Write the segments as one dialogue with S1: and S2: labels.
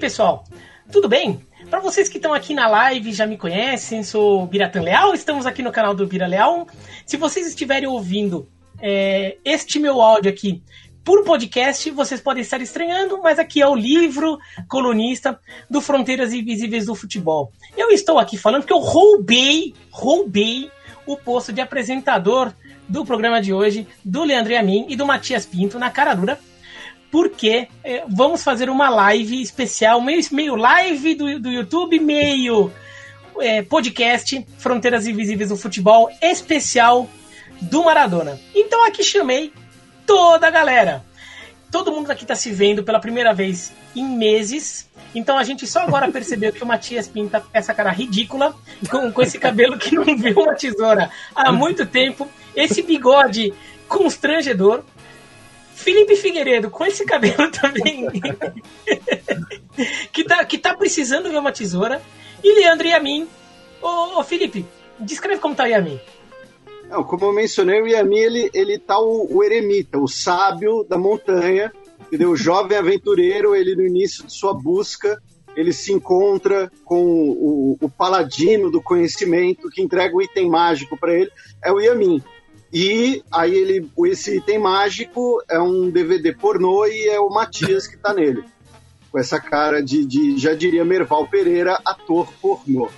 S1: pessoal? Tudo bem? Para vocês que estão aqui na live já me conhecem, sou Biratan Leal, estamos aqui no canal do Bira Leal. Se vocês estiverem ouvindo é, este meu áudio aqui por podcast, vocês podem estar estranhando, mas aqui é o livro colunista do Fronteiras Invisíveis do Futebol. Eu estou aqui falando que eu roubei, roubei o posto de apresentador do programa de hoje, do Leandro Amin e do Matias Pinto na cara dura porque é, vamos fazer uma live especial, meio, meio live do, do YouTube, meio é, podcast Fronteiras Invisíveis do Futebol especial do Maradona. Então aqui chamei toda a galera. Todo mundo aqui está se vendo pela primeira vez em meses. Então a gente só agora percebeu que o Matias pinta essa cara ridícula, com, com esse cabelo que não viu uma tesoura há muito tempo, esse bigode constrangedor. Felipe Figueiredo, com esse cabelo também, que, tá, que tá precisando ver uma tesoura. E Leandro Yamin. Ô, ô Felipe, descreve como tá o Yamin.
S2: Não, como eu mencionei, o Yamin, ele, ele tá o, o eremita, o sábio da montanha, entendeu? O jovem aventureiro, ele no início de sua busca, ele se encontra com o, o paladino do conhecimento que entrega o item mágico para ele, é o Yamin. E aí ele, esse item mágico é um DVD pornô e é o Matias que tá nele. Com essa cara de, de já diria Merval Pereira, ator pornô.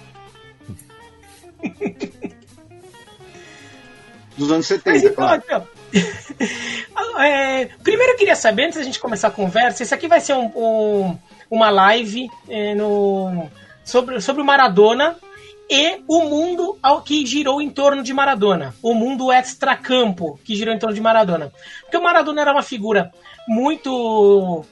S2: Dos anos 70, então, claro. Então,
S1: é, primeiro eu queria saber, antes da gente começar a conversa, isso aqui vai ser um, um, uma live é, no, sobre, sobre o Maradona e o mundo ao que girou em torno de Maradona, o mundo extracampo que girou em torno de Maradona. Porque o Maradona era uma figura muito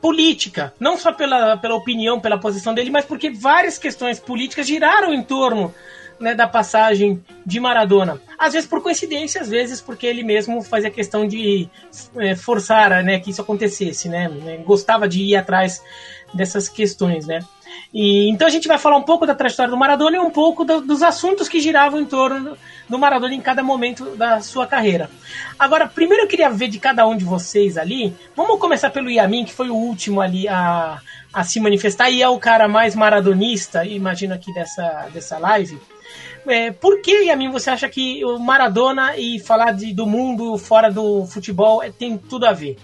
S1: política, não só pela, pela opinião, pela posição dele, mas porque várias questões políticas giraram em torno né, da passagem de Maradona. Às vezes por coincidência, às vezes porque ele mesmo fazia questão de é, forçar né, que isso acontecesse, né? Gostava de ir atrás dessas questões, né? E, então a gente vai falar um pouco da trajetória do Maradona e um pouco do, dos assuntos que giravam em torno do Maradona em cada momento da sua carreira. Agora, primeiro eu queria ver de cada um de vocês ali. Vamos começar pelo Yamin, que foi o último ali a, a se manifestar e é o cara mais maradonista, imagino aqui dessa, dessa live. É, por que, Yamin, você acha que o Maradona e falar de, do mundo fora do futebol é, tem tudo a ver?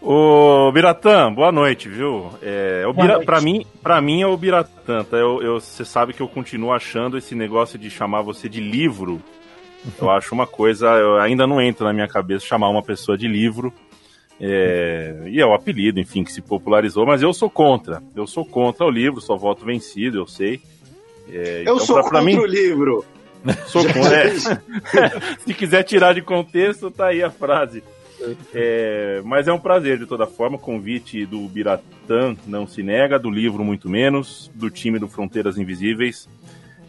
S3: Ô, Biratã, boa noite, viu? É, o Bira, Pra, mim, pra mim é o Biratã, tá? Eu, eu, você sabe que eu continuo achando esse negócio de chamar você de livro. Eu acho uma coisa, eu ainda não entra na minha cabeça chamar uma pessoa de livro. É, e é o apelido, enfim, que se popularizou, mas eu sou contra. Eu sou contra o livro, só voto vencido, eu sei.
S2: É, eu então, sou pra, contra pra mim, o livro.
S3: Sou contra. É. se quiser tirar de contexto, tá aí a frase. É, mas é um prazer de toda forma. Convite do Biratã não se nega, do livro muito menos, do time do Fronteiras Invisíveis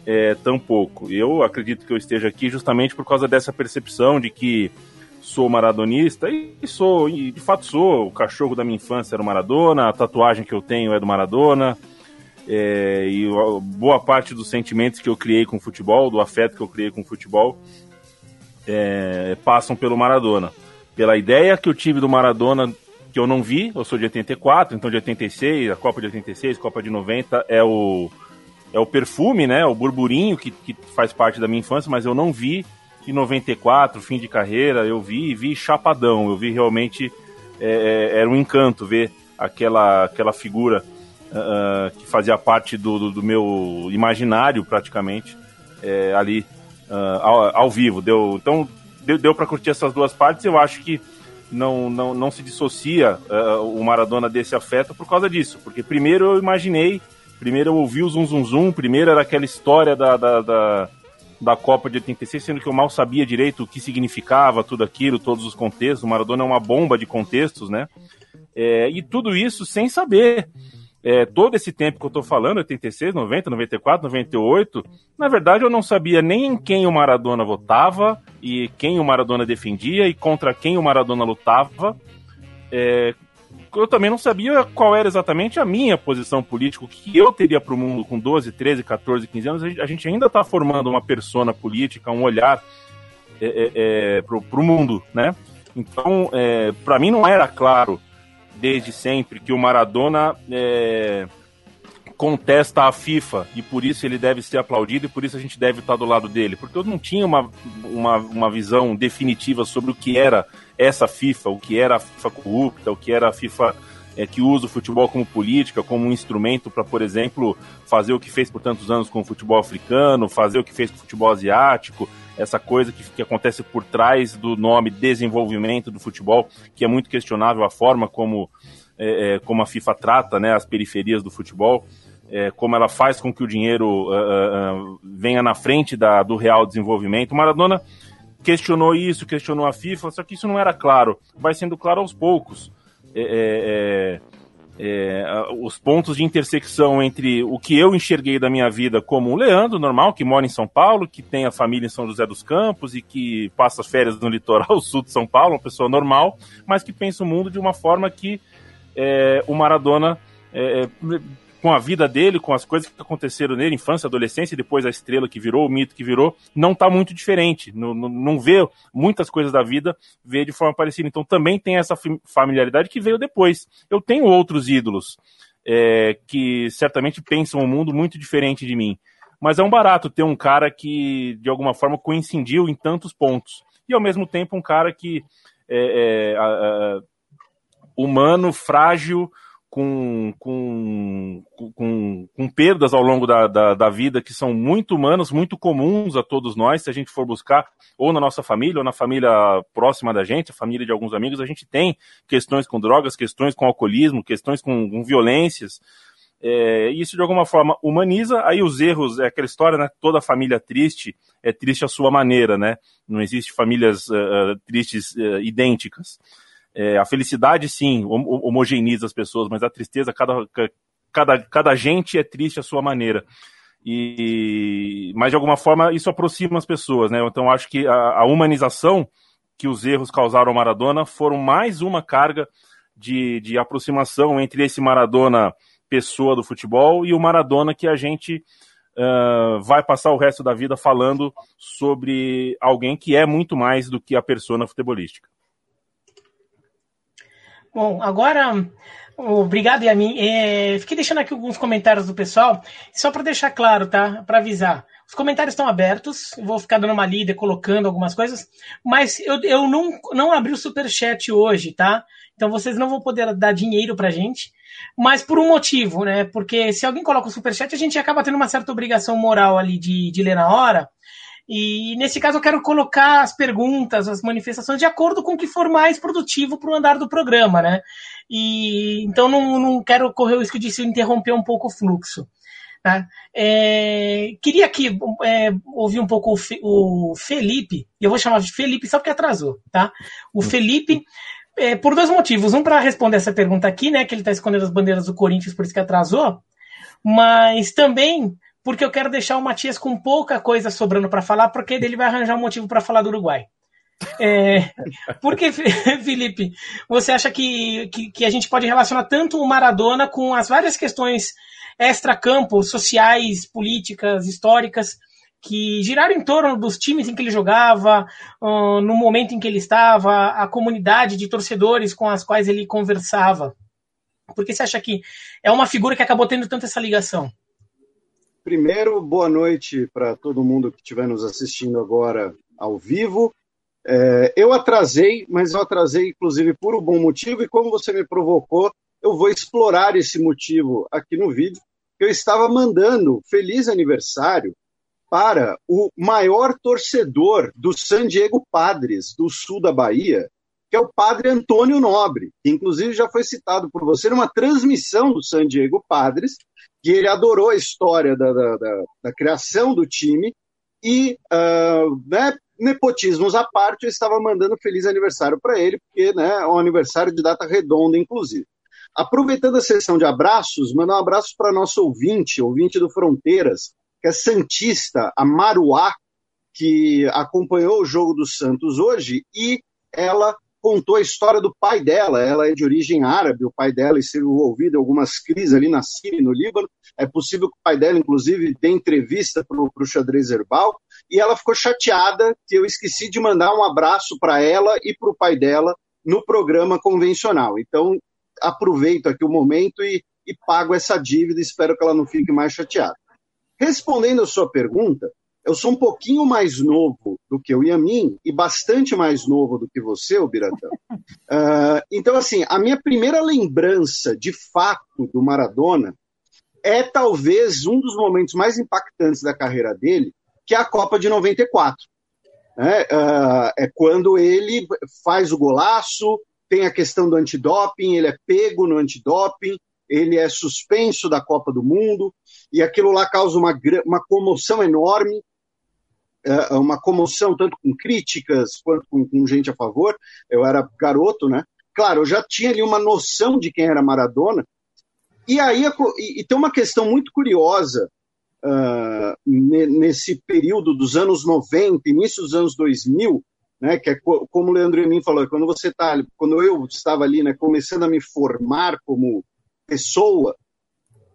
S3: é, tampouco. Eu acredito que eu esteja aqui justamente por causa dessa percepção de que sou maradonista e sou, e de fato sou. O cachorro da minha infância era o Maradona, a tatuagem que eu tenho é do Maradona. É, e boa parte dos sentimentos que eu criei com o futebol, do afeto que eu criei com o futebol, é, passam pelo Maradona pela ideia que o time do Maradona, que eu não vi, eu sou de 84, então de 86, a Copa de 86, Copa de 90 é o é o perfume, né, o burburinho que, que faz parte da minha infância, mas eu não vi em 94, fim de carreira, eu vi vi chapadão, eu vi realmente é, é era um encanto ver aquela aquela figura uh, que fazia parte do, do, do, meu imaginário praticamente é, ali uh, ao, ao, vivo. Deu, então deu, deu para curtir essas duas partes. Eu acho que não, não, não se dissocia uh, o Maradona desse afeto por causa disso. Porque primeiro eu imaginei, primeiro eu ouvi o Zum Zum Zum, primeiro era aquela história da, da, da, da Copa de 86, sendo que eu mal sabia direito o que significava tudo aquilo, todos os contextos. O Maradona é uma bomba de contextos, né? É, e tudo isso sem saber é, todo esse tempo que eu estou falando, 86, 90, 94, 98, na verdade eu não sabia nem em quem o Maradona votava e quem o Maradona defendia e contra quem o Maradona lutava. É, eu também não sabia qual era exatamente a minha posição política, o que eu teria para o mundo com 12, 13, 14, 15 anos. A gente ainda está formando uma persona política, um olhar é, é, é para o mundo, né? Então, é, para mim não era claro desde sempre que o Maradona é, contesta a FIFA e por isso ele deve ser aplaudido e por isso a gente deve estar do lado dele. Porque eu não tinha uma, uma, uma visão definitiva sobre o que era essa FIFA, o que era a FIFA corrupta, o que era a FIFA é, que usa o futebol como política, como um instrumento para, por exemplo, fazer o que fez por tantos anos com o futebol africano, fazer o que fez com o futebol asiático, essa coisa que, que acontece por trás do nome desenvolvimento do futebol, que é muito questionável a forma como, é, é, como a FIFA trata né, as periferias do futebol. É, como ela faz com que o dinheiro uh, uh, venha na frente da, do real desenvolvimento. Maradona questionou isso, questionou a FIFA, só que isso não era claro. Vai sendo claro aos poucos. É, é, é é, os pontos de intersecção entre o que eu enxerguei da minha vida como um Leandro normal, que mora em São Paulo, que tem a família em São José dos Campos e que passa férias no litoral sul de São Paulo, uma pessoa normal, mas que pensa o mundo de uma forma que é, o Maradona é, com a vida dele, com as coisas que aconteceram nele, infância, adolescência, e depois a estrela que virou, o mito que virou, não está muito diferente. Não, não, não, vê muitas coisas da vida, vê de forma parecida. Então também tem essa familiaridade que veio depois. Eu tenho outros ídolos é, que certamente pensam um mundo muito diferente de mim. Mas é um barato ter um cara que, de alguma forma, coincidiu em tantos pontos. E ao mesmo tempo um cara que é, é humano, frágil, com, com, com, com perdas ao longo da, da, da, vida que são muito humanas, muito comuns a todos nós, se a gente for buscar, ou na nossa família, ou na família próxima da gente, a família de alguns amigos, a gente tem questões com drogas, questões com alcoolismo, questões com, com violências. É, isso de alguma forma humaniza, aí os erros, é aquela história, né? Toda família triste é triste à sua maneira, né? Não existe famílias uh, tristes uh, idênticas. É, a felicidade, sim, homogeneiza as pessoas, mas a tristeza, cada, cada, cada gente é triste à sua maneira. E, mas de alguma forma isso aproxima as pessoas, né? Então acho que a, a humanização que os erros causaram ao Maradona foram mais uma carga de, de aproximação entre esse Maradona pessoa do futebol e o Maradona que a gente uh, vai passar o resto da vida falando sobre alguém que é muito mais do que a persona futebolística.
S1: Bom, agora, obrigado, Yamin. É, fiquei deixando aqui alguns comentários do pessoal, só para deixar claro, tá? Para avisar. Os comentários estão abertos, vou ficar dando uma lida, colocando algumas coisas, mas eu, eu não, não abri o superchat hoje, tá? Então vocês não vão poder dar dinheiro pra gente, mas por um motivo, né? Porque se alguém coloca o superchat, a gente acaba tendo uma certa obrigação moral ali de, de ler na hora. E nesse caso eu quero colocar as perguntas, as manifestações de acordo com o que for mais produtivo para o andar do programa, né? E então não, não quero correr o risco de se interromper um pouco o fluxo. Tá? É, queria aqui é, ouvir um pouco o, o Felipe, eu vou chamar de Felipe só porque atrasou, tá? O Felipe, é, por dois motivos. Um, para responder essa pergunta aqui, né? Que ele está escondendo as bandeiras do Corinthians, por isso que atrasou. Mas também porque eu quero deixar o Matias com pouca coisa sobrando para falar, porque ele vai arranjar um motivo para falar do Uruguai. É, porque, Felipe, você acha que, que, que, a gente pode relacionar tanto o Maradona com as várias questões extra-campo, sociais, políticas, históricas, que giraram em torno dos times em que ele jogava, uh, no momento em que ele estava, a comunidade de torcedores com as quais ele conversava? Porque você acha que é uma figura que acabou tendo tanto essa ligação?
S2: Primeiro, boa noite para todo mundo que estiver nos assistindo agora ao vivo. É, eu atrasei, mas eu atrasei inclusive por um bom motivo, e como você me provocou, eu vou explorar esse motivo aqui no vídeo. Eu estava mandando feliz aniversário para o maior torcedor do San Diego Padres, do sul da Bahia, que é o padre Antônio Nobre, que inclusive já foi citado por você numa transmissão do San Diego Padres, que ele adorou a história da, da, da, da criação do time e, uh, né, nepotismos à parte, eu estava mandando feliz aniversário para ele, porque né, é um aniversário de data redonda, inclusive. Aproveitando a sessão de abraços, mandar um abraço para nosso ouvinte, ouvinte do Fronteiras, que é Santista, a Maruá, que acompanhou o jogo do Santos hoje e ela contou a história do pai dela. Ela é de origem árabe, o pai dela esteve envolvido em algumas crises ali na Síria e no Líbano. É possível que o pai dela, inclusive, dê entrevista para o xadrez herbal. E ela ficou chateada que eu esqueci de mandar um abraço para ela e para o pai dela no programa convencional. Então, aproveito aqui o momento e, e pago essa dívida. Espero que ela não fique mais chateada. Respondendo a sua pergunta, eu sou um pouquinho mais novo do que o Yamin e bastante mais novo do que você, o Biratão. Uh, então, assim, a minha primeira lembrança de fato do Maradona é talvez um dos momentos mais impactantes da carreira dele, que é a Copa de 94. É, uh, é quando ele faz o golaço, tem a questão do antidoping, ele é pego no antidoping, ele é suspenso da Copa do Mundo, e aquilo lá causa uma, uma comoção enorme. É, uma comoção, tanto com críticas quanto com, com, gente a favor. Eu era garoto, né? Claro, eu já tinha ali uma noção de quem era Maradona. E aí e, e tem uma questão muito curiosa uh, nesse período dos anos 90, início dos anos 2000, né? Que é como o Leandro Emin falou, quando você está, quando eu estava ali, né, começando a me formar como pessoa,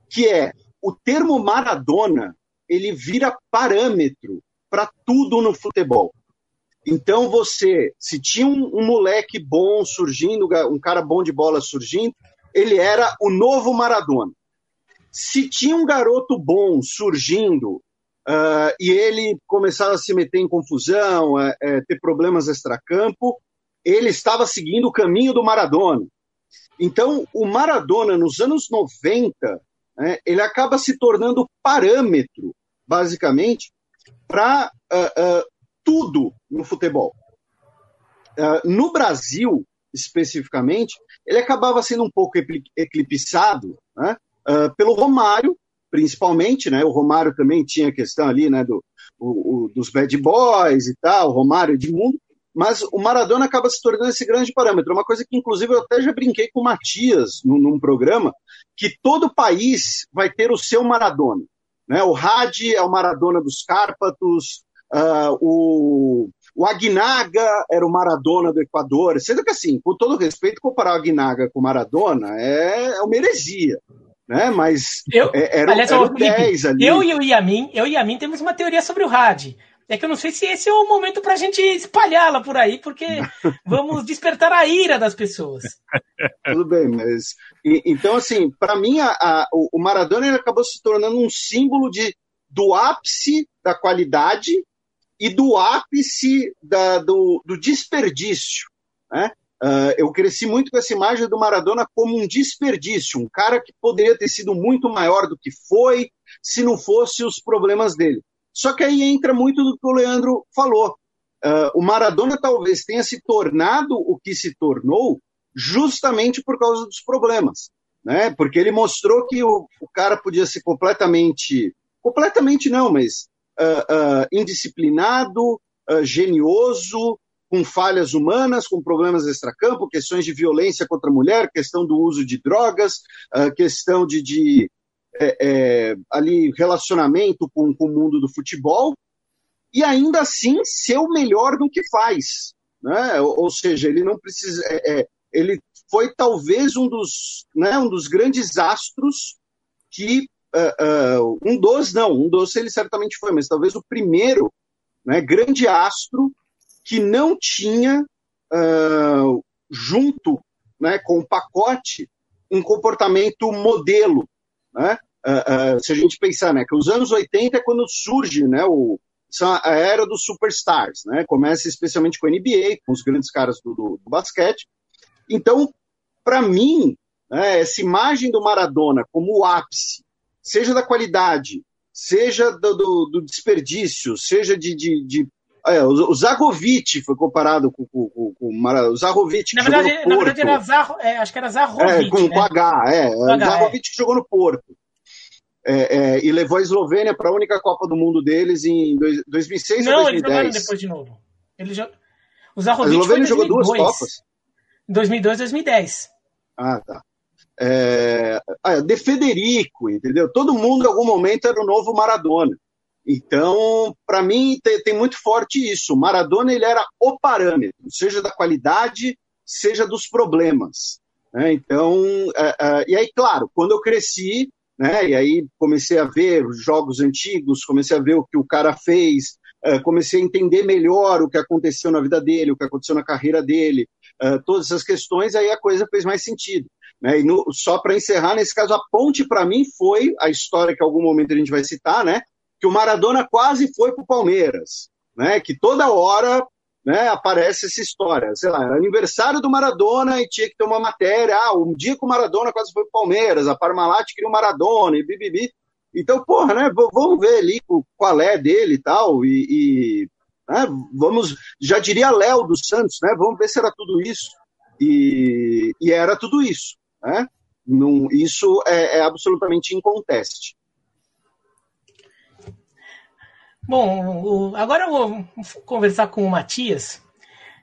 S2: que é o termo Maradona, ele vira parâmetro para tudo no futebol. Então você, se tinha um, um, moleque bom surgindo, um cara bom de bola surgindo, ele era o novo Maradona. Se tinha um garoto bom surgindo uh, e ele começava a se meter em confusão, uh, uh, ter problemas extracampo, ele estava seguindo o caminho do Maradona. Então, o Maradona, nos anos 90, né, ele acaba se tornando parâmetro, basicamente, para uh, uh, tudo no futebol. Uh, no Brasil, especificamente, ele acabava sendo um pouco eclipsado né, pelo Romário, principalmente. Né, o Romário também tinha a questão ali né, do, o, o, dos bad boys e tal, Romário de mundo. Mas o Maradona acaba se tornando esse grande parâmetro. Uma coisa que, inclusive, eu até já brinquei com o Matias num, num programa, que todo país vai ter o seu Maradona. Né? O Hadi é o Maradona dos Cárpatos, uh, o, o Aguinaga era o Maradona do Equador. Sendo que, assim, com todo respeito, comparar o Aguinaga com o Maradona é, é uma heresia. Né? Mas
S1: eu, é, era, aliás, era o 10 ali. Eu e o Yamin, eu e o Yamin temos uma teoria sobre o Hadi. É que eu não sei se esse é o momento para a gente espalhá-la por aí, porque vamos despertar a ira das pessoas.
S2: Tudo bem, mas. E, então, assim, para mim, a, a, o Maradona acabou se tornando um símbolo de, do ápice da qualidade e do ápice da, do, do desperdício. Né? Uh, eu cresci muito com essa imagem do Maradona como um desperdício, um cara que poderia ter sido muito maior do que foi se não fosse os problemas dele. Só que aí entra muito do que o Leandro falou. Uh, o Maradona talvez tenha se tornado o que se tornou justamente por causa dos problemas. Né? Porque ele mostrou que o, o cara podia ser completamente. Completamente não, mas uh, uh, indisciplinado, genioso, com falhas humanas, com problemas extracampo, questões de violência contra a mulher, questão do uso de drogas, questão de, de é, é, ali relacionamento com, com, o mundo do futebol e ainda assim ser o melhor do que faz. Né? Ou, ou seja, ele não precisa. É, é, ele foi talvez um dos, né, um dos grandes astros que. Uh, uh, um dos, não, um dos ele certamente foi, mas talvez o primeiro né, grande astro que não tinha uh, junto né, com o pacote um comportamento modelo, né? Uh, uh, se a gente pensar, né, que os anos 80 é quando surge, né, o, a era dos superstars, né, começa especialmente com a NBA, com os grandes caras do, do, do basquete. Então, para mim, né, essa imagem do Maradona como o ápice, seja da qualidade, seja do, do, desperdício, seja de, de, de é, o Zagovic foi comparado com, com, com, com o Zagovic.
S1: Na verdade, na verdade era é, acho que era Zagovic.
S2: É, com, né? com H, é. Com H, Zagovic é. jogou no Porto é, é, e levou a Eslovênia para a única Copa do Mundo deles em dois, 2006
S1: Não,
S2: ou 2010. Não, eles
S1: jogaram depois de novo. Ele já...
S2: O a Eslovênia jogou duas Copas.
S1: Em 2002 e 2010.
S2: Ah, tá. é, De Federico, entendeu? Todo mundo em algum momento era o novo Maradona. Então, para mim, tem, tem, muito forte isso. O Maradona ele era o parâmetro, seja da qualidade, seja dos problemas. Né? Então, é, é, e aí, claro, quando eu cresci, né, e aí comecei a ver os jogos antigos, comecei a ver o que o cara fez, é, comecei a entender melhor o que aconteceu na vida dele, o que aconteceu na carreira dele, todas essas questões, aí a coisa fez mais sentido. Né? E no, só para encerrar, nesse caso, a ponte para mim foi a história que em algum momento a gente vai citar, né? Que o Maradona quase foi para o Palmeiras, né? Que toda hora né, aparece essa história. Sei lá, era aniversário do Maradona e tinha que ter uma matéria. Ah, um dia que o Maradona quase foi para o Palmeiras, a Parmalat queria o Maradona e bibibi. Então, porra, né? Vamos ver ali qual é dele e tal. E, e né, vamos, já diria Léo dos Santos, né? Vamos ver se era tudo isso. E, e era tudo isso. Né? Isso é, é absolutamente inconteste.
S1: Bom, agora eu vou conversar com o Matias.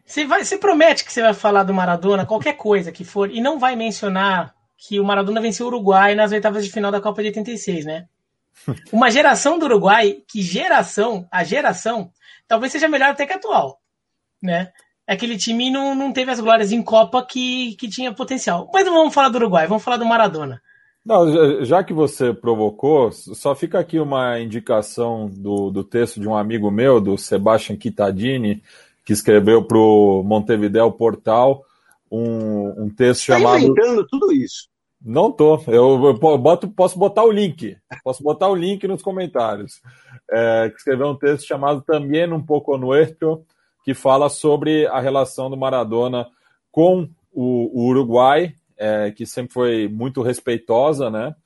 S1: Você, vai, você promete que você vai falar do Maradona, qualquer coisa que for, e não vai mencionar que o Maradona venceu o Uruguai nas oitavas de final da Copa de 86, né? Uma geração do Uruguai, que geração, a geração, talvez seja melhor até que a atual, né? aquele time não, não teve as glórias em Copa que, que tinha potencial. Mas não vamos falar do Uruguai, vamos falar do Maradona.
S4: Não, já que você provocou, só fica aqui uma indicação do, do texto de um amigo meu, do Sebastian Chittadini, que escreveu para o Montevideo Portal um, um texto tá chamado.
S2: inventando tudo isso.
S4: Não tô. Eu, eu boto, posso botar o link. Posso botar o link nos comentários. É, que escreveu um texto chamado Também um pouco nuestro, que fala sobre a relação do Maradona com o, o Uruguai, é, que sempre foi muito respeitosa, né?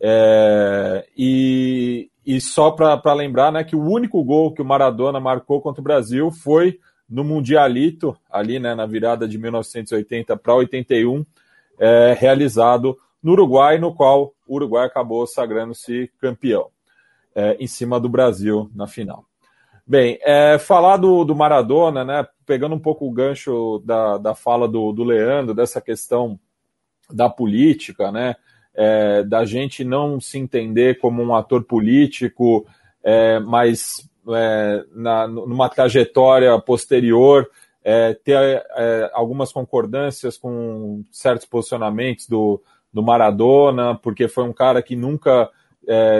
S4: É, e, e só para lembrar né, que o único gol que o Maradona marcou contra o Brasil foi no Mundialito, ali né, na virada de 1980 para 81, é, realizado no Uruguai, no qual o Uruguai acabou sagrando-se campeão, é, em cima do Brasil na final. Bem, é, falar do, do, Maradona, né, pegando um pouco o gancho da, da fala do, do Leandro, dessa questão da política, né, é, da gente não se entender como um ator político, é, mas é, na, numa trajetória posterior, é, ter é, algumas concordâncias com certos posicionamentos do, do Maradona, porque foi um cara que nunca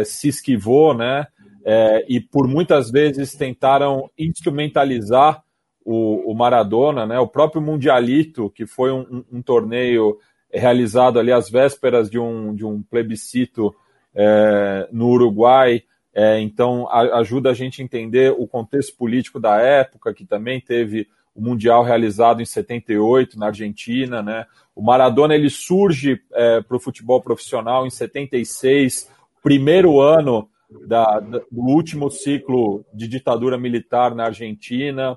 S4: se esquivou, né, é, e por muitas vezes tentaram instrumentalizar o, o, Maradona, né? O próprio Mundialito, que foi um, um, um, torneio realizado ali às vésperas de um, de um plebiscito é, no Uruguai, é, então a, ajuda a gente a entender o contexto político da época, que também teve o Mundial realizado em 78 na Argentina, né? O Maradona ele surge é, para o futebol profissional em 76, primeiro ano da, do último ciclo de ditadura militar na Argentina.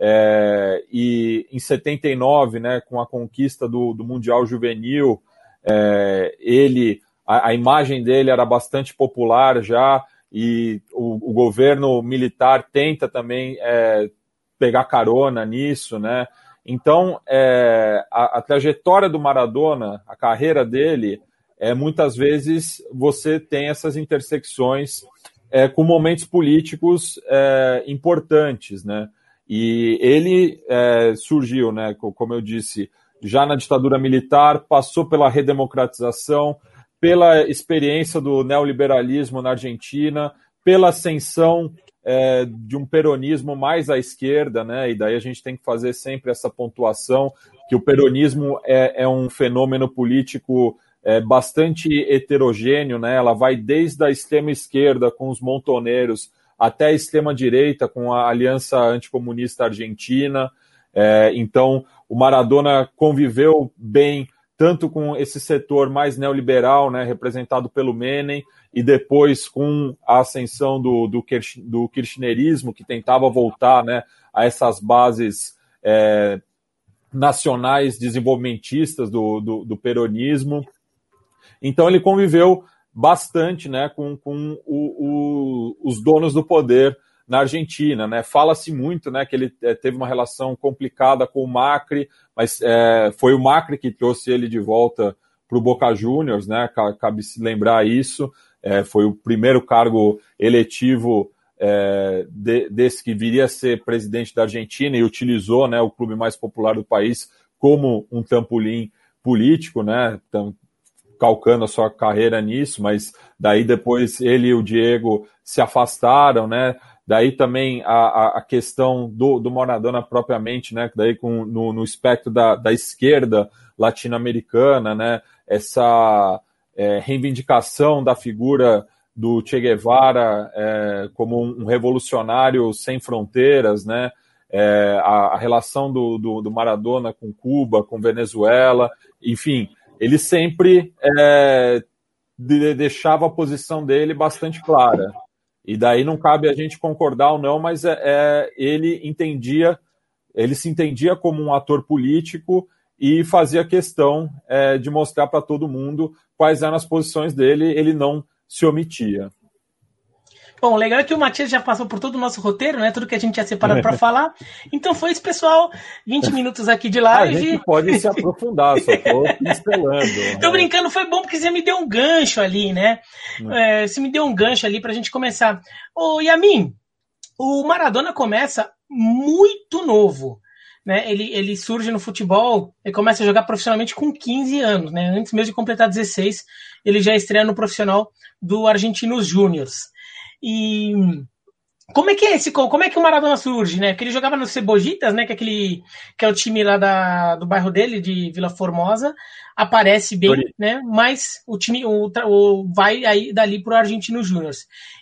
S4: É, e em 79, né, com a conquista do, do Mundial Juvenil, é, ele, a, a, imagem dele era bastante popular já, e o, o governo militar tenta também é, pegar carona nisso, né? Então, é, a, a, trajetória do Maradona, a carreira dele, é, muitas vezes você tem essas intersecções é, com momentos políticos é, importantes, né? E ele é, surgiu, né, como eu disse, já na ditadura militar, passou pela redemocratização, pela experiência do neoliberalismo na Argentina, pela ascensão é, de um peronismo mais à esquerda, né? E daí a gente tem que fazer sempre essa pontuação que o peronismo é, é um fenômeno político é, bastante heterogêneo, né? Ela vai desde a extrema esquerda com os montoneiros até a extrema direita com a Aliança Anticomunista Argentina. É, então, o Maradona conviveu bem tanto com esse setor mais neoliberal, né, representado pelo Menem, e depois com a ascensão do, do, do kirchnerismo, que tentava voltar né, a essas bases é, nacionais desenvolvimentistas do, do, do peronismo. Então ele conviveu bastante né, com, com o, o, os donos do poder na Argentina. Né? Fala-se muito né, que ele é, teve uma relação complicada com o Macri, mas é, foi o Macri que trouxe ele de volta para o Boca Juniors, né? Cabe se lembrar isso. É, foi o primeiro cargo eletivo é, de, desse que viria a ser presidente da Argentina e utilizou né, o clube mais popular do país como um trampolim político, né? Então, calcando a sua carreira nisso, mas daí depois ele e o Diego se afastaram, né? Daí também a, a questão do, do Maradona propriamente, né? Daí com, no, no espectro da, da esquerda latino-americana, né? Essa é, reivindicação da figura do Che Guevara é, como um revolucionário sem fronteiras, né? É, a, a, relação do, do, do, Maradona com Cuba, com Venezuela, enfim, ele sempre é, de, deixava a posição dele bastante clara. E daí não cabe a gente concordar ou não, mas é, é ele entendia, ele se entendia como um ator político e fazia questão é, de mostrar para todo mundo quais eram as posições dele, ele não se omitia.
S1: Bom, legal é que o Matias já passou por todo o nosso roteiro, né? Tudo que a gente tinha separado para falar. Então foi isso, pessoal. 20 minutos aqui de live.
S4: A gente pode se aprofundar, só tô instalando.
S1: tô brincando, foi bom porque você me deu um gancho ali, né? É, você me deu um gancho ali pra gente começar. Ô, Yamin, o Maradona começa muito novo. Né, ele, ele surge no futebol, ele começa a jogar profissionalmente com 15 anos, né? Antes mesmo de completar 16, ele já estreia no profissional do Argentinos Júniors. E como é que é esse, como é que o Maradona surge, né? Porque ele jogava no Cebojitas, né? Que é aquele que é o time lá da, do bairro dele, de Vila Formosa, aparece bem, né? Mas o time o, o, vai aí dali pro Argentino Júnior.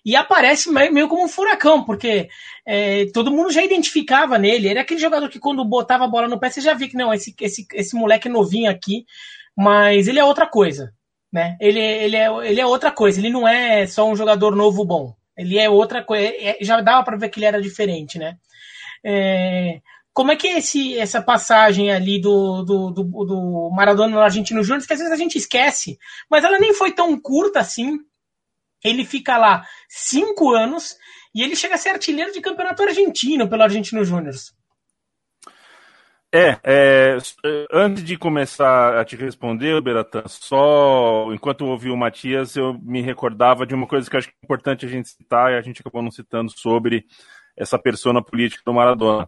S1: E aparece meio como um furacão, porque é, todo mundo já identificava nele. Ele é aquele jogador que quando botava a bola no pé, você já via que não, esse, esse, esse moleque novinho aqui, mas ele é outra coisa, né? Ele, ele, é, ele é outra coisa, ele não é só um jogador novo bom. Ele é outra coisa. É, já dava para ver que ele era diferente, né? É, como é que é esse, essa passagem ali do, do, do, do Maradona no Argentino Júnior, que às vezes a gente esquece, mas ela nem foi tão curta assim. Ele fica lá cinco anos e ele chega a ser artilheiro de campeonato argentino pelo Argentino Júnior.
S3: É, é, antes de começar a te responder, Beratan, só enquanto ouvi o Matias, eu me recordava de uma coisa que acho que é importante a gente citar, e a gente acabou não citando sobre essa persona política do Maradona.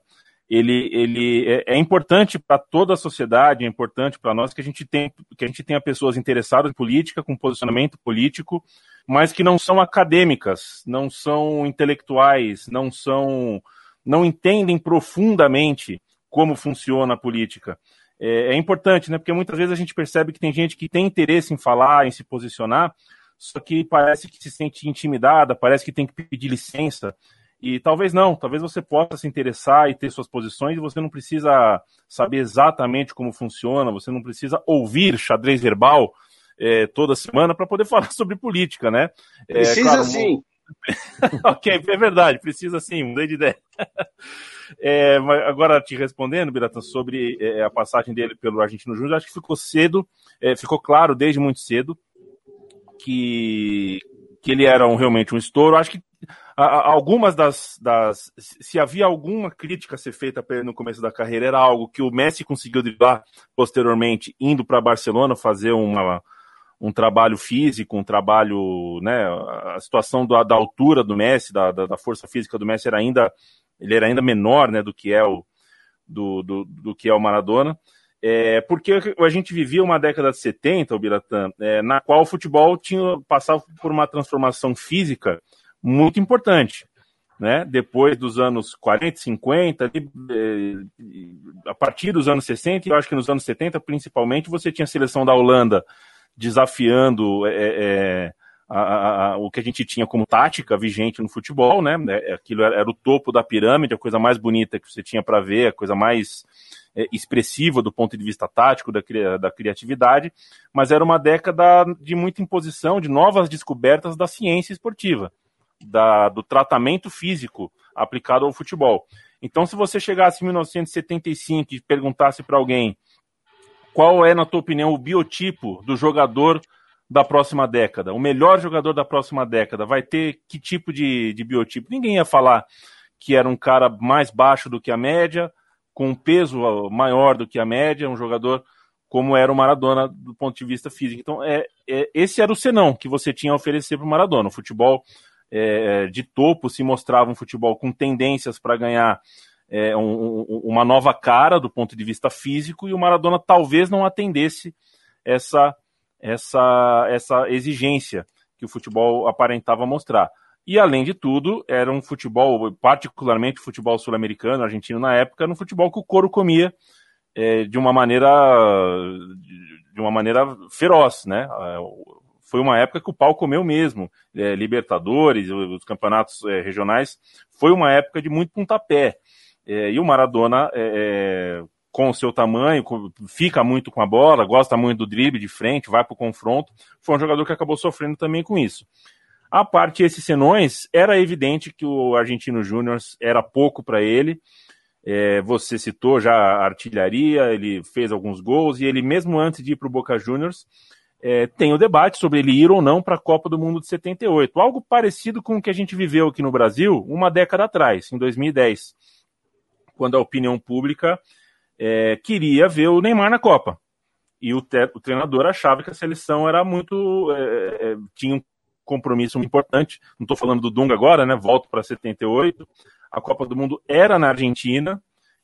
S3: Ele, ele é, é importante para toda a sociedade, é importante para nós que a gente tem, que a gente tenha pessoas interessadas em política, com posicionamento político, mas que não são acadêmicas, não são intelectuais, não são, não entendem profundamente como funciona a política. É, é, importante, né? Porque muitas vezes a gente percebe que tem gente que tem interesse em falar, em se posicionar, só que parece que se sente intimidada, parece que tem que pedir licença. E talvez não, talvez você possa se interessar e ter suas posições e você não precisa saber exatamente como funciona, você não precisa ouvir xadrez verbal é, toda semana para poder falar sobre política, né?
S2: É, precisa claro, sim.
S3: ok, é verdade, precisa sim, mudei de ideia. É, agora, te respondendo, Biratan, sobre é, a passagem dele pelo Argentino Júnior, acho que ficou cedo, é, ficou claro desde muito cedo que, que ele era um, realmente um estouro. Acho que algumas das, das. Se havia alguma crítica a ser feita para ele no começo da carreira, era algo que o Messi conseguiu driblar posteriormente, indo para Barcelona fazer uma um trabalho físico, um trabalho, né, a situação da, da altura do Messi, da, da, da, força física do Messi era ainda ele era ainda menor né, do que é o, do, do, do que é o Maradona. É, porque a gente vivia uma década de 70, o Biratã, é, na qual o futebol tinha passado por uma transformação física muito importante. Né? Depois dos anos 40, 50, ali, é, a partir dos anos 60, e eu acho que nos anos 70, principalmente, você tinha a seleção da Holanda desafiando é, é a, a, o que a gente tinha como tática vigente no futebol, né? É, aquilo era, era o topo da pirâmide, a coisa mais bonita que você tinha para ver, a coisa mais é, expressiva do ponto de vista tático, da, da criatividade, mas era uma década de muita imposição, de novas descobertas da ciência esportiva, da, do tratamento físico aplicado ao futebol. Então, se você chegasse em 1975 e perguntasse para alguém qual é, na tua opinião, o biotipo do jogador da próxima década, o melhor jogador da próxima década, vai ter que tipo de, de biotipo? Ninguém ia falar que era um cara mais baixo do que a média, com um peso maior do que a média, um jogador como era o Maradona do ponto de vista físico. Então, é, é esse era o senão que você tinha a oferecer para o Maradona. O futebol é, de topo se mostrava um futebol com tendências para ganhar é, um, uma nova cara do ponto de vista físico e o Maradona talvez não atendesse essa, essa, essa exigência que o futebol aparentava mostrar. E, além de tudo, era um futebol, particularmente futebol sul-americano, argentino na época, era um futebol que o couro comia é, de uma maneira de uma maneira feroz, né? É, foi uma época que o pau comeu mesmo. É, Libertadores, os campeonatos é, regionais, foi uma época de muito pontapé. É, e o Maradona, é, com o seu tamanho, fica muito com a bola, gosta muito do drible de frente, vai para o confronto. Foi um jogador que acabou sofrendo também com isso. A parte esses senões, era evidente que o Argentino Júnior era pouco para ele. É, você citou já a artilharia, ele fez alguns gols e ele, mesmo antes de ir para o Boca Juniors, é, tem o debate sobre ele ir ou não para a Copa do Mundo de 78. Algo parecido com o que a gente viveu aqui no Brasil uma década atrás, em 2010, quando a opinião pública é, queria ver o Neymar na Copa. E o, o treinador achava que a seleção era muito. É, é tinha um compromisso importante. Não estou falando do Dunga agora, né? Volto para 78. A Copa do Mundo era na Argentina.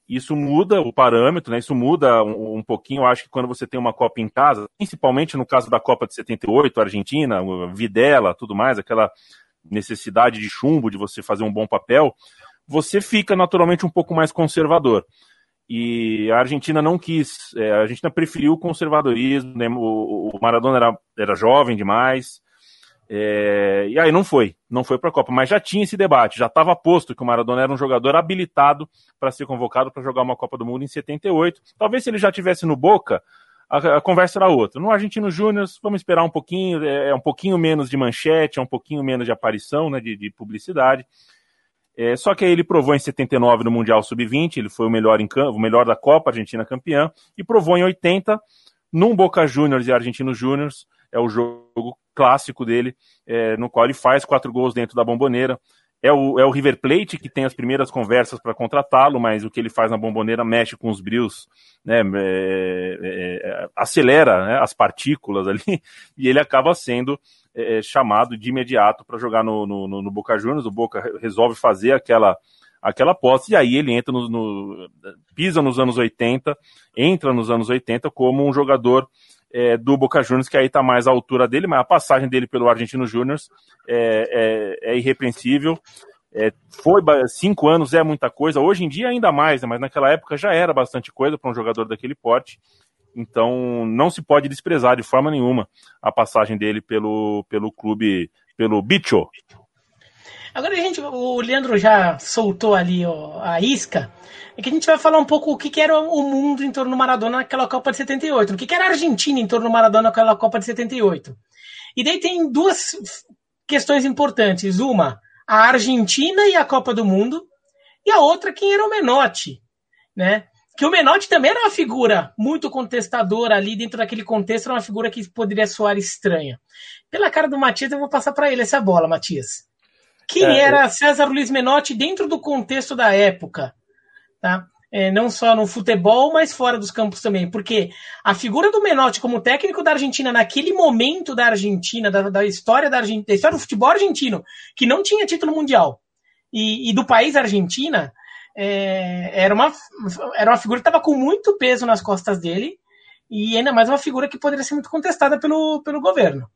S3: Isso muda o parâmetro, né? Isso muda um, um pouquinho. Eu acho que quando você tem uma Copa em casa, principalmente no caso da Copa de 78, Argentina, Videla, tudo mais, aquela necessidade de chumbo de você fazer um bom papel, você fica naturalmente um pouco mais conservador. E a Argentina não quis, é, a Argentina preferiu o conservadorismo, né? o, o, Maradona era, era jovem demais, é, e aí não foi, não foi para a Copa, mas já tinha esse debate, já estava posto que o Maradona era um jogador habilitado para ser convocado para jogar uma Copa do Mundo em 78. Talvez se ele já tivesse no Boca, a, a conversa era outra. No Argentino Júnior, vamos esperar um pouquinho, é, é, um pouquinho menos de manchete, é um pouquinho menos de aparição, né, de, de publicidade. É, só que aí ele provou em 79 no Mundial Sub-20, ele foi o melhor, em, o melhor da Copa, Argentina campeã, e provou em 80 num Boca Juniors e Argentino Júniors, é o jogo clássico dele, é, no qual ele faz quatro gols dentro da bomboneira. É o, é o River Plate que tem as primeiras conversas para contratá-lo, mas o que ele faz na bomboneira mexe com os brios, né, é, é, é acelera né, as partículas ali, e ele acaba sendo é, é, chamado de imediato para jogar no, no, no, Boca Juniors. O Boca resolve fazer aquela aquela posse, e aí ele entra no, no, pisa nos anos 80, entra nos anos 80 como um jogador é, do Boca Juniors, que aí está mais à altura dele, mas a passagem dele pelo Argentino Júnior é, é, é, irrepreensível. É, foi cinco anos é muita coisa, hoje em dia ainda mais, né, mas naquela época já era bastante coisa para um jogador daquele porte. Então não se pode desprezar de forma nenhuma a passagem dele pelo, pelo clube, pelo Bicho.
S1: Agora gente, o Leandro já soltou ali ó, a isca é que a gente vai falar um pouco o que, que era o mundo em torno do Maradona naquela Copa de 78, o que, que era a Argentina em torno do Maradona naquela Copa de 78. E daí tem duas questões importantes. Uma, a Argentina e a Copa do Mundo, e a outra, quem era o Menotti, né? Que o Menotti também era uma figura muito contestadora ali dentro daquele contexto, era uma figura que poderia soar estranha. Pela cara do Matias, eu vou passar para ele essa bola, Matias. Quem é, era César Luiz Menotti dentro do contexto da época? tá? É, não só no futebol, mas fora dos campos também. Porque a figura do Menotti como técnico da Argentina, naquele momento da Argentina, da, da história da Argentina, da história do futebol argentino, que não tinha título mundial, e, e do país Argentina, é, era, uma, era uma figura que estava com muito peso nas costas dele, e ainda mais uma figura que poderia ser muito contestada pelo, pelo governo.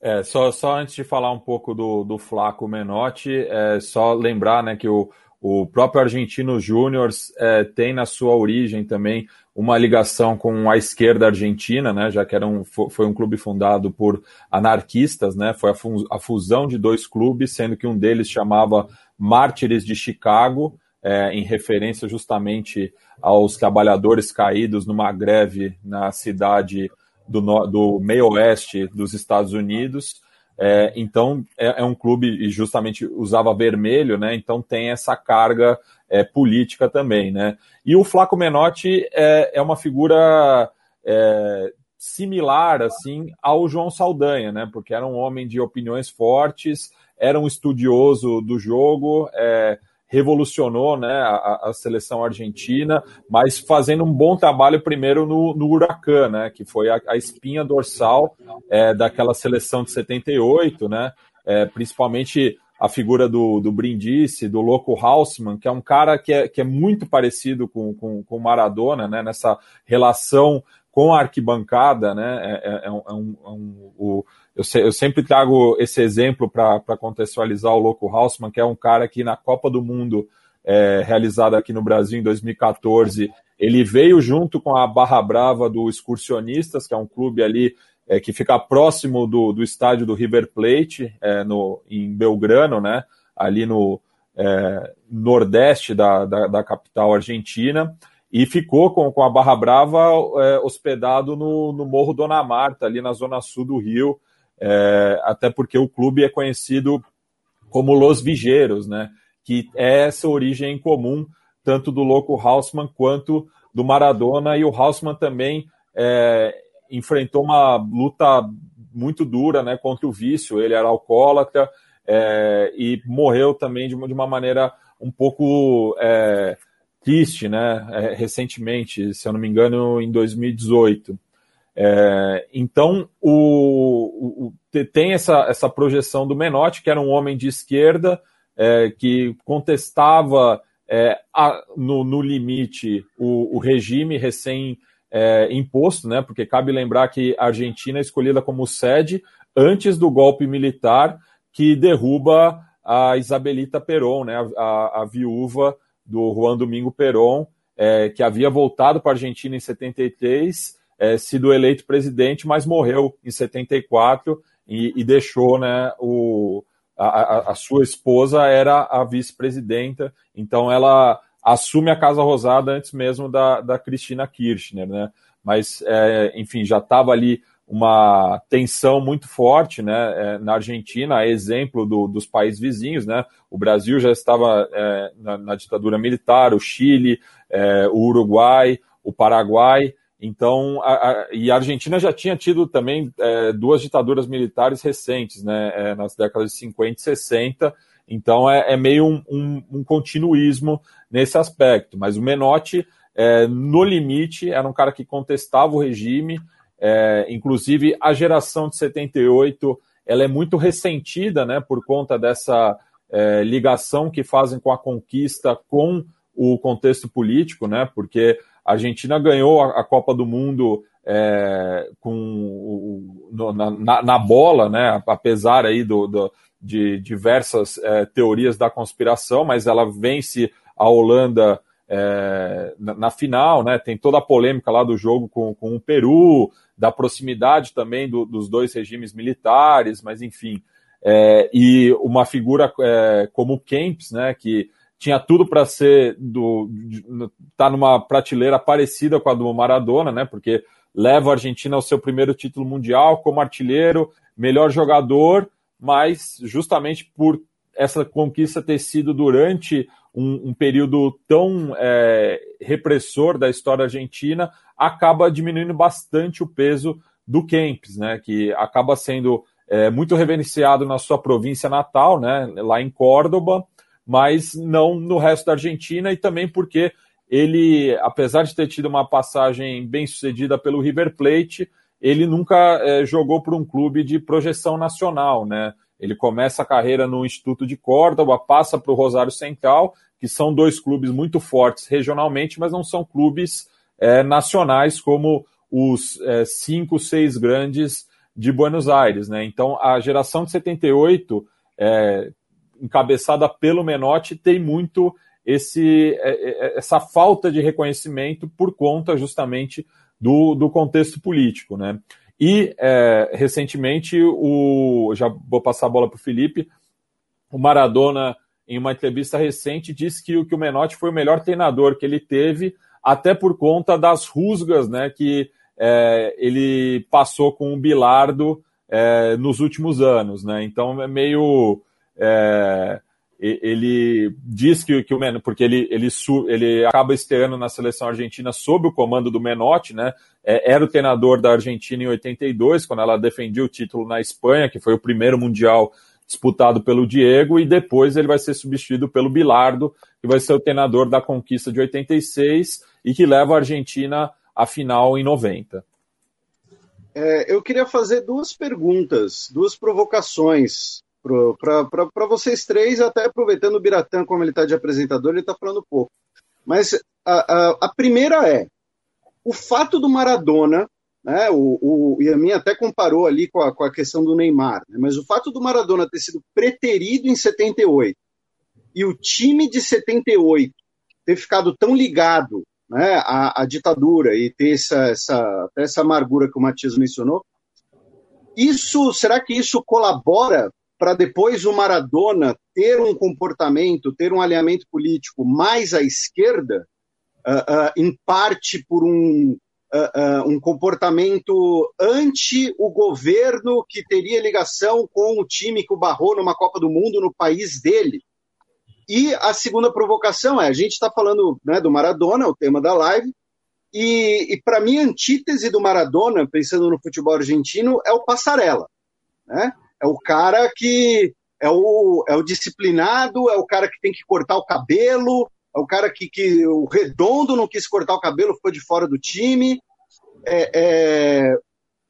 S4: É, só, só antes de falar um pouco do, do Flaco Menotti, é só lembrar né, que o, o próprio Argentino Júnior é, tem na sua origem também uma ligação com a esquerda argentina, né, já que era um, foi um clube fundado por anarquistas, né, foi a, fusão de dois clubes, sendo que um deles chamava Mártires de Chicago, é, em referência justamente aos trabalhadores caídos numa greve na cidade do, do meio oeste dos Estados Unidos. É, então é, é, um clube e justamente usava vermelho, né? Então tem essa carga é, política também, né? E o Flaco Menotti é, é uma figura é, similar assim ao João Saldanha, né? Porque era um homem de opiniões fortes, era um estudioso do jogo, é, revolucionou né, a, a, seleção argentina, mas fazendo um bom trabalho primeiro no, no Huracan, né, que foi a, a espinha dorsal é, daquela seleção de 78, né, é, principalmente a figura do, do Brindisi, do Loco Hausmann, que é um cara que é, que é muito parecido com, com, com Maradona, né, nessa relação com a arquibancada, né, é, é, é um, é um, é um o, eu, se, eu, sempre trago esse exemplo para contextualizar o Loco Hausmann, que é um cara que na Copa do Mundo, é, realizada aqui no Brasil em 2014, ele veio junto com a Barra Brava do Excursionistas, que é um clube ali é, que fica próximo do, do estádio do River Plate, é, no, em Belgrano, né, ali no é, nordeste da, da, da, capital argentina, e ficou com, com a Barra Brava é, hospedado no, no Morro Dona Marta, ali na zona sul do Rio, é, até porque o clube é conhecido como Los Vigeiros, né, que é essa origem comum tanto do Louco Hausmann quanto do Maradona, e o Hausmann também é, enfrentou uma luta muito dura né, contra o vício. Ele era alcoólatra é, e morreu também de uma, de uma maneira um pouco é, triste, né, é, recentemente, se eu não me engano, em 2018. É, então, o, o, tem essa, essa projeção do Menotti, que era um homem de esquerda, é, que contestava é, a, no, no, limite o, o regime recém é, né? Porque cabe lembrar que a Argentina é escolhida como sede antes do golpe militar que derruba a Isabelita Perón, né? A, a, a viúva do Juan Domingo Perón, é, que havia voltado para a Argentina em 73, é, sido eleito presidente, mas morreu em 74 e, e deixou, né? O, a, a, sua esposa era a vice-presidenta, então ela assume a Casa Rosada antes mesmo da, da Cristina Kirchner, né? Mas, é, enfim, já estava ali uma tensão muito forte né, é, na Argentina, exemplo do, dos países vizinhos. Né? O Brasil já estava é, na, na, ditadura militar, o Chile, é, o Uruguai, o Paraguai. Então, a, a, e a Argentina já tinha tido também é, duas ditaduras militares recentes, né, é, nas décadas de 50 e 60. Então, é, é meio um, um, um continuismo nesse aspecto. Mas o Menotti, é, no limite, era um cara que contestava o regime, é, inclusive a geração de 78 ela é muito ressentida né, por conta dessa é, ligação que fazem com a conquista com o contexto político, né, porque a Argentina ganhou a, a Copa do Mundo é, com o, no, na, na, bola, né, apesar aí do, do de diversas é, teorias da conspiração, mas ela vence a Holanda é, na, na, final, né? Tem toda a polêmica lá do jogo com, com o Peru, da proximidade também do, dos dois regimes militares, mas enfim. É, e uma figura é, como o Kempis, né? Que tinha tudo para ser do tá numa prateleira parecida com a do Maradona, né? Porque leva a Argentina ao seu primeiro título mundial como artilheiro, melhor jogador, mas justamente por essa conquista ter sido durante um, um período tão é, repressor da história argentina, acaba diminuindo bastante o peso do Kempis, né, que acaba sendo é, muito reverenciado na sua província natal, né, lá em Córdoba, mas não no resto da Argentina e também porque ele, apesar de ter tido uma passagem bem sucedida pelo River Plate, ele nunca é, jogou por um clube de projeção nacional, né? Ele começa a carreira no Instituto de Córdoba, passa para o Rosário Central, que são dois clubes muito fortes regionalmente, mas não são clubes é, nacionais como os é, cinco, seis grandes de Buenos Aires. Né? Então, a geração de 78, é, encabeçada pelo Menotti, tem muito esse, é, é, essa falta de reconhecimento por conta justamente do, do contexto político. Né? E é, recentemente, o, já vou passar a bola para o Felipe, o Maradona, em uma entrevista recente, disse que, que o Menotti foi o melhor treinador que ele teve, até por conta das rusgas né, que é, ele passou com o Bilardo é, nos últimos anos. Né? Então é meio. É, ele diz que, que o Menotti, porque ele, ele, ele acaba estreando na seleção argentina sob o comando do Menotti, né? É, era o treinador da Argentina em 82, quando ela defendia o título na Espanha, que foi o primeiro mundial disputado pelo Diego, e depois ele vai ser substituído pelo Bilardo, que vai ser o treinador da conquista de 86 e que leva a Argentina à final em 90.
S2: É, eu queria fazer duas perguntas, duas provocações para vocês três, até aproveitando o Biratã, como ele está de apresentador, ele está falando pouco. Mas a, a, a, primeira é o fato do Maradona, né, o, o Yamin até comparou ali com a, com a questão do Neymar, né, mas o fato do Maradona ter sido preterido em 78 e o time de 78 ter ficado tão ligado né, à, à ditadura e ter essa, essa, essa amargura que o Matias mencionou, isso, será que isso colabora para depois o Maradona ter um comportamento, ter um alinhamento político mais à esquerda, uh, uh, em parte por um, uh, um comportamento anti o governo que teria ligação com o time que o barrou numa Copa do Mundo no país dele. E a segunda provocação é: a gente está falando né, do Maradona, o tema da live, e, e para mim a antítese do Maradona, pensando no futebol argentino, é o Passarela. Né? É o cara que é o, é o disciplinado, é o cara que tem que cortar o cabelo, é o cara que, que o redondo não quis cortar o cabelo, ficou de fora do time. É, é,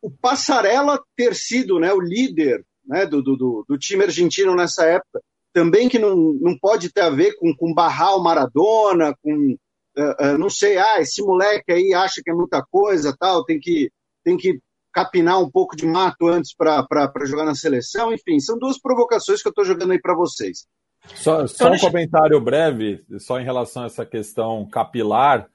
S2: o Passarela ter sido né, o líder né, do, do, do, time argentino nessa época, também que não, não pode ter a ver com, com barrar o Maradona, com, uh, uh, não sei, ah, esse moleque aí acha que é muita coisa, tal, tem que, tem que capinar um pouco de mato antes para jogar na seleção. Enfim, são duas provocações que eu estou jogando aí para vocês.
S4: Só, só um comentário breve, só em relação a essa questão capilar,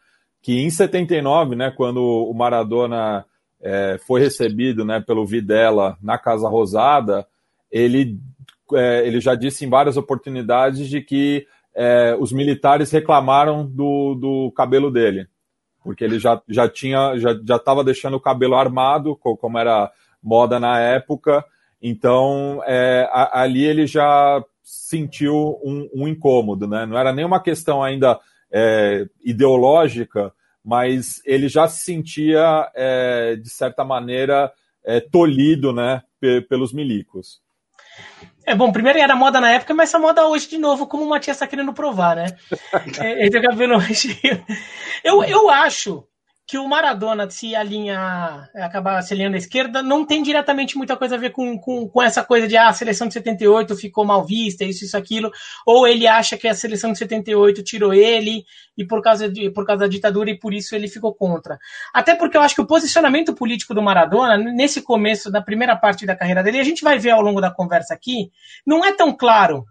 S4: que em 79, né, quando o Maradona é, foi recebido né, pelo Videla na Casa Rosada, ele, é, ele já disse em várias oportunidades de que é, os militares reclamaram do, do cabelo dele porque ele já, já tinha já estava deixando o cabelo armado, como era moda na época. Então é, ali ele já sentiu um, um, incômodo, né? Não era nenhuma questão ainda é, ideológica, mas ele já se sentia é, de certa maneira é, tolhido, né, pelos milicos.
S1: É bom, primeiro era moda na época, mas essa moda hoje de novo, como o Matias está querendo provar, né? é, esse cabelo hoje. Eu, eu acho que o Maradona se alinhar, acabar se alinhando à esquerda, não tem diretamente muita coisa a ver com, com, com, essa coisa de ah, a seleção de 78 ficou mal vista, isso, isso, aquilo, ou ele acha que a seleção de 78 tirou ele e por causa, de, por causa da ditadura e por isso ele ficou contra. Até porque eu acho que o posicionamento político do Maradona, nesse começo da primeira parte da carreira dele, a gente vai ver ao longo da conversa aqui, não é tão claro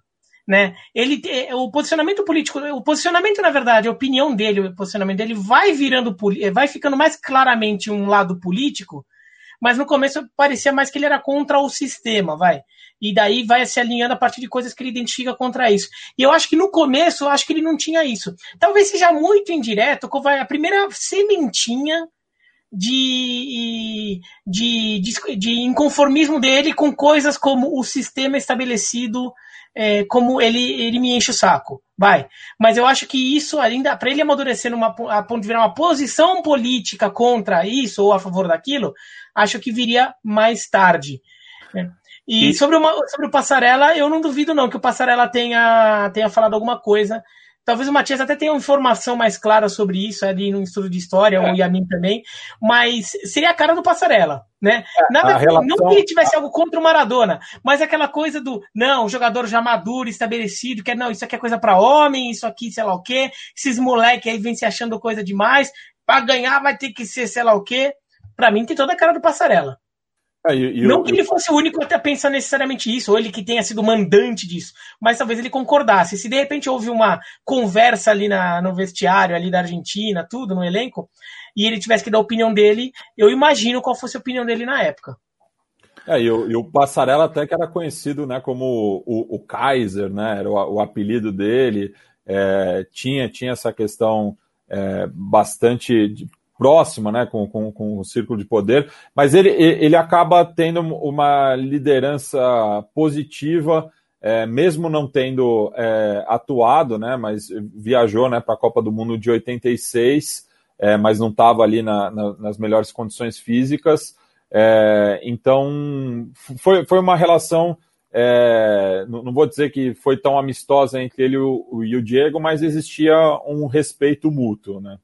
S1: né? Ele, o posicionamento político, o posicionamento, na verdade, a opinião dele, o posicionamento dele vai virando, vai ficando mais claramente um lado político, mas no começo parecia mais que ele era contra o sistema, vai. E daí vai se alinhando a partir de coisas que ele identifica contra isso. E eu acho que no começo, eu acho que ele não tinha isso. Talvez seja muito indireto, a primeira sementinha de, de, de, de inconformismo dele com coisas como o sistema estabelecido é, como ele, ele me enche o saco. Vai. Mas eu acho que isso ainda, para ele amadurecer numa, a ponto de virar uma posição política contra isso ou a favor daquilo, acho que viria mais tarde. Né? E, e sobre, uma, sobre o Passarela, eu não duvido não que o Passarela tenha, tenha falado alguma coisa Talvez o Matias até tenha uma informação mais clara sobre isso ali no estudo de história, é. ou o Yamin também, mas seria a cara do Passarela, né? É, Nada, relação... Não que ele tivesse algo contra o Maradona, mas aquela coisa do, não, o jogador já maduro, estabelecido, que é, não, isso aqui é coisa para homem, isso aqui, sei lá o quê, esses moleque aí vem se achando coisa demais, para ganhar vai ter que ser sei lá o quê. Para mim tem toda a cara do Passarela. É, não que ele fosse o único a pensar necessariamente isso, ou ele que tenha sido mandante disso, mas talvez ele concordasse. Se de repente houve uma conversa ali na, no vestiário ali da Argentina, tudo, no elenco, e ele tivesse que dar a opinião dele, eu imagino qual fosse a opinião dele na época.
S4: É, e o, e o Passarela até que era conhecido né, como o, o Kaiser, né, era o, o apelido dele, é, tinha, tinha essa questão é, bastante próxima né, com, com, com, o círculo de poder, mas ele, ele acaba tendo uma liderança positiva, é, mesmo não tendo é, atuado, né, mas viajou né, para a Copa do Mundo de 86, é, mas não estava ali na, na, nas melhores condições físicas. É, então, foi, foi uma relação é, não, vou dizer que foi tão amistosa entre ele e o, e o Diego, mas existia um respeito mútuo, né?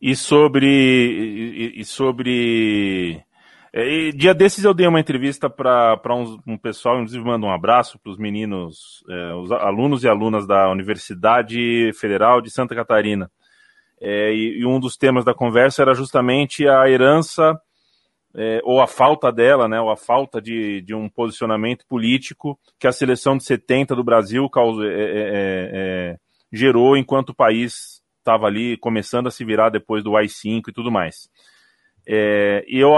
S3: E sobre. E, e sobre. É, e dia desses eu dei uma entrevista para um, um, pessoal, inclusive mando um abraço para os meninos, é, os alunos e alunas da Universidade Federal de Santa Catarina. É, e, e, um dos temas da conversa era justamente a herança é, ou a falta dela, né, ou a falta de, de um posicionamento político que a seleção de 70 do Brasil causou, é, é, gerou enquanto país estava ali começando a se virar depois do AI-5 e tudo mais. É, eu,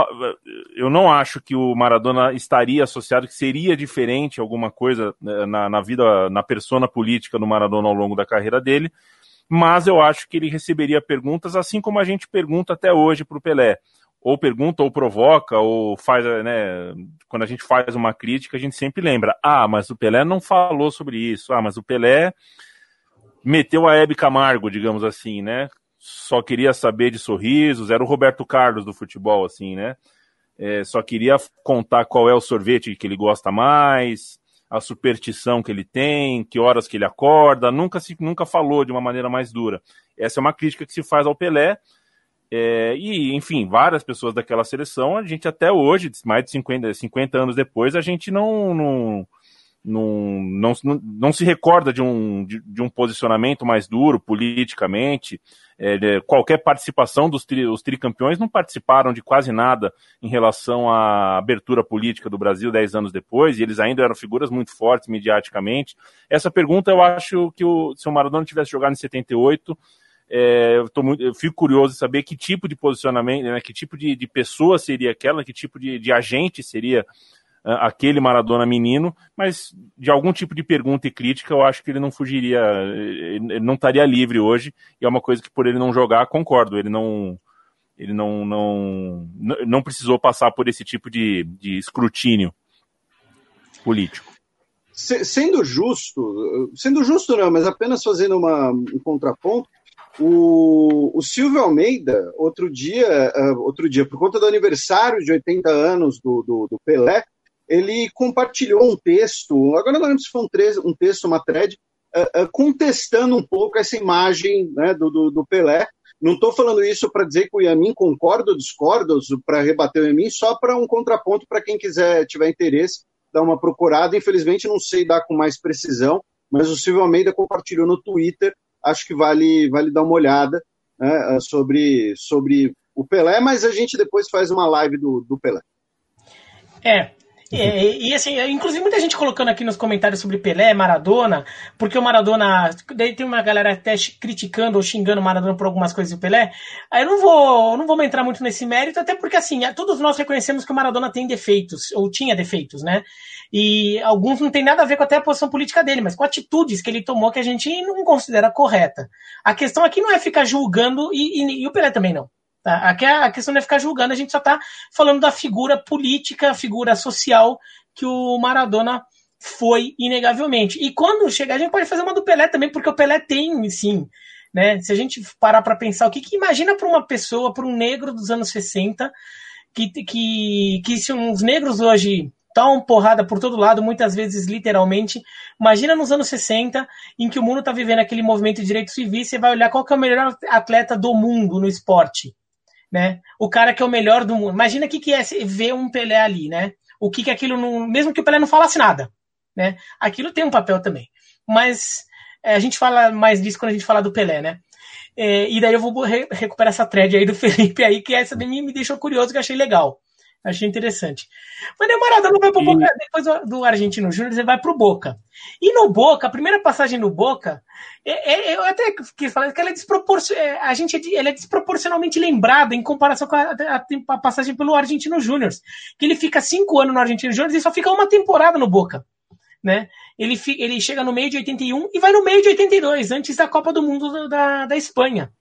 S3: eu não acho que o Maradona estaria associado, que seria diferente alguma coisa né, na, na vida, na persona política do Maradona ao longo da carreira dele, mas eu acho que ele receberia perguntas assim como a gente pergunta até hoje para o Pelé ou pergunta, ou provoca, ou faz, né? Quando a gente faz uma crítica, a gente sempre lembra: ah, mas o Pelé não falou sobre isso, ah, mas o Pelé meteu a Hebe Camargo, digamos assim, né? Só queria saber de sorrisos, era o Roberto Carlos do futebol, assim, né? É, só queria contar qual é o sorvete que ele gosta mais, a superstição que ele tem, que horas que ele acorda, nunca se nunca falou de uma maneira mais dura. Essa é uma crítica que se faz ao Pelé, é, e, enfim, várias pessoas daquela seleção, a gente até hoje, mais de 50, 50 anos depois, a gente não, não, não, não, não, se recorda de um, de, de, um posicionamento mais duro politicamente. É, qualquer participação dos tri, os tricampeões não participaram de quase nada em relação à abertura política do Brasil dez anos depois, e eles ainda eram figuras muito fortes mediaticamente. Essa pergunta eu acho que o, se o Maradona tivesse jogado em 78, é, eu, muito, eu fico curioso de saber que tipo de posicionamento, né, que tipo de, de pessoa seria aquela, que tipo de, de agente seria aquele Maradona menino, mas de algum tipo de pergunta e crítica eu acho que ele não fugiria, ele não estaria livre hoje, e é uma coisa que por ele não jogar, concordo, ele não ele não, não, não precisou passar por esse tipo de, de escrutínio político.
S2: Sendo justo, sendo justo não, mas apenas fazendo uma, um contraponto, o, o Silvio Almeida, outro dia, uh, outro dia, por conta do aniversário de 80 anos do, do, do Pelé, ele compartilhou um texto, agora não lembro se foi um, tre um texto, uma thread, uh, uh, contestando um pouco essa imagem né, do, do, do, Pelé. Não estou falando isso para dizer que o Yamin concorda ou discorda, para rebater o Yamin, só para um contraponto para quem quiser, tiver interesse, dar uma procurada. Infelizmente, não sei dar com mais precisão, mas o Silvio Almeida compartilhou no Twitter acho que vale, vale dar uma olhada né, sobre, sobre o Pelé, mas a gente depois faz uma live do, do Pelé.
S1: É, e, e, assim, inclusive muita gente colocando aqui nos comentários sobre Pelé, Maradona, porque o Maradona. Daí tem uma galera até criticando ou xingando o Maradona por algumas coisas do Pelé. Aí eu não vou, não vou entrar muito nesse mérito, até porque assim, todos nós reconhecemos que o Maradona tem defeitos, ou tinha defeitos, né? E alguns não tem nada a ver com até a posição política dele, mas com atitudes que ele tomou que a gente não considera correta. A questão aqui não é ficar julgando, e, e, e o Pelé também não. Tá? Aqui a questão não é ficar julgando, a gente só está falando da figura política, figura social que o Maradona foi, inegavelmente. E quando chegar, a gente pode fazer uma do Pelé também, porque o Pelé tem, sim. Né? Se a gente parar para pensar, o que, que imagina para uma pessoa, para um negro dos anos 60, que, que, que se uns negros hoje estão porrada por todo lado, muitas vezes literalmente. Imagina nos anos 60, em que o mundo está vivendo aquele movimento de direitos civis, você vai olhar qual é o melhor atleta do mundo no esporte né? O cara que é o melhor do mundo. Imagina o que, que é ver um Pelé ali, né? O que, que aquilo não. Mesmo que o Pelé não falasse nada, né? Aquilo tem um papel também. Mas é, a gente fala mais disso quando a gente fala do Pelé, né? É, e daí eu vou re recuperar essa thread aí do Felipe aí, que essa de mim me deixou curioso, que achei legal. Achei interessante. Mas o Maradona vai pro Boca, depois do Argentino Júnior, ele vai pro Boca. E no Boca, a primeira passagem no Boca, é, é, eu até quis falar que ela é desproporcional. É, a gente é, ele é desproporcionalmente lembrado em comparação com a, a, a passagem pelo Argentino Júnior. Que ele fica cinco anos no Argentino Júnior e só fica uma temporada no Boca. Né? Ele, ele chega no meio de 81 e vai no meio de 82, antes da Copa do Mundo da, da Espanha.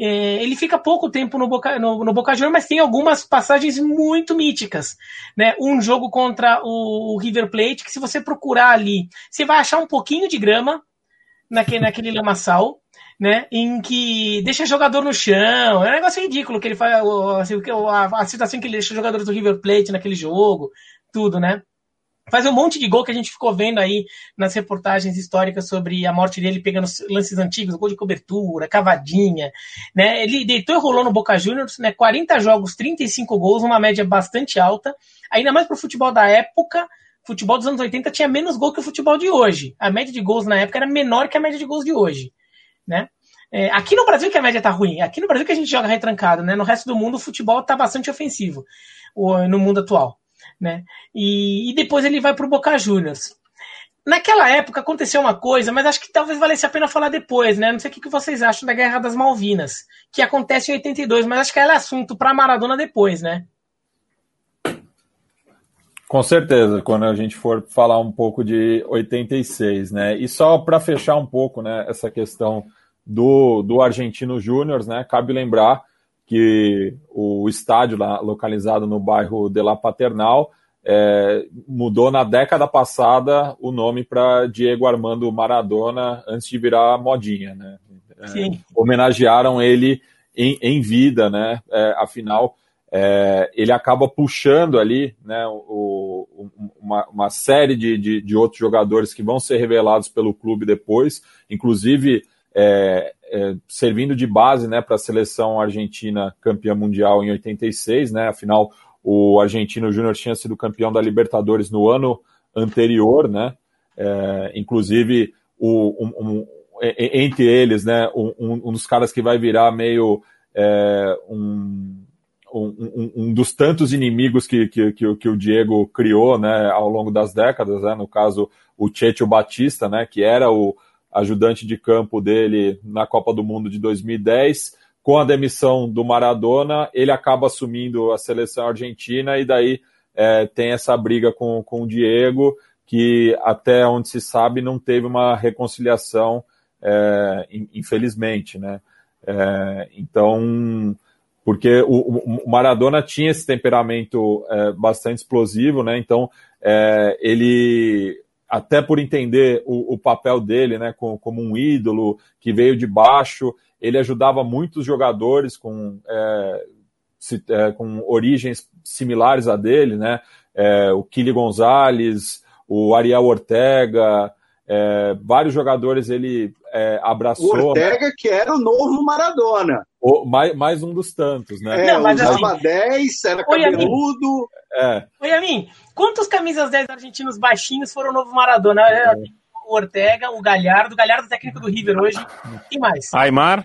S1: É, ele fica pouco tempo no Boca, no, no Boca Juniors, mas tem algumas passagens muito míticas. Né? Um jogo contra o, o, River Plate, que se você procurar ali, você vai achar um pouquinho de grama naquele, naquele lamaçal, né? Em que deixa jogador no chão. É um negócio ridículo que ele faz, assim, a, a situação que ele deixa jogadores do River Plate naquele jogo, tudo, né? Faz um monte de gol que a gente ficou vendo aí nas reportagens históricas sobre a morte dele pegando lances antigos, gol de cobertura, cavadinha, né? Ele deitou e rolou no Boca Juniors, né? 40 jogos, 35 gols, uma média bastante alta, ainda mais pro futebol da época. Futebol dos anos 80 tinha menos gol que o futebol de hoje. A média de gols na época era menor que a média de gols de hoje, né? É, aqui no Brasil que a média tá ruim, aqui no Brasil que a gente joga retrancado, né? No resto do mundo o futebol tá bastante ofensivo, no mundo atual né? E, e depois ele vai para o Boca Juniors. Naquela época aconteceu uma coisa, mas acho que talvez valesse a pena falar depois, né? Não sei o que vocês acham da Guerra das Malvinas, que acontece em 82, mas acho que ela é assunto para Maradona depois, né?
S4: Com certeza, quando a gente for falar um pouco de 86, né? E só para fechar um pouco, né, essa questão do, do Argentino Júnior, né? Cabe lembrar que o estádio lá, localizado no bairro de La Paternal é, mudou na década passada o nome para Diego Armando Maradona antes de virar modinha, né? É, homenagearam ele em, em vida, né? É, afinal, é, ele acaba puxando ali né, o, uma, uma, série de, de, de, outros jogadores que vão ser revelados pelo clube depois, inclusive é, é, servindo de base né, para a seleção argentina campeã mundial em 86, né? Afinal, o Argentino Júnior tinha sido campeão da Libertadores no ano anterior, né? É, inclusive, o, um, um, entre eles, né, um, um, dos caras que vai virar meio é, um, um, dos tantos inimigos que, que, que, que, o Diego criou né, ao longo das décadas, né, no caso o Checho Batista, né, que era o, ajudante de campo dele na Copa do Mundo de 2010. Com a demissão do Maradona, ele acaba assumindo a seleção argentina e daí é, tem essa briga com, com o Diego, que até onde se sabe não teve uma reconciliação, é, infelizmente, né? É, então, porque o, o, Maradona tinha esse temperamento é, bastante explosivo, né? Então, é, ele até por entender o, o papel dele, né, como, como, um ídolo que veio de baixo, ele ajudava muitos jogadores com, é, se, é, com origens similares a dele, né, é, o Kili Gonzalez, o Ariel Ortega, é, vários jogadores ele é, abraçou.
S2: O Ortega, que era o novo Maradona.
S4: O, mais, mais um dos tantos, né?
S2: É, Não, mas usava assim, 10, era cabeludo.
S1: É. Oi, Amin, quantos camisas 10 argentinos baixinhos foram o novo Maradona? É. O Ortega, o Galhardo, o Galhardo técnico do River hoje. E mais?
S3: Aymar.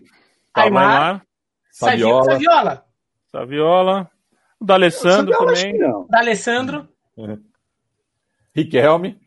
S1: Aymar. Aymar. Saviola. Saviola.
S3: Saviola. O D'Alessandro também.
S1: O D'Alessandro.
S4: É. Riquelme.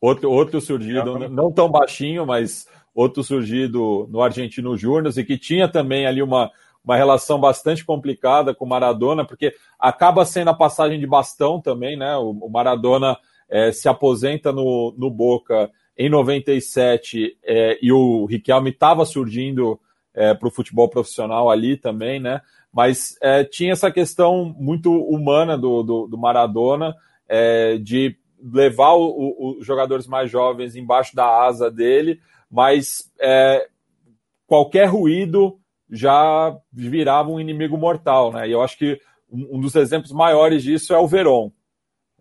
S4: Outro, outro surgido, não tão baixinho, mas outro surgido no Argentino Júnior e que tinha também ali uma, uma relação bastante complicada com o Maradona, porque acaba sendo a passagem de bastão também, né? O, o Maradona é, se aposenta no, no Boca em 97 é, e o Riquelme estava surgindo é, para o futebol profissional ali também, né? Mas é, tinha essa questão muito humana do, do, do Maradona é, de levar os jogadores mais jovens embaixo da asa dele, mas é, qualquer ruído já virava um inimigo mortal, né? E eu acho que um, dos exemplos maiores disso é o Verón,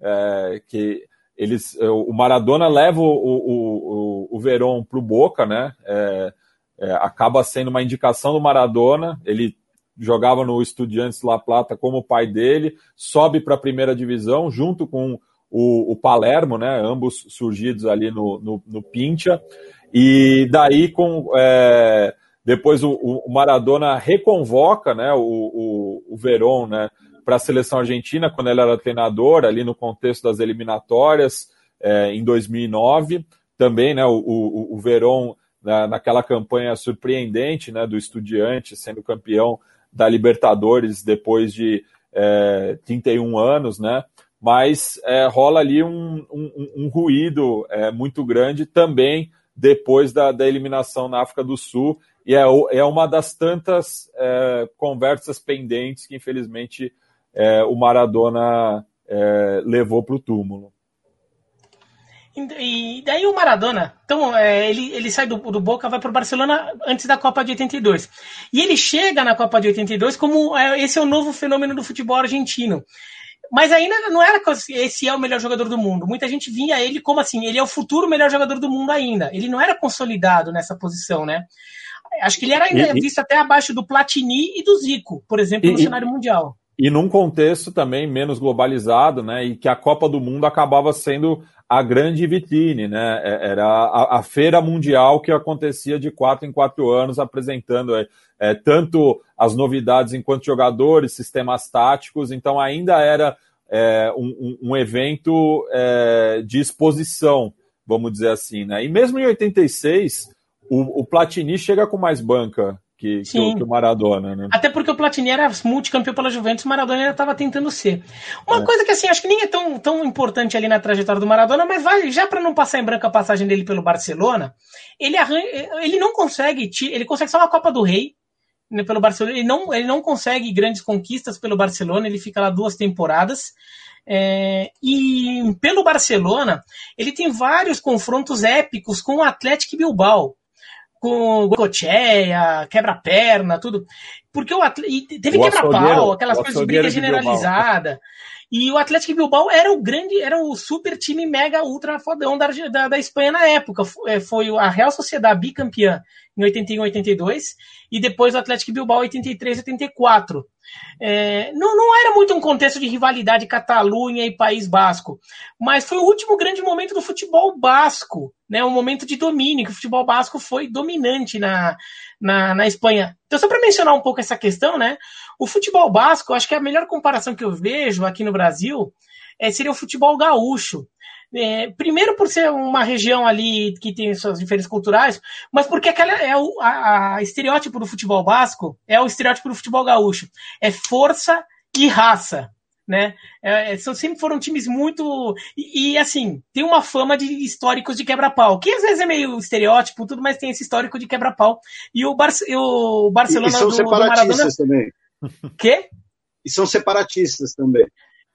S4: é, que eles, o Maradona leva o, o, o, o Verón para o Boca, né? É, é, acaba sendo uma indicação do Maradona. Ele jogava no Estudiantes La Plata como o pai dele, sobe para a primeira divisão junto com o, o, Palermo, né? Ambos surgidos ali no, no, no Pincha. E daí com é, depois o, o, Maradona reconvoca né, o, o, o Verón né, para a seleção argentina quando ele era treinador, ali no contexto das eliminatórias, é, em 2009. Também né, o, o, o Verón, na, naquela campanha surpreendente né, do Estudiante, sendo campeão da Libertadores depois de é, 31 anos, né? Mas é, rola ali um, um, um ruído é, muito grande também depois da, da eliminação na África do Sul e é, é uma das tantas é, conversas pendentes que, infelizmente, é, o Maradona é, levou para o túmulo.
S1: E daí o Maradona, então ele, ele sai do, do Boca, vai para o Barcelona antes da Copa de 82. E ele chega na Copa de 82 como esse é o novo fenômeno do futebol argentino. Mas ainda não era que esse é o melhor jogador do mundo. Muita gente vinha ele como assim, ele é o futuro melhor jogador do mundo ainda. Ele não era consolidado nessa posição, né? Acho que ele era ainda e, visto até abaixo do Platini e do Zico, por exemplo, no e, cenário mundial.
S4: E num contexto também menos globalizado, né? E que a Copa do Mundo acabava sendo a grande vitrine, né? É, era a, a, feira mundial que acontecia de quatro em quatro anos, apresentando é, é, tanto as novidades enquanto jogadores, sistemas táticos, então ainda era é, um, um, evento é, de exposição, vamos dizer assim, né? E mesmo em 86, o, o Platini chega com mais banca que, que, o, que, o, Maradona, né?
S1: Até porque o Platini era multicampeão pela Juventus, o Maradona ainda estava tentando ser. Uma é. coisa que assim, acho que nem é tão, tão importante ali na trajetória do Maradona, mas vai, já para não passar em branco a passagem dele pelo Barcelona, ele arranha, ele não consegue, ele consegue só uma Copa do Rei né, pelo Barcelona, ele não, ele não consegue grandes conquistas pelo Barcelona, ele fica lá duas temporadas. É, e pelo Barcelona, ele tem vários confrontos épicos com o Atlético Bilbao com gococheia, quebra-perna, tudo. Porque o Atlético. Teve quebra-pau, aquelas coisas, briga generalizada. E o Atlético Bilbao era o grande, era o super time mega ultra fodão da, da, da Espanha na época. É, foi a Real Sociedade bicampeã em 81 82 e depois o Atlético Bilbao 83 84. É, não, não era muito um contexto de rivalidade Catalunha e País Basco, mas foi o último grande momento do futebol basco, né, um momento de domínio, que o futebol basco foi dominante na, na, na Espanha. Então, só para mencionar um pouco essa questão, né, o futebol basco, acho que a melhor comparação que eu vejo aqui no Brasil é, seria o futebol gaúcho. É, primeiro por ser uma região ali que tem suas diferenças culturais, mas porque aquela é o a, a estereótipo do futebol basco, é o estereótipo do futebol gaúcho. É força e raça. Né? É, é são, sempre foram times muito. E, e, assim, tem uma fama de históricos de quebra-pau, que às vezes é meio estereótipo, tudo, mas tem esse histórico de quebra-pau. E o, Bar o Barcelona e,
S2: e são do, separatistas do Maradona... também.
S1: Quê?
S2: E são separatistas também.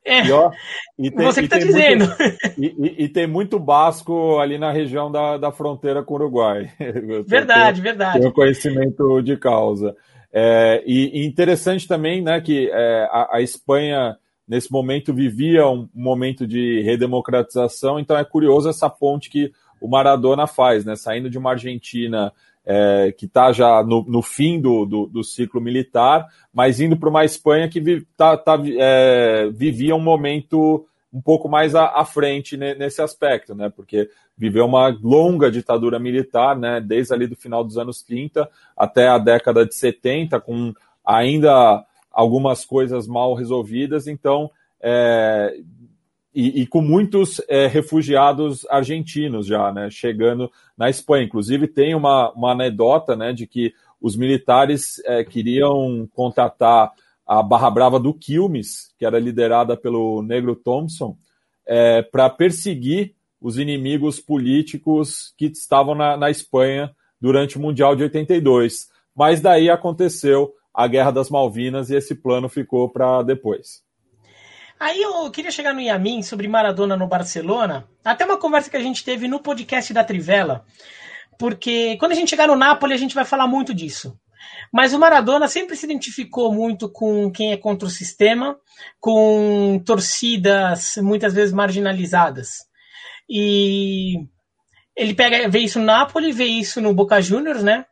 S1: É, e, ó, e tem, você que está dizendo.
S4: Muito, e, e, tem muito basco ali na região da, da fronteira com o Uruguai.
S1: Verdade, verdade.
S4: Tem um conhecimento de causa. É, e, interessante também né, que é, a, a, Espanha, nesse momento, vivia um momento de redemocratização, então é curioso essa ponte que o Maradona faz, né, saindo de uma Argentina é, que está já no, no fim do, do, do, ciclo militar, mas indo para uma Espanha que vi, tá, tá, é, vivia um momento um pouco mais à, à, frente nesse aspecto, né? Porque viveu uma longa ditadura militar, né? Desde ali do final dos anos 30 até a década de 70, com ainda algumas coisas mal resolvidas, então é, e, e com muitos é, refugiados argentinos já, né, chegando na Espanha. Inclusive tem uma, uma anedota, né, de que os militares é, queriam contratar a Barra Brava do Quilmes, que era liderada pelo Negro Thompson, é, para perseguir os inimigos políticos que estavam na, na Espanha durante o Mundial de 82. Mas daí aconteceu a Guerra das Malvinas e esse plano ficou para depois.
S1: Aí eu queria chegar no Yamin sobre Maradona no Barcelona. Até uma conversa que a gente teve no podcast da Trivela. Porque quando a gente chegar no Napoli, a gente vai falar muito disso. Mas o Maradona sempre se identificou muito com quem é contra o sistema, com torcidas muitas vezes marginalizadas. E ele pega, vê isso no Napoli, vê isso no Boca Juniors, né?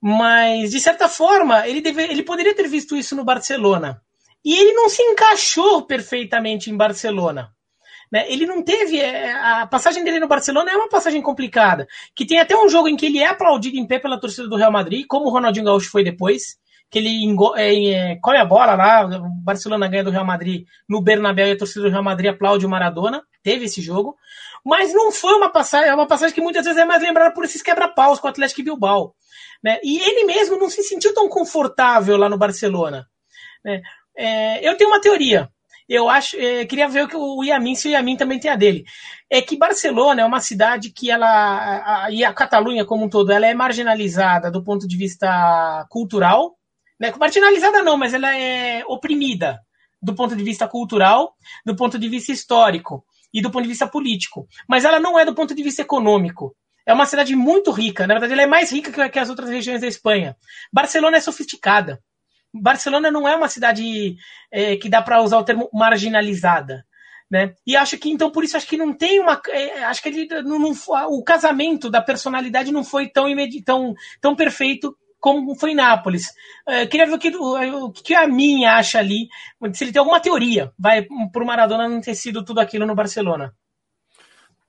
S1: Mas, de certa forma, ele, deve, ele poderia ter visto isso no Barcelona. E ele não se encaixou perfeitamente em Barcelona. Né? Ele não teve. É, a passagem dele no Barcelona é uma passagem complicada. Que tem até um jogo em que ele é aplaudido em pé pela torcida do Real Madrid, como o Ronaldinho Gaúcho foi depois. Que ele é, é, come a bola lá, o Barcelona ganha do Real Madrid no Bernabéu e a torcida do Real Madrid aplaude o Maradona. Teve esse jogo. Mas não foi uma passagem, é uma passagem que muitas vezes é mais lembrada por esses quebra-paus com o Atlético Bilbao. Né? E ele mesmo não se sentiu tão confortável lá no Barcelona. Né? É, eu tenho uma teoria. Eu acho, é, queria ver o que o Yamin, se o Yamin também tem a dele. É que Barcelona é uma cidade que ela, a, e a Catalunha como um todo, ela é marginalizada do ponto de vista cultural. Né? Marginalizada não, mas ela é oprimida do ponto de vista cultural, do ponto de vista histórico e do ponto de vista político. Mas ela não é do ponto de vista econômico. É uma cidade muito rica. Na verdade, ela é mais rica que as outras regiões da Espanha. Barcelona é sofisticada. Barcelona não é uma cidade é, que dá para usar o termo marginalizada. Né? E acho que então por isso acho que não tem uma é, acho que ele não, não, o casamento da personalidade não foi tão tão, tão perfeito como foi em Nápoles. É, queria ver o que, o que a minha acha ali, se ele tem alguma teoria, vai o Maradona não ter sido tudo aquilo no Barcelona.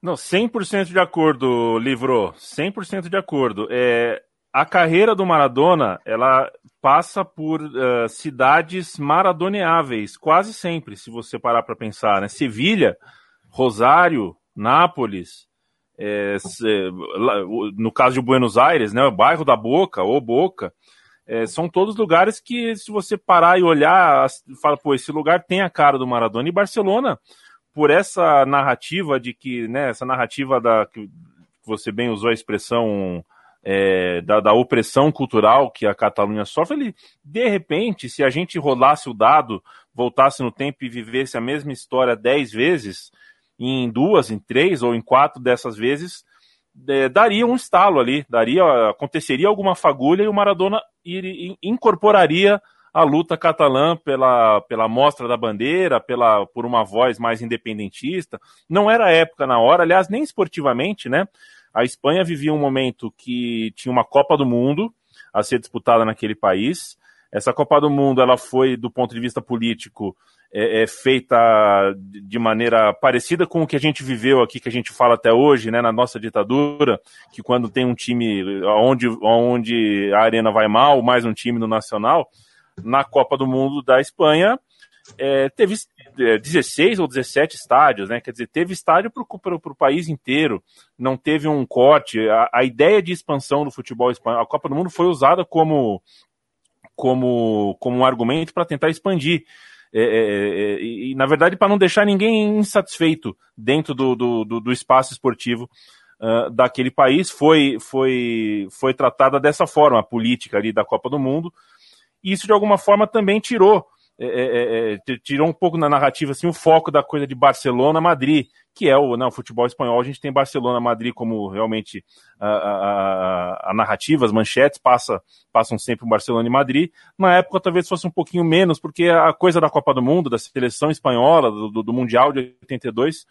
S3: Não, 100% de acordo, Livro. 100% de acordo. É, a carreira do Maradona, ela passa por uh, cidades maradoneáveis, quase sempre, se você parar para pensar, né? Sevilha, Rosário, Nápoles, é, no caso de Buenos Aires, né, o bairro da Boca, ou Boca, é, são todos lugares que, se você parar e olhar, fala, pô, esse lugar tem a cara do Maradona. E Barcelona, por essa narrativa de que, né, essa narrativa da que você bem usou a expressão é, da, da, opressão cultural que a Catalunha sofre, ele, de repente, se a gente rolasse o dado, voltasse no tempo e vivesse a mesma história dez vezes, em duas, em três ou em quatro dessas vezes, é, daria um estalo ali, daria, aconteceria alguma fagulha e o Maradona ir, incorporaria a luta catalã pela, pela mostra da bandeira, pela, por uma voz mais independentista. Não era época na hora, aliás, nem esportivamente, né? A Espanha vivia um momento que tinha uma Copa do Mundo a ser disputada naquele país. Essa Copa do Mundo ela foi, do ponto de vista político, é, é, feita de maneira parecida com o que a gente viveu aqui, que a gente fala até hoje, né, na nossa ditadura, que quando tem um time onde, onde a arena vai mal, mais um time no Nacional, na Copa do Mundo da Espanha, é, teve 16 é, ou 17 estádios, né? Quer dizer, teve estádio para o país inteiro, não teve um corte. A, a, ideia de expansão do futebol espanhol, a Copa do Mundo foi usada como, como, como um argumento para tentar expandir. É, é, é, e, na verdade, para não deixar ninguém insatisfeito dentro do, do, do, do espaço esportivo uh, daquele país, foi, foi, foi tratada dessa forma, a política ali da Copa do Mundo. E isso, de alguma forma, também tirou é, é, é, tirou um pouco na narrativa assim, o foco da coisa de Barcelona-Madrid, que é o, né, o futebol espanhol. A gente tem Barcelona-Madrid como realmente a, a, a, narrativa, as manchetes passa, passam sempre o Barcelona e Madrid. Na época talvez fosse um pouquinho menos, porque a coisa da Copa do Mundo, da seleção espanhola, do, do Mundial de 82,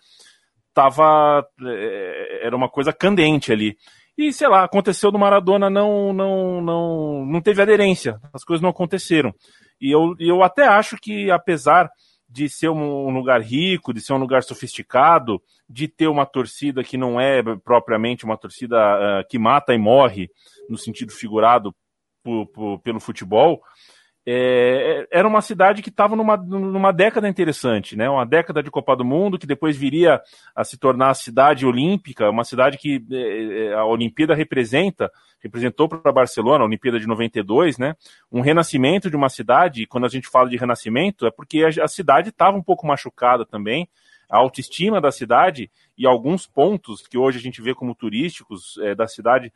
S3: tava, é, era uma coisa candente ali. E, sei lá, aconteceu no Maradona, não, não, não, não teve aderência, as coisas não aconteceram. E eu, eu até acho que, apesar de ser um lugar rico, de ser um lugar sofisticado, de ter uma torcida que não é propriamente uma torcida uh, que mata e morre, no sentido figurado, por, por, pelo futebol, é, era uma cidade que estava numa, numa década interessante, né? Uma década de Copa do Mundo que depois viria a se tornar a cidade olímpica, uma cidade que é, é a Olimpíada representa, representou para Barcelona, a Olimpíada de 92, né? Um renascimento de uma cidade. E quando a gente fala de renascimento, é porque a, a cidade estava um pouco machucada também. A autoestima da cidade e alguns pontos que hoje a gente vê como turísticos é, da cidade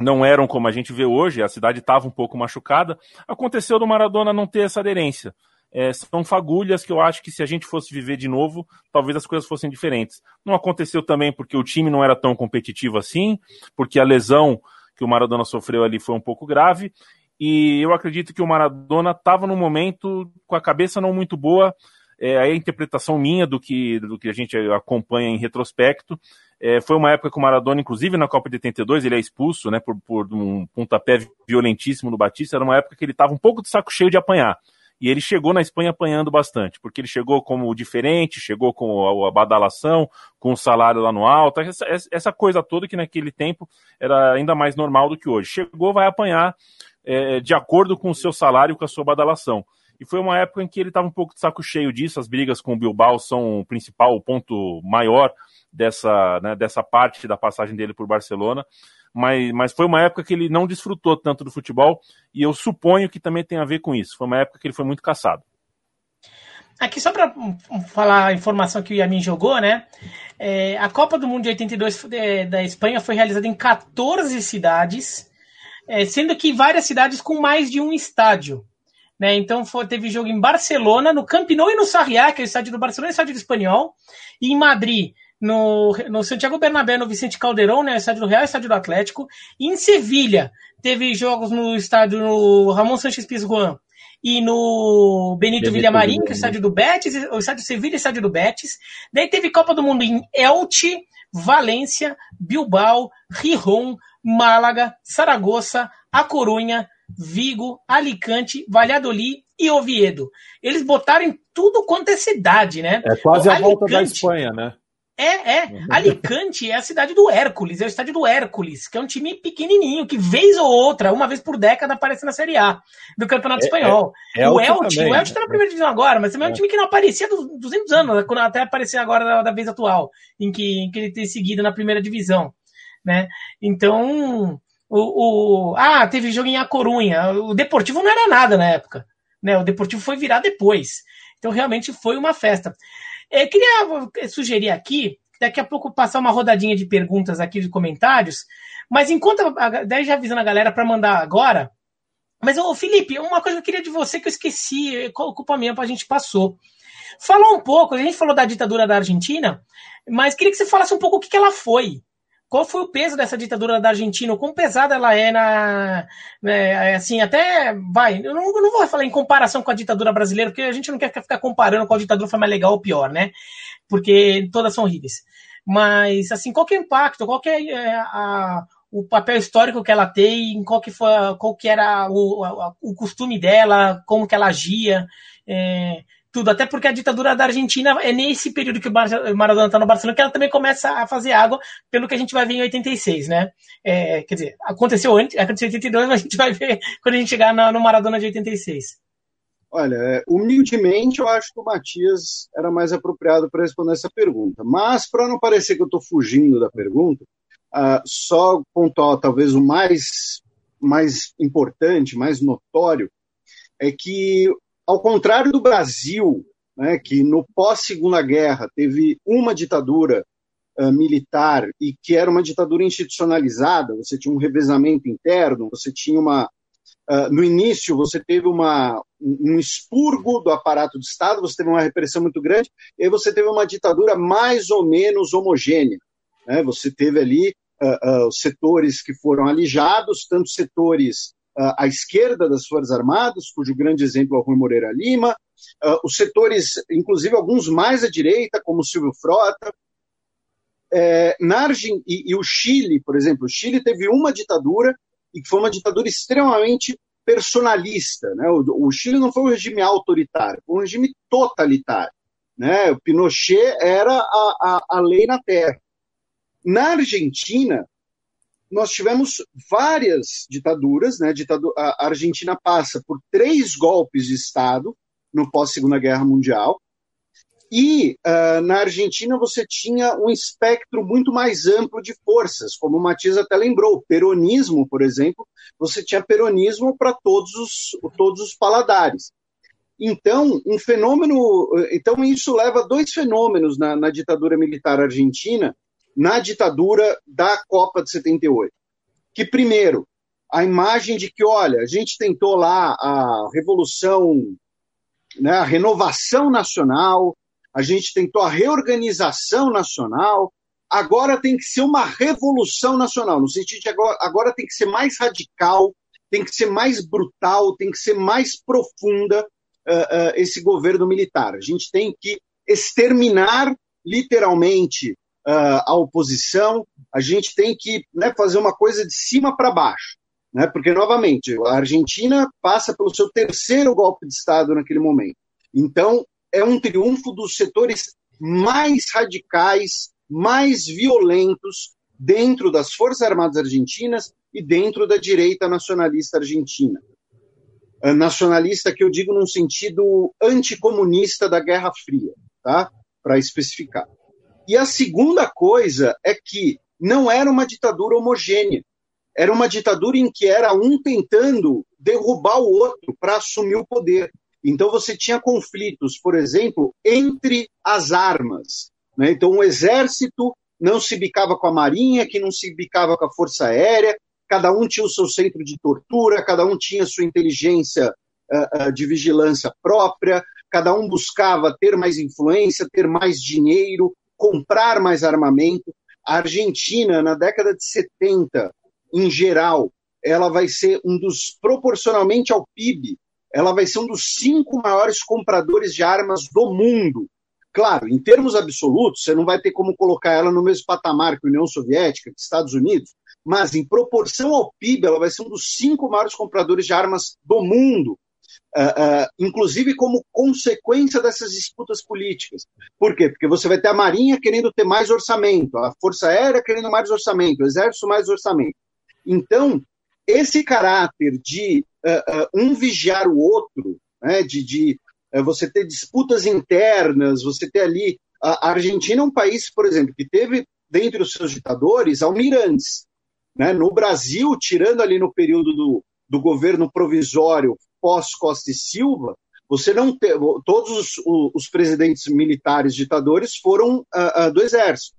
S3: não eram como a gente vê hoje, a cidade estava um pouco machucada. Aconteceu do Maradona não ter essa aderência. É, são fagulhas que eu acho que se a gente fosse viver de novo, talvez as coisas fossem diferentes. Não aconteceu também porque o time não era tão competitivo assim, porque a lesão que o Maradona sofreu ali foi um pouco grave. E eu acredito que o Maradona estava num momento com a cabeça não muito boa. É a interpretação minha do que, do que a gente acompanha em retrospecto. É, foi uma época que o Maradona, inclusive na Copa de 82, ele é expulso né, por, por um pontapé violentíssimo do Batista. Era uma época que ele estava um pouco de saco cheio de apanhar. E ele chegou na Espanha apanhando bastante, porque ele chegou como diferente, chegou com a, badalação, com o salário lá no alto, essa, essa, coisa toda que naquele tempo era ainda mais normal do que hoje. Chegou, vai apanhar é, de acordo com o seu salário, com a sua badalação. E foi uma época em que ele estava um pouco de saco cheio disso, as brigas com o Bilbao são o principal, o ponto maior dessa, né, dessa parte da passagem dele por Barcelona. Mas, mas foi uma época que ele não desfrutou tanto do futebol e eu suponho que também tem a ver com isso. Foi uma época que ele foi muito caçado.
S1: Aqui só para falar a informação que o Yamin jogou, né? É, a Copa do Mundo de 82 é, da Espanha foi realizada em 14 cidades, é, sendo que várias cidades com mais de um estádio. Né? Então foi, teve jogo em Barcelona, no Camp Nou e no Sarriá, que é o estádio do Barcelona e o estádio do Espanhol, e em Madrid, no, no Santiago Bernabéu, no Vicente Calderón, né, estádio do Real, estádio do Atlético. E em Sevilha, teve jogos no estádio no Ramon Sanches Pizjuan e no Benito, Benito Villamarim, que é o estádio do Betis, o estádio Sevilla e o estádio do Betis. Daí teve Copa do Mundo em Elche, Valência, Bilbao, Rijon, Málaga, Saragoça, A Corunha, Vigo, Alicante, Valladolid e Oviedo. Eles botaram em tudo quanto é cidade, né?
S4: É quase o a Alicante, volta da Espanha, né?
S1: É, é. Alicante é a cidade do Hércules, é o estádio do Hércules, que é um time pequenininho, que vez ou outra, uma vez por década, aparece na Série A do Campeonato é, Espanhol. É, é o Elche, o Elche tá na primeira divisão agora, mas também é um é. time que não aparecia há 200 anos, né, quando até aparecer agora da, da vez atual, em que, em que ele tem seguido na primeira divisão, né? Então, o, o, ah, teve jogo em A Corunha, o Deportivo não era nada na época, né? O Deportivo foi virar depois. Então, realmente foi uma festa. Eu queria sugerir aqui, daqui a pouco passar uma rodadinha de perguntas aqui, de comentários, mas enquanto, daí já avisando a galera para mandar agora, mas, ô Felipe, uma coisa que eu queria de você que eu esqueci, culpa minha, a gente passou. Falar um pouco, a gente falou da ditadura da Argentina, mas queria que você falasse um pouco o que, que ela foi. Qual foi o peso dessa ditadura da Argentina? O quão pesada ela é na. Né, assim, até. Vai, eu não, eu não, vou falar em comparação com a ditadura brasileira, porque a gente não quer ficar comparando qual ditadura foi mais legal ou pior, né? Porque todas são horríveis. Mas, assim, qual que é o impacto? Qual que é a, a o papel histórico que ela tem, qual que, foi, qual que era o, a, o costume dela, como que ela agia. É, tudo. Até porque a ditadura da Argentina é nesse período que o Maradona está no Barcelona que ela também começa a fazer água, pelo que a gente vai ver em 86, né? É, quer dizer, aconteceu antes, aconteceu em 82, mas a gente vai ver quando a gente chegar no, no Maradona de 86.
S2: Olha, é, humildemente eu acho que o Matias era mais apropriado para responder essa pergunta. Mas, para não parecer que eu estou fugindo da pergunta, uh, só pontuar talvez o mais, mais importante, mais notório, é que ao contrário do Brasil, né, que no pós-segunda guerra teve uma ditadura uh, militar e que era uma ditadura institucionalizada, você tinha um revezamento interno, você tinha uma uh, no início você teve uma, um expurgo do aparato de Estado, você teve uma repressão muito grande, e aí você teve uma ditadura mais ou menos homogênea. Né? Você teve ali uh, os setores que foram alijados, tanto setores uh, à esquerda das Forças Armadas, cujo grande exemplo é o Rui Moreira Lima, uh, os setores, inclusive alguns mais à direita, como Silvio Frota. É, na. E, e, o Chile, por exemplo, o Chile teve uma ditadura e foi uma ditadura extremamente personalista. Né? O, o Chile não foi um regime autoritário, foi um regime totalitário. Né? O Pinochet era a, a, a lei na terra. Na Argentina, nós tivemos várias ditaduras, né? a Argentina passa por três golpes de Estado no pós-Segunda Guerra Mundial, e uh, na Argentina você tinha um espectro muito mais amplo de forças, como o Matias até lembrou. Peronismo, por exemplo, você tinha peronismo para todos os, todos os paladares. Então, um fenômeno. Então, isso leva a dois fenômenos na, na ditadura militar argentina na ditadura da Copa de 78. Que, primeiro, a imagem de que, olha, a gente tentou lá a revolução, né, a renovação nacional, a gente tentou a reorganização nacional, agora tem que ser uma revolução nacional, no sentido de agora, agora tem que ser mais radical, tem que ser mais brutal, tem que ser mais profunda uh, uh, esse governo militar. A gente tem que exterminar literalmente uh, a oposição, a gente tem que né, fazer uma coisa de cima para baixo. Né? Porque, novamente, a Argentina passa pelo seu terceiro golpe de Estado naquele momento. Então, é um triunfo dos setores mais radicais, mais violentos dentro das Forças Armadas Argentinas e dentro da direita nacionalista argentina. Nacionalista que eu digo num sentido anticomunista da Guerra Fria, tá? Para especificar. E a segunda coisa é que não era uma ditadura homogênea. Era uma ditadura em que era um tentando derrubar o outro para assumir o poder. Então você tinha conflitos, por exemplo, entre as armas. Né? Então o exército não se bicava com a marinha, que não se bicava com a força aérea, cada um tinha o seu centro de tortura, cada um tinha sua inteligência uh, uh, de vigilância própria, cada um buscava ter mais influência, ter mais dinheiro, comprar mais armamento. A Argentina, na década de 70, em geral, ela vai ser um dos, proporcionalmente ao PIB, ela vai ser um dos cinco maiores compradores de armas do mundo. Claro, em termos absolutos, você não vai ter como colocar ela no mesmo patamar que a União Soviética, que Estados Unidos, mas em proporção ao PIB, ela vai ser um dos cinco maiores compradores de armas do mundo. Uh, uh, inclusive como consequência dessas disputas políticas. Por quê? Porque você vai ter a Marinha querendo ter mais orçamento, a Força Aérea querendo mais orçamento, o Exército mais orçamento. Então, esse caráter de uh, um vigiar o outro, né, de, de você ter disputas internas, você ter ali. A Argentina é um país, por exemplo, que teve, dentre os seus ditadores, almirantes. Né? No Brasil, tirando ali no período do, do governo provisório pós-Costa e Silva, você não tem, todos os, os, presidentes militares ditadores foram uh, uh, do exército.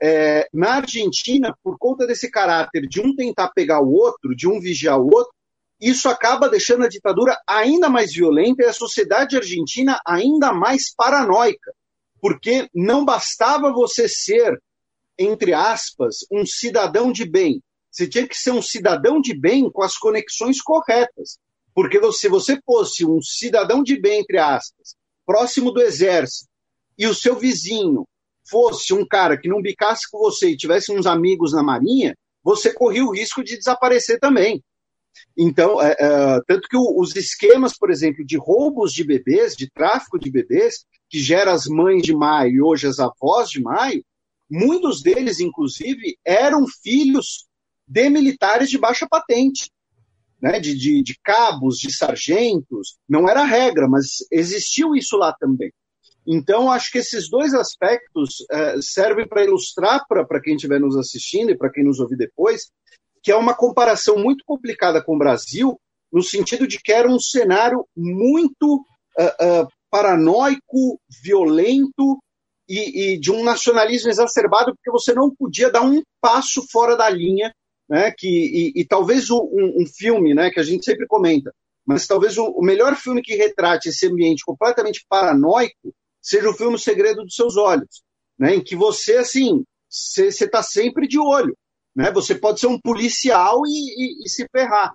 S2: É, na Argentina, por conta desse caráter de um tentar pegar o outro, de um vigiar o outro, isso acaba deixando a ditadura ainda mais violenta e a sociedade argentina ainda mais paranoica, porque não bastava você ser, entre aspas, um cidadão de bem. Você tinha que ser um cidadão de bem com as conexões corretas. Porque se você fosse um cidadão de bem, entre aspas, próximo do exército, e o seu vizinho fosse um cara que não bicasse com você e tivesse uns amigos na marinha, você corria o risco de desaparecer também. Então, é, é, tanto que o, os esquemas, por exemplo, de roubos de bebês, de tráfico de bebês, que gera as mães de maio e hoje as avós de maio, muitos deles, inclusive, eram filhos de militares de baixa patente né, de, de, de cabos, de sargentos, não era regra, mas existiu isso lá também. Então, acho que esses dois aspectos é, servem para ilustrar para quem estiver nos assistindo e para quem nos ouvir depois, que é uma comparação muito complicada com o Brasil, no sentido de que era um cenário muito uh, uh, paranoico, violento e, e, de um nacionalismo exacerbado, porque você não podia dar um passo fora da linha né? Que, e, e talvez um, um, filme, né? Que a gente sempre comenta, mas talvez o, o, melhor filme que retrate esse ambiente completamente paranoico seja o filme O Segredo dos Seus Olhos, né? Em que você, assim, você está sempre de olho, né? Você pode ser um policial e, e, e se ferrar.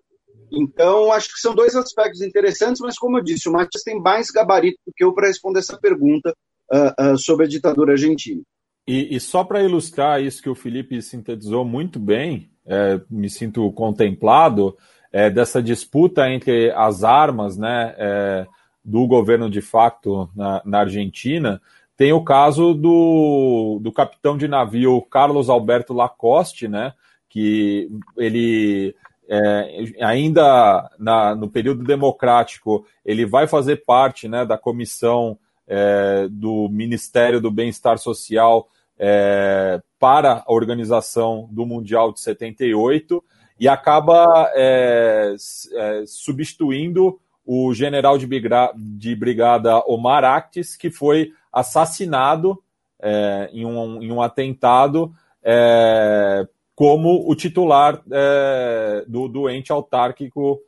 S2: Então, acho que são dois aspectos interessantes, mas como eu disse, o Matias tem mais gabarito do que eu para responder essa pergunta uh, uh, sobre a ditadura argentina.
S4: E, e só para ilustrar isso que o Felipe sintetizou muito bem, é, me sinto contemplado é, dessa disputa entre as armas né, é, do governo de facto na, na, Argentina. Tem o caso do, do capitão de navio Carlos Alberto Lacoste, né, que ele é, ainda na, no período democrático ele vai fazer parte né, da comissão é, do Ministério do Bem-Estar Social é, para a organização do Mundial de 78 e acaba é, é, substituindo o general de, de, brigada Omar Actes, que foi assassinado é, em um, em, um, atentado é, como o titular é, do, do ente autárquico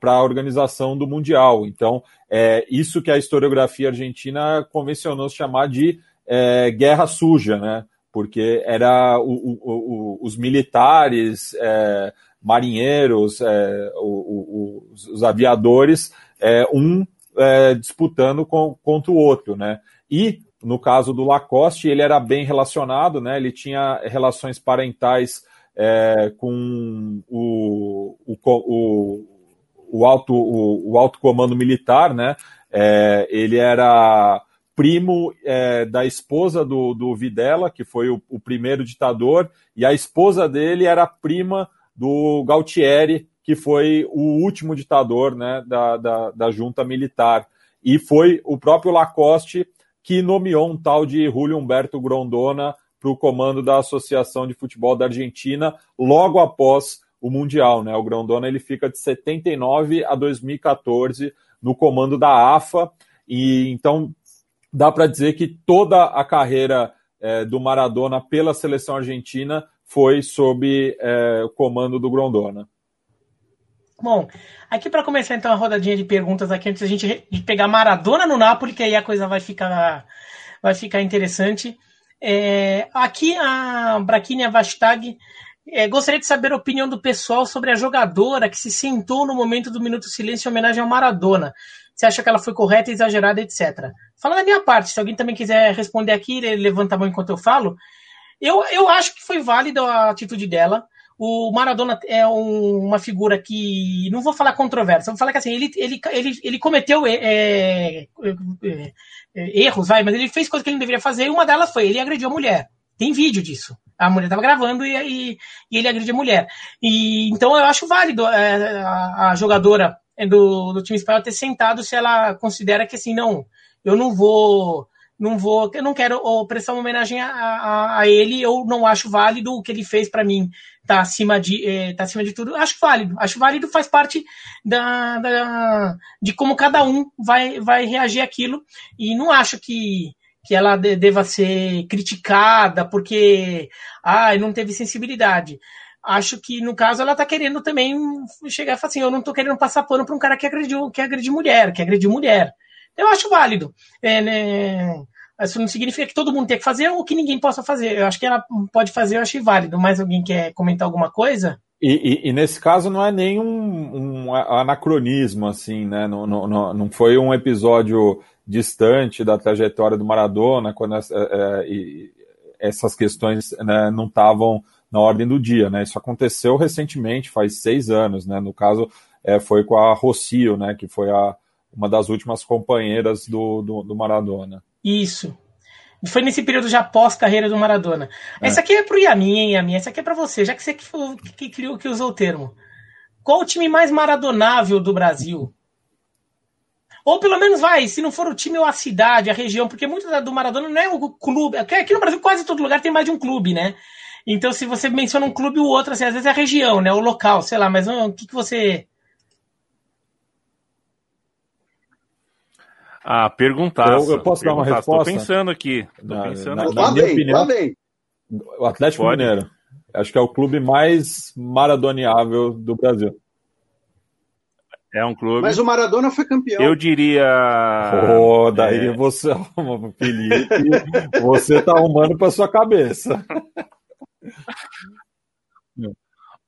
S4: para a organização do Mundial. Então, é isso que a historiografia argentina convencionou chamar de é, guerra suja, né? Porque era o, o, o, os militares, é, marinheiros, é, os, aviadores, é, um é, disputando com, contra o outro, né? E no caso do Lacoste, ele era bem relacionado, né? Ele tinha relações parentais é, com o, o, o, alto, o, o alto comando militar, né? Ele era primo é, da esposa do, do Videla, que foi o, o, primeiro ditador, e a esposa dele era prima do Galtieri, que foi o último ditador né, da, da, da junta militar. E foi o próprio Lacoste que nomeou um tal de Julio Humberto Grondona para o comando da Associação de Futebol da Argentina logo após o Mundial. Né? O Grondona ele fica de 79 a 2014 no comando da AFA. E então dá para dizer que toda a carreira é, do Maradona pela seleção argentina foi sob é, o comando do Grondona.
S1: Bom, aqui para começar então a rodadinha de perguntas aqui antes da gente de pegar Maradona no Napoli, que aí a coisa vai ficar vai ficar interessante. É, aqui a Braquinha Vastag É, gostaria de saber a opinião do pessoal sobre a jogadora que se sentou no momento do Minuto Silêncio em homenagem ao Maradona. Você acha que ela foi correta, exagerada, etc. Falando da minha parte, se alguém também quiser responder aqui, levanta a mão enquanto eu falo. Eu, eu acho que foi válida a atitude dela. O Maradona é um, uma figura que. Não vou falar controversa, vou falar que assim, ele, ele, ele, ele cometeu é, é, é, erros, vai, mas ele fez coisas que ele não deveria fazer, e uma delas foi, ele agrediu a mulher. Tem vídeo disso. A mulher estava gravando e, e, e, ele agrediu a mulher. E, então eu acho válido é, a, a, jogadora do, do time espanhol ter sentado se ela considera que assim, não, eu não vou não vou, eu não quero prestar uma homenagem a, a, a, ele, eu não acho válido o que ele fez para mim, tá acima de, é, tá acima de tudo. Acho válido, acho válido, faz parte da, da, de como cada um vai, vai reagir aquilo, e não acho que, que ela deva ser criticada porque, ah, não teve sensibilidade. Acho que, no caso, ela tá querendo também chegar e falar assim, eu não tô querendo passar pano pra um cara que agrediu, que agrediu mulher, que agrediu mulher. Eu acho válido. É, né? Isso não significa que todo mundo tem que fazer ou que ninguém possa fazer. Eu acho que ela pode fazer, eu achei válido. Mais alguém quer comentar alguma coisa?
S4: E, e, e, nesse caso não é nem um, anacronismo, assim, né? Não, não, não foi um episódio distante da trajetória do Maradona, quando é, é, essas questões né, não estavam na ordem do dia, né? Isso aconteceu recentemente, faz seis anos, né? No caso, é, foi com a Rocio, né? Que foi a, uma das últimas companheiras do, do, do Maradona.
S1: Isso. Foi nesse período já pós-carreira do Maradona. É. Essa aqui é pro Yamin, hein, Yamin? Essa aqui é para você, já que você que, que, criou, que usou o termo. Qual o time mais maradonável do Brasil? Ou pelo menos vai, se não for o time ou a cidade, a região, porque muito do Maradona não é o clube. Aqui no Brasil, quase todo lugar tem mais de um clube, né? Então, se você menciona um clube ou outro, assim, às vezes é a região, né? O local, sei lá, mas o que, que você
S3: Ah, perguntar.
S4: Eu, eu, posso dar uma resposta?
S3: Estou pensando aqui. Tô
S2: na,
S3: pensando
S2: na, aqui. Na minha opinião,
S4: o Atlético Pode. Mineiro. Acho que é o clube mais maradoneável do Brasil.
S3: É um clube.
S2: Mas o Maradona foi campeão.
S3: Eu diria.
S4: Pô, daí é... você, Felipe, você tá arrumando para sua cabeça.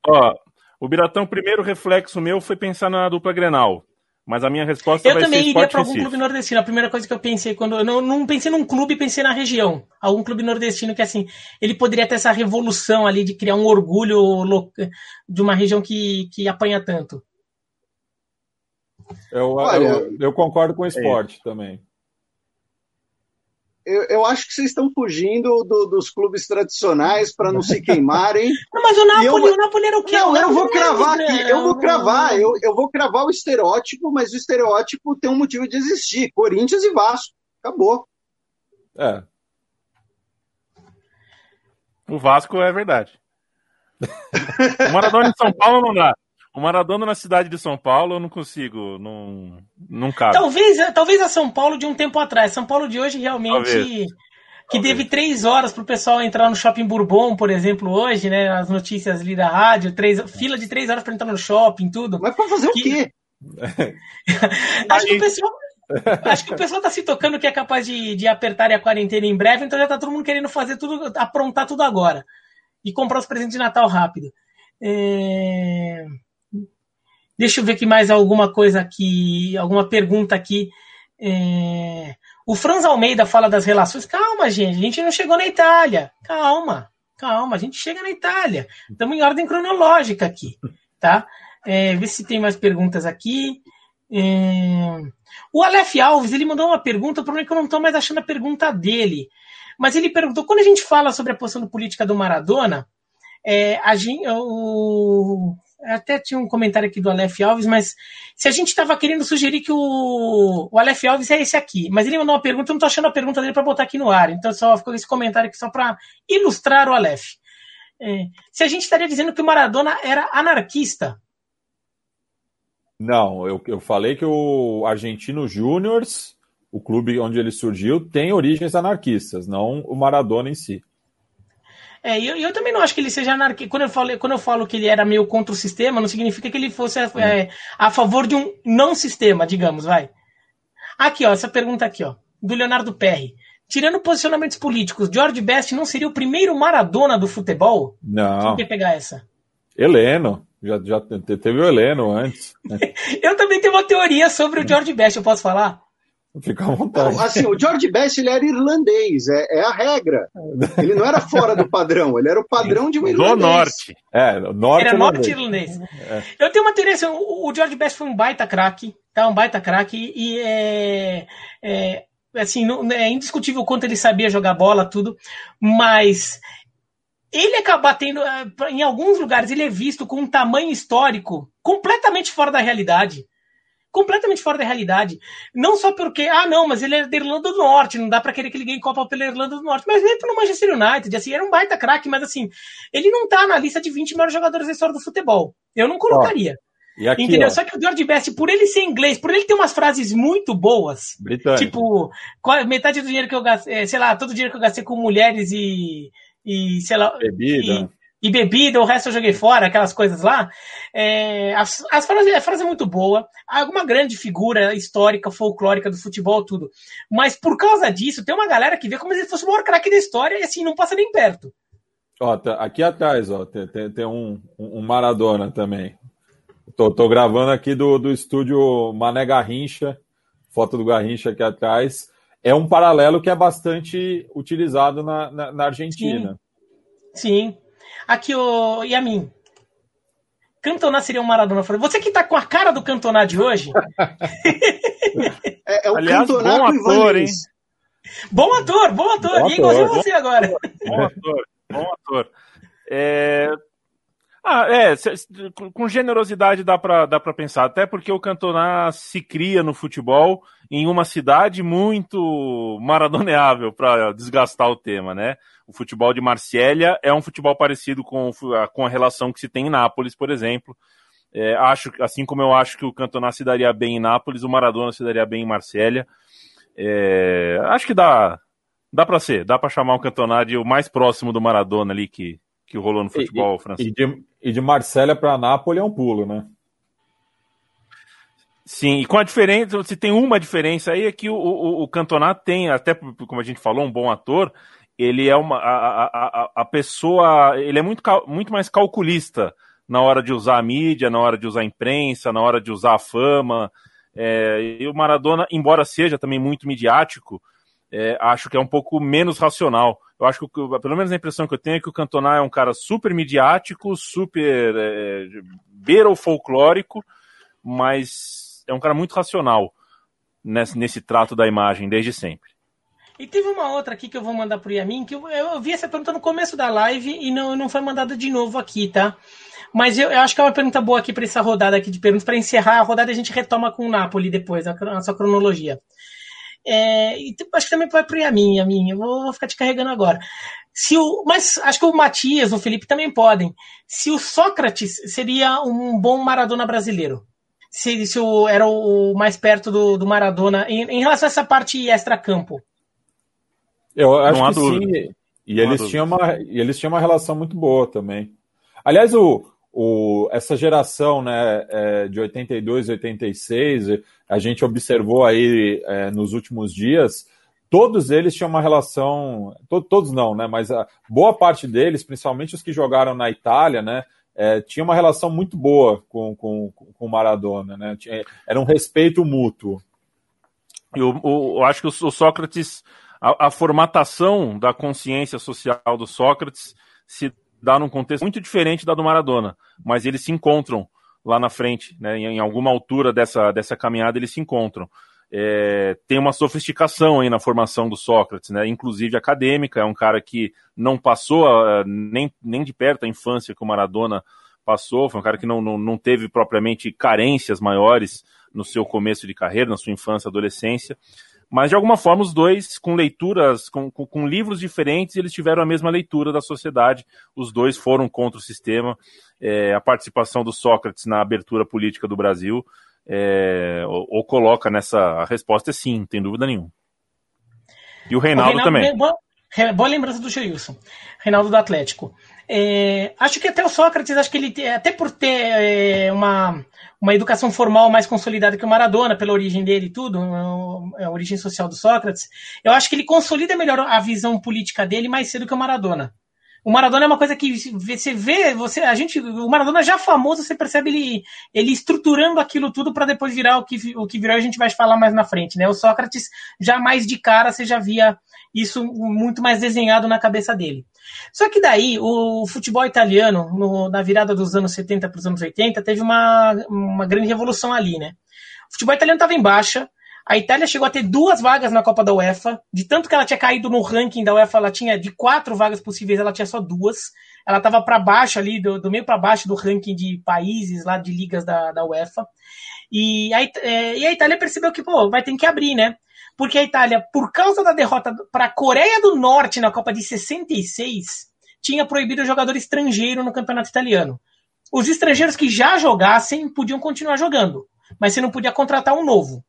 S3: Ó, o Biratão, primeiro reflexo meu foi pensar na dupla Grenal. Mas a minha resposta
S1: eu
S3: vai
S1: também
S3: ser
S1: iria para algum clube nordestino. A primeira coisa que eu pensei quando eu não, não pensei num clube, pensei na região. Algum clube nordestino que assim, ele poderia ter essa revolução ali de criar um orgulho de uma região que, que apanha tanto.
S4: Eu, Olha, eu, eu concordo com o esporte é. também
S2: eu, eu, acho que vocês estão fugindo do, dos clubes tradicionais para não se queimarem.
S1: Não, mas o Napoli, eu, o Napoli era o quê?
S2: Não, eu vou cravar aqui, eu vou cravar, eu, eu vou cravar o estereótipo, mas o estereótipo tem um motivo de existir. Corinthians e Vasco. Acabou.
S4: É.
S3: O Vasco é verdade. o Maradona em São Paulo não dá. O Maradona na cidade de São Paulo eu não consigo, não, não cabe.
S1: Talvez, talvez a São Paulo de um tempo atrás. São Paulo de hoje realmente. Talvez. Que teve três horas para o pessoal entrar no shopping Bourbon, por exemplo, hoje, né? As notícias ali da rádio, três, fila de três horas para entrar no shopping, tudo.
S2: Mas para fazer que... o quê?
S1: acho, que o pessoal, acho que o pessoal tá se tocando que é capaz de, de apertar a quarentena em breve, então já tá todo mundo querendo fazer tudo, aprontar tudo agora. E comprar os presentes de Natal rápido. É... Deixa eu ver aqui mais alguma coisa aqui, alguma pergunta aqui. É... O Franz Almeida fala das relações. Calma, gente, a gente não chegou na Itália. Calma, calma, a gente chega na Itália. Estamos em ordem cronológica aqui, tá? É, se tem mais perguntas aqui. É... O Aleph Alves, ele mandou uma pergunta, o problema é que eu não estou mais achando a pergunta dele. Mas ele perguntou, quando a gente fala sobre a posição política do Maradona, é, a gente, o, até tinha um comentário aqui do Aleph Alves, mas se a gente estava querendo sugerir que o, o Aleph Alves é esse aqui, mas ele mandou uma pergunta, eu não estou achando a pergunta dele para botar aqui no ar, então só ficou esse comentário aqui só para ilustrar o Aleph. É, se a gente estaria dizendo que o Maradona era anarquista.
S4: Não, eu, eu falei que o Argentino Júniors, o clube onde ele surgiu, tem origens anarquistas, não o Maradona em si.
S1: É, eu, eu também não acho que ele seja anarquista. Quando eu, falo, quando eu falo que ele era meio contra o sistema, não significa que ele fosse é, a favor de um não sistema, digamos, vai. Aqui, ó, essa pergunta aqui, ó, do Leonardo Perry. tirando posicionamentos políticos, George Best não seria o primeiro Maradona do futebol?
S4: Não.
S1: Quem quer pegar essa?
S4: Heleno. Já, já teve o Heleno antes.
S1: eu também tenho uma teoria sobre o George Best, eu posso falar?
S4: Fica à vontade.
S2: Não, assim, o George Best ele era irlandês, é, é, a regra. Ele não era fora do padrão, ele era o padrão de um irlandês.
S3: Do norte.
S4: É, norte
S1: era norte irlandês. É. Eu tenho uma teoria assim, o, George Best foi um baita craque, tá? Um baita craque e é, é assim, não, é indiscutível o quanto ele sabia jogar bola, tudo, mas ele acaba tendo, é, em alguns lugares, ele é visto com um tamanho histórico completamente fora da realidade completamente fora da realidade. Não só porque, ah, não, mas ele é da Irlanda do Norte, não dá para querer que ele ganhe Copa pela Irlanda do Norte. Mas ele tá no Manchester United, assim, era um baita craque, mas assim, ele não tá na lista de 20 melhores jogadores da história do futebol. Eu não colocaria.
S4: Ó, aqui,
S1: Entendeu?
S4: Ó.
S1: Só que o George Best, por ele ser inglês, por ele ter umas frases muito boas,
S4: Britânico.
S1: tipo, metade do dinheiro que eu gastei, é, sei lá, todo o dinheiro que eu gastei com mulheres e, e sei lá,
S4: bebida.
S1: E, e bebida, o resto eu joguei fora, aquelas coisas lá. É, as, as frases, a frase é muito boa, alguma grande figura histórica, folclórica do futebol, tudo. Mas por causa disso, tem uma galera que vê como se ele fosse o maior craque da história e assim, não passa nem perto.
S4: Ó, tá, aqui atrás, ó, tem, tem, tem um, um, Maradona também. Tô, tô gravando aqui do, do estúdio Mané Garrincha, foto do Garrincha aqui atrás. É um paralelo que é bastante utilizado na, na, na Argentina.
S1: Sim. Sim. Aqui, o Yamin. Cantona seria um Maradona. Falei, você que tá com a cara do Cantona de hoje.
S2: é, é, o Aliás, Cantona bom ator, hein?
S1: Bom ator, bom ator. Bom e igualzinho você agora.
S3: Bom ator, bom ator. É... Ah, é, com generosidade dá para dá pra pensar, até porque o Cantona se cria no futebol em uma cidade muito maradoneável, para desgastar o tema, né? O futebol de Marsella é um futebol parecido com, com a relação que se tem em Nápoles, por exemplo. É, acho, assim como eu acho que o Cantona se daria bem em Nápoles, o Maradona se daria bem em Marsella. É, acho que dá, dá para ser, dá para chamar o Cantona de o mais próximo do Maradona ali que, que rolou no futebol
S4: e,
S3: francês.
S4: E de, e de Marsella para Nápoles é um pulo, né?
S3: Sim, e com a diferença, se tem uma diferença aí é que o, o, o Cantona tem, até como a gente falou, um bom ator, ele é uma a, a, a pessoa, ele é muito, muito mais calculista na hora de usar a mídia, na hora de usar a imprensa, na hora de usar a fama. É, e o Maradona, embora seja também muito midiático, é, acho que é um pouco menos racional. Eu acho que, pelo menos a impressão que eu tenho é que o Cantona é um cara super midiático, super é, beira o folclórico, mas é um cara muito racional nesse, nesse trato da imagem desde sempre.
S1: E teve uma outra aqui que eu vou mandar pro Yamin, que eu, eu vi essa pergunta no começo da live e não, não foi mandada de novo aqui, tá? Mas eu, eu acho que é uma pergunta boa aqui para essa rodada aqui de perguntas. Para encerrar a rodada, a gente retoma com o Napoli depois, a, a sua cronologia. É, e acho que também vai pro Yamin, Yamin. Eu vou, vou ficar te carregando agora. Se o, mas acho que o Matias, o Felipe também podem. Se o Sócrates seria um bom Maradona brasileiro. Se, se o, era o mais perto do, do Maradona em, em relação a essa parte extra-campo.
S4: Eu acho que dúvida. sim. E eles, tinham uma, e eles tinham uma relação muito boa também. Aliás, o, o, essa geração né, é, de 82 86, a gente observou aí é, nos últimos dias, todos eles tinham uma relação, to, todos não, né, mas a boa parte deles, principalmente os que jogaram na Itália, né, é, tinha uma relação muito boa com, com, com o Maradona, né, tinha, era um respeito mútuo.
S3: Eu, eu, eu acho que o, o Sócrates a, a, formatação da consciência social do Sócrates se dá num contexto muito diferente da do Maradona, mas eles se encontram lá na frente, né, em, alguma altura dessa, dessa caminhada eles se encontram. É, tem uma sofisticação aí na formação do Sócrates, né, inclusive acadêmica, é um cara que não passou a, nem, nem de perto a infância que o Maradona passou, foi um cara que não, não, não teve propriamente carências maiores no seu começo de carreira, na sua infância, adolescência, mas de alguma forma os dois, com leituras, com, com, com, livros diferentes, eles tiveram a mesma leitura da sociedade. Os dois foram contra o sistema. É, a participação do Sócrates na abertura política do Brasil é, ou, ou, coloca nessa. A resposta é sim, não tem dúvida nenhuma. E o Reinaldo, o Reinaldo também.
S1: Boa lembrança do Joilson. Reinaldo do Atlético. É, acho que até o Sócrates, acho que ele, até por ter é, uma, uma educação formal mais consolidada que o Maradona, pela origem dele e tudo, a origem social do Sócrates, eu acho que ele consolida melhor a visão política dele mais cedo que o Maradona. O Maradona é uma coisa que você vê, você, a gente, o Maradona já famoso, você percebe ele, ele estruturando aquilo tudo para depois virar o que, o que virou, a gente vai falar mais na frente, né? O Sócrates já mais de cara você já via isso muito mais desenhado na cabeça dele. Só que daí, o futebol italiano, no, na virada dos anos 70 para os anos 80, teve uma, uma grande revolução ali, né? O futebol italiano estava em baixa, a Itália chegou a ter duas vagas na Copa da UEFA, de tanto que ela tinha caído no ranking da UEFA, ela tinha de quatro vagas possíveis, ela tinha só duas. Ela estava para baixo ali, do, do meio para baixo do ranking de países lá de ligas da, da UEFA. E a, é, e a Itália percebeu que, pô, vai ter que abrir, né? Porque a Itália, por causa da derrota para a Coreia do Norte na Copa de 66, tinha proibido o jogador estrangeiro no campeonato italiano. Os estrangeiros que já jogassem podiam continuar jogando, mas você não podia contratar um novo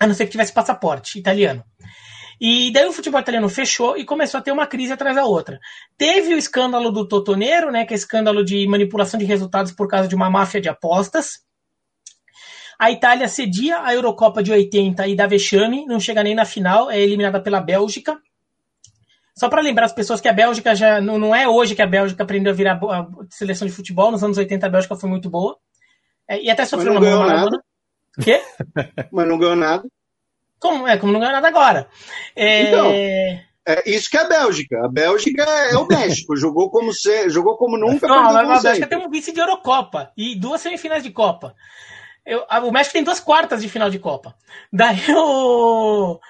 S1: a não ser que tivesse passaporte italiano. E daí o futebol italiano fechou e começou a ter uma crise atrás da outra. Teve o escândalo do Totonero, né, que é escândalo de manipulação de resultados por causa de uma máfia de apostas. A Itália cedia a Eurocopa de 80 e da vexame, não chega nem na final, é eliminada pela Bélgica. Só para lembrar as pessoas que a Bélgica já não, não é hoje que a Bélgica aprendeu a virar a seleção de futebol, nos anos 80 a Bélgica foi muito boa. É, e até sofreu uma
S2: Maradona.
S1: Quê?
S2: Mas não ganhou nada.
S1: Como, é, como não ganhou nada agora. É...
S2: Então, é isso que é a Bélgica. A Bélgica é o México. jogou, como se, jogou como nunca.
S1: Não, a Bélgica tem um vice de Eurocopa e duas semifinais de Copa. Eu, o México tem duas quartas de final de Copa. Daí o.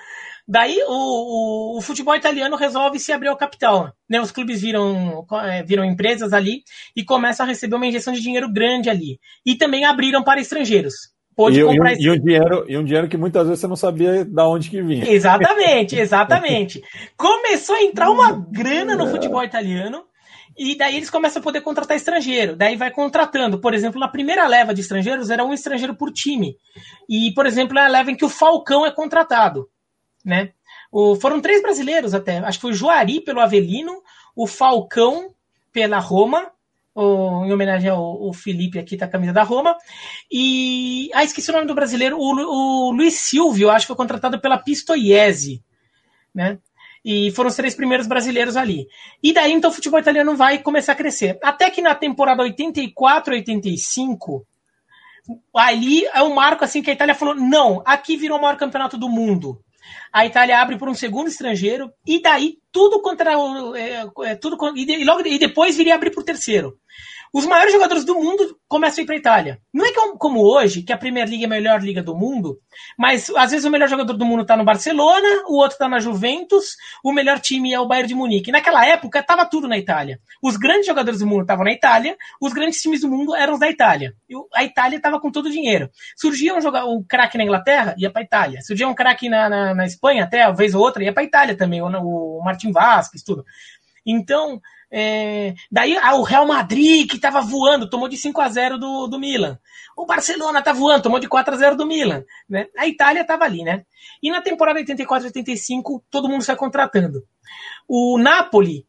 S1: Daí o, o, o, futebol italiano resolve se abrir ao capital. Né? Os clubes viram, é, viram empresas ali e começam a receber uma injeção de dinheiro grande ali. E também abriram para estrangeiros
S4: pôde e, comprar e um, esse... e, um dinheiro E um dinheiro que muitas vezes você não sabia de onde que vinha.
S1: Exatamente, exatamente. Começou a entrar uma grana no futebol italiano e daí eles começam a poder contratar estrangeiro. Daí vai contratando. Por exemplo, na primeira leva de estrangeiros era um estrangeiro por time. E, por exemplo, é a leva em que o Falcão é contratado. Né? O, foram três brasileiros até. Acho que foi o Juari pelo Avelino, o Falcão pela Roma o, em homenagem ao, Felipe aqui, tá a camisa da Roma. E. Ah, esqueci o nome do brasileiro. O, o Luiz Silvio, acho que foi contratado pela Pistoiese, né? E foram os três primeiros brasileiros ali. E daí, então, o futebol italiano vai começar a crescer. Até que na temporada 84-85, ali é um marco assim que a Itália falou: não, aqui virou o maior campeonato do mundo a Itália abre por um segundo estrangeiro, e daí tudo contra. É, é, tudo, e, logo, e depois viria abrir por terceiro os maiores jogadores do mundo começam a ir para a Itália. Não é como hoje, que a Premier League é a melhor liga do mundo, mas às vezes o melhor jogador do mundo está no Barcelona, o outro está na Juventus, o melhor time é o Bayern de Munique. Naquela época estava tudo na Itália. Os grandes jogadores do mundo estavam na Itália, os grandes times do mundo eram os da Itália. E a Itália estava com todo o dinheiro. Surgia um, jogador, um craque na Inglaterra, ia para a Itália. Surgia um craque na, na, na, Espanha, até, uma vez ou outra, ia para a Itália também, o, o Martin Vasquez, tudo. Então, é, daí ah, o Real Madrid, que estava voando, tomou de 5 a 0 do, do Milan. O Barcelona tá voando, tomou de 4 a 0 do Milan. Né? A Itália estava ali, né? E na temporada 84-85, todo mundo sai contratando. O Napoli,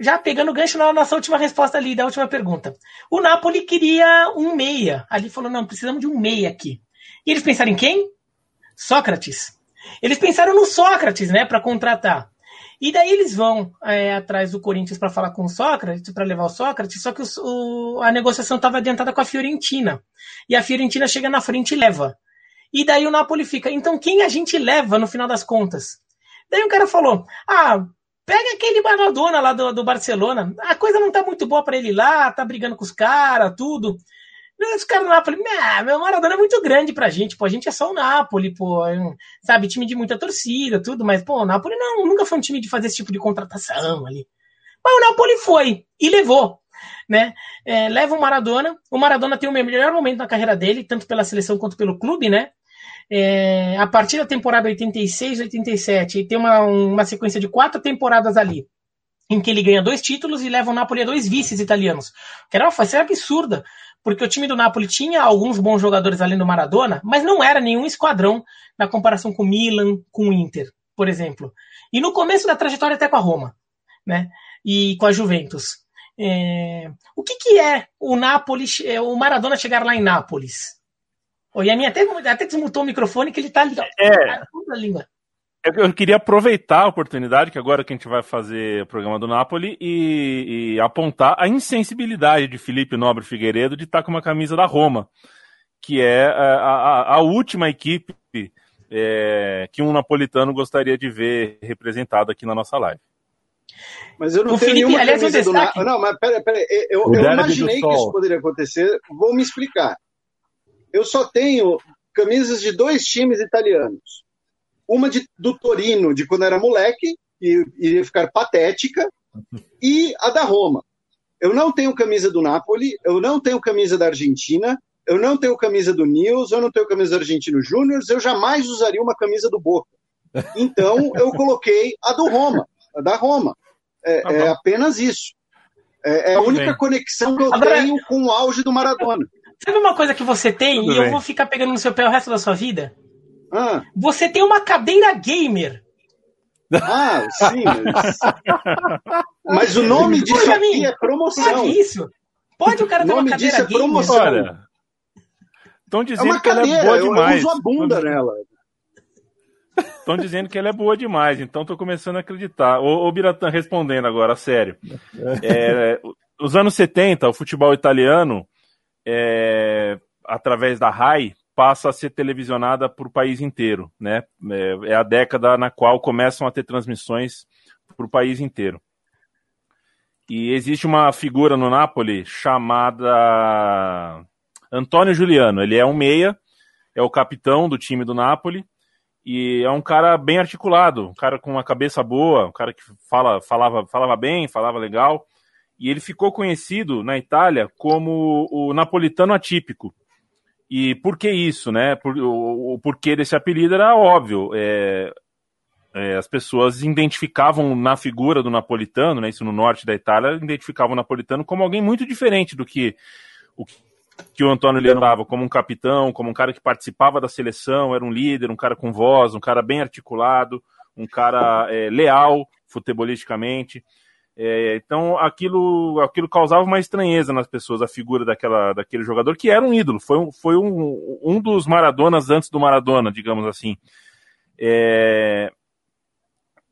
S1: já pegando gancho na nossa última resposta ali, da última pergunta. O Napoli queria um meia. Ali falou: não, precisamos de um meia aqui. E eles pensaram em quem? Sócrates. Eles pensaram no Sócrates, né, para contratar. E daí eles vão é, atrás do Corinthians para falar com o Sócrates, para levar o Sócrates, só que o, o, a negociação estava adiantada com a Fiorentina. E a Fiorentina chega na frente e leva. E daí o Napoli fica, então quem a gente leva no final das contas? Daí o cara falou: ah, pega aquele Maradona lá do, do Barcelona, a coisa não tá muito boa para ele lá, tá brigando com os caras, tudo. Os caras do Napoli, meu Maradona é muito grande pra gente, pô, a gente é só o Napoli, pô, é sabe, time de muita torcida, tudo, mas, pô, o Napoli não, nunca foi um time de fazer esse tipo de contratação ali. Mas o Napoli foi e levou, né? É, leva o Maradona, o Maradona tem o melhor momento na carreira dele, tanto pela seleção quanto pelo clube, né? É, a partir da temporada 86, 87, tem uma, uma sequência de quatro temporadas ali, em que ele ganha dois títulos e leva o Napoli a dois vices italianos, que era uma façanha absurda, porque o time do Napoli tinha alguns bons jogadores além do Maradona, mas não era nenhum esquadrão na comparação com o Milan, com o Inter, por exemplo. E no começo da trajetória até com a Roma, né? E com a Juventus. É... O que, que é o Nápoles, é, o Maradona chegar lá em Nápoles? O Yamin até, até desmutou o microfone que ele tá.
S3: É. Tá língua. Eu queria aproveitar a oportunidade, que agora que a gente vai fazer o programa do Napoli, e, e apontar a insensibilidade de Felipe Nobre Figueiredo de estar com uma camisa da Roma, que é a, a, a última equipe é, que um napolitano gostaria de ver representado aqui na nossa live.
S2: Mas eu não o tenho Felipe, nenhuma aliás, camisa do Napoli. Não, mas peraí, peraí. Eu, eu imaginei que isso poderia acontecer. Vou me explicar. Eu só tenho camisas de dois times italianos uma de, do Torino, de quando era moleque, que iria ficar patética, e a da Roma. Eu não tenho camisa do Napoli, eu não tenho camisa da Argentina, eu não tenho camisa do Nils, eu não tenho camisa do Argentino Júnior, eu jamais usaria uma camisa do Boca. Então eu coloquei a do Roma, a da Roma. É, tá é apenas isso. É, é a única bem. conexão que eu Agora, tenho com o auge do Maradona.
S1: Sabe uma coisa que você tem Tudo e bem. eu vou ficar pegando no seu pé o resto da sua vida? Ah. Você tem uma cadeira gamer.
S2: Ah, sim, mas... mas o nome disso Pô, aqui é promoção.
S1: Pode isso? Pode o cara ter uma cadeira disso é gamer? promoção. Olha,
S3: estão dizendo é que ela é boa demais.
S2: Eu uso a bunda nela.
S3: Estão dizendo que ela é boa demais, então estou começando a acreditar. O, o Biratã respondendo agora, sério. É, os anos 70, o futebol italiano, é, através da RAI, passa a ser televisionada para o país inteiro, né? É, é, a década na qual começam a ter transmissões para o país inteiro. E existe uma figura no Napoli chamada Antônio Juliano. Ele é um meia, é o capitão do time do Napoli e é um cara bem articulado, um cara com uma cabeça boa, um cara que fala, falava, falava bem, falava legal. E ele ficou conhecido na Itália como o napolitano atípico e por que isso, né? Por, o, o porquê desse apelido era óbvio. É, é, as pessoas identificavam na figura do napolitano, né, isso no norte da Itália, identificavam o napolitano como alguém muito diferente do que o que o Antônio lembrava como um capitão, como um cara que participava da seleção, era um líder, um cara com voz, um cara bem articulado, um cara é, leal futebolisticamente. É, então aquilo, aquilo causava uma estranheza nas pessoas, a figura daquela, daquele jogador que era um ídolo, foi, um, foi um, um dos Maradonas antes do Maradona, digamos assim. É,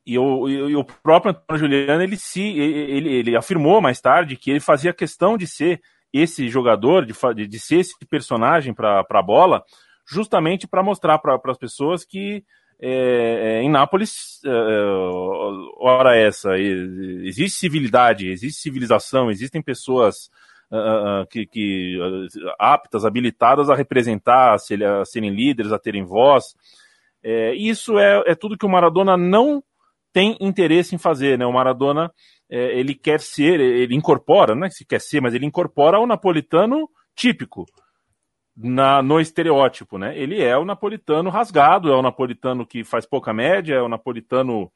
S3: e, o, e o próprio Antônio Juliano ele se ele, ele afirmou mais tarde que ele fazia questão de ser esse jogador, de, de ser esse personagem para a bola, justamente para mostrar para as pessoas que é, é, em Nápoles, é, é ora essa, existe civilidade, existe civilização, existem pessoas uh, que, que aptas, habilitadas a representar, a, ser, a serem líderes, a terem voz. É, isso é, é tudo que o Maradona não tem interesse em fazer, né? O Maradona é, ele quer ser, ele incorpora, não é se quer ser, mas ele incorpora o napolitano típico na, no estereótipo, né? Ele é o napolitano rasgado, é o napolitano que faz pouca média, é o napolitano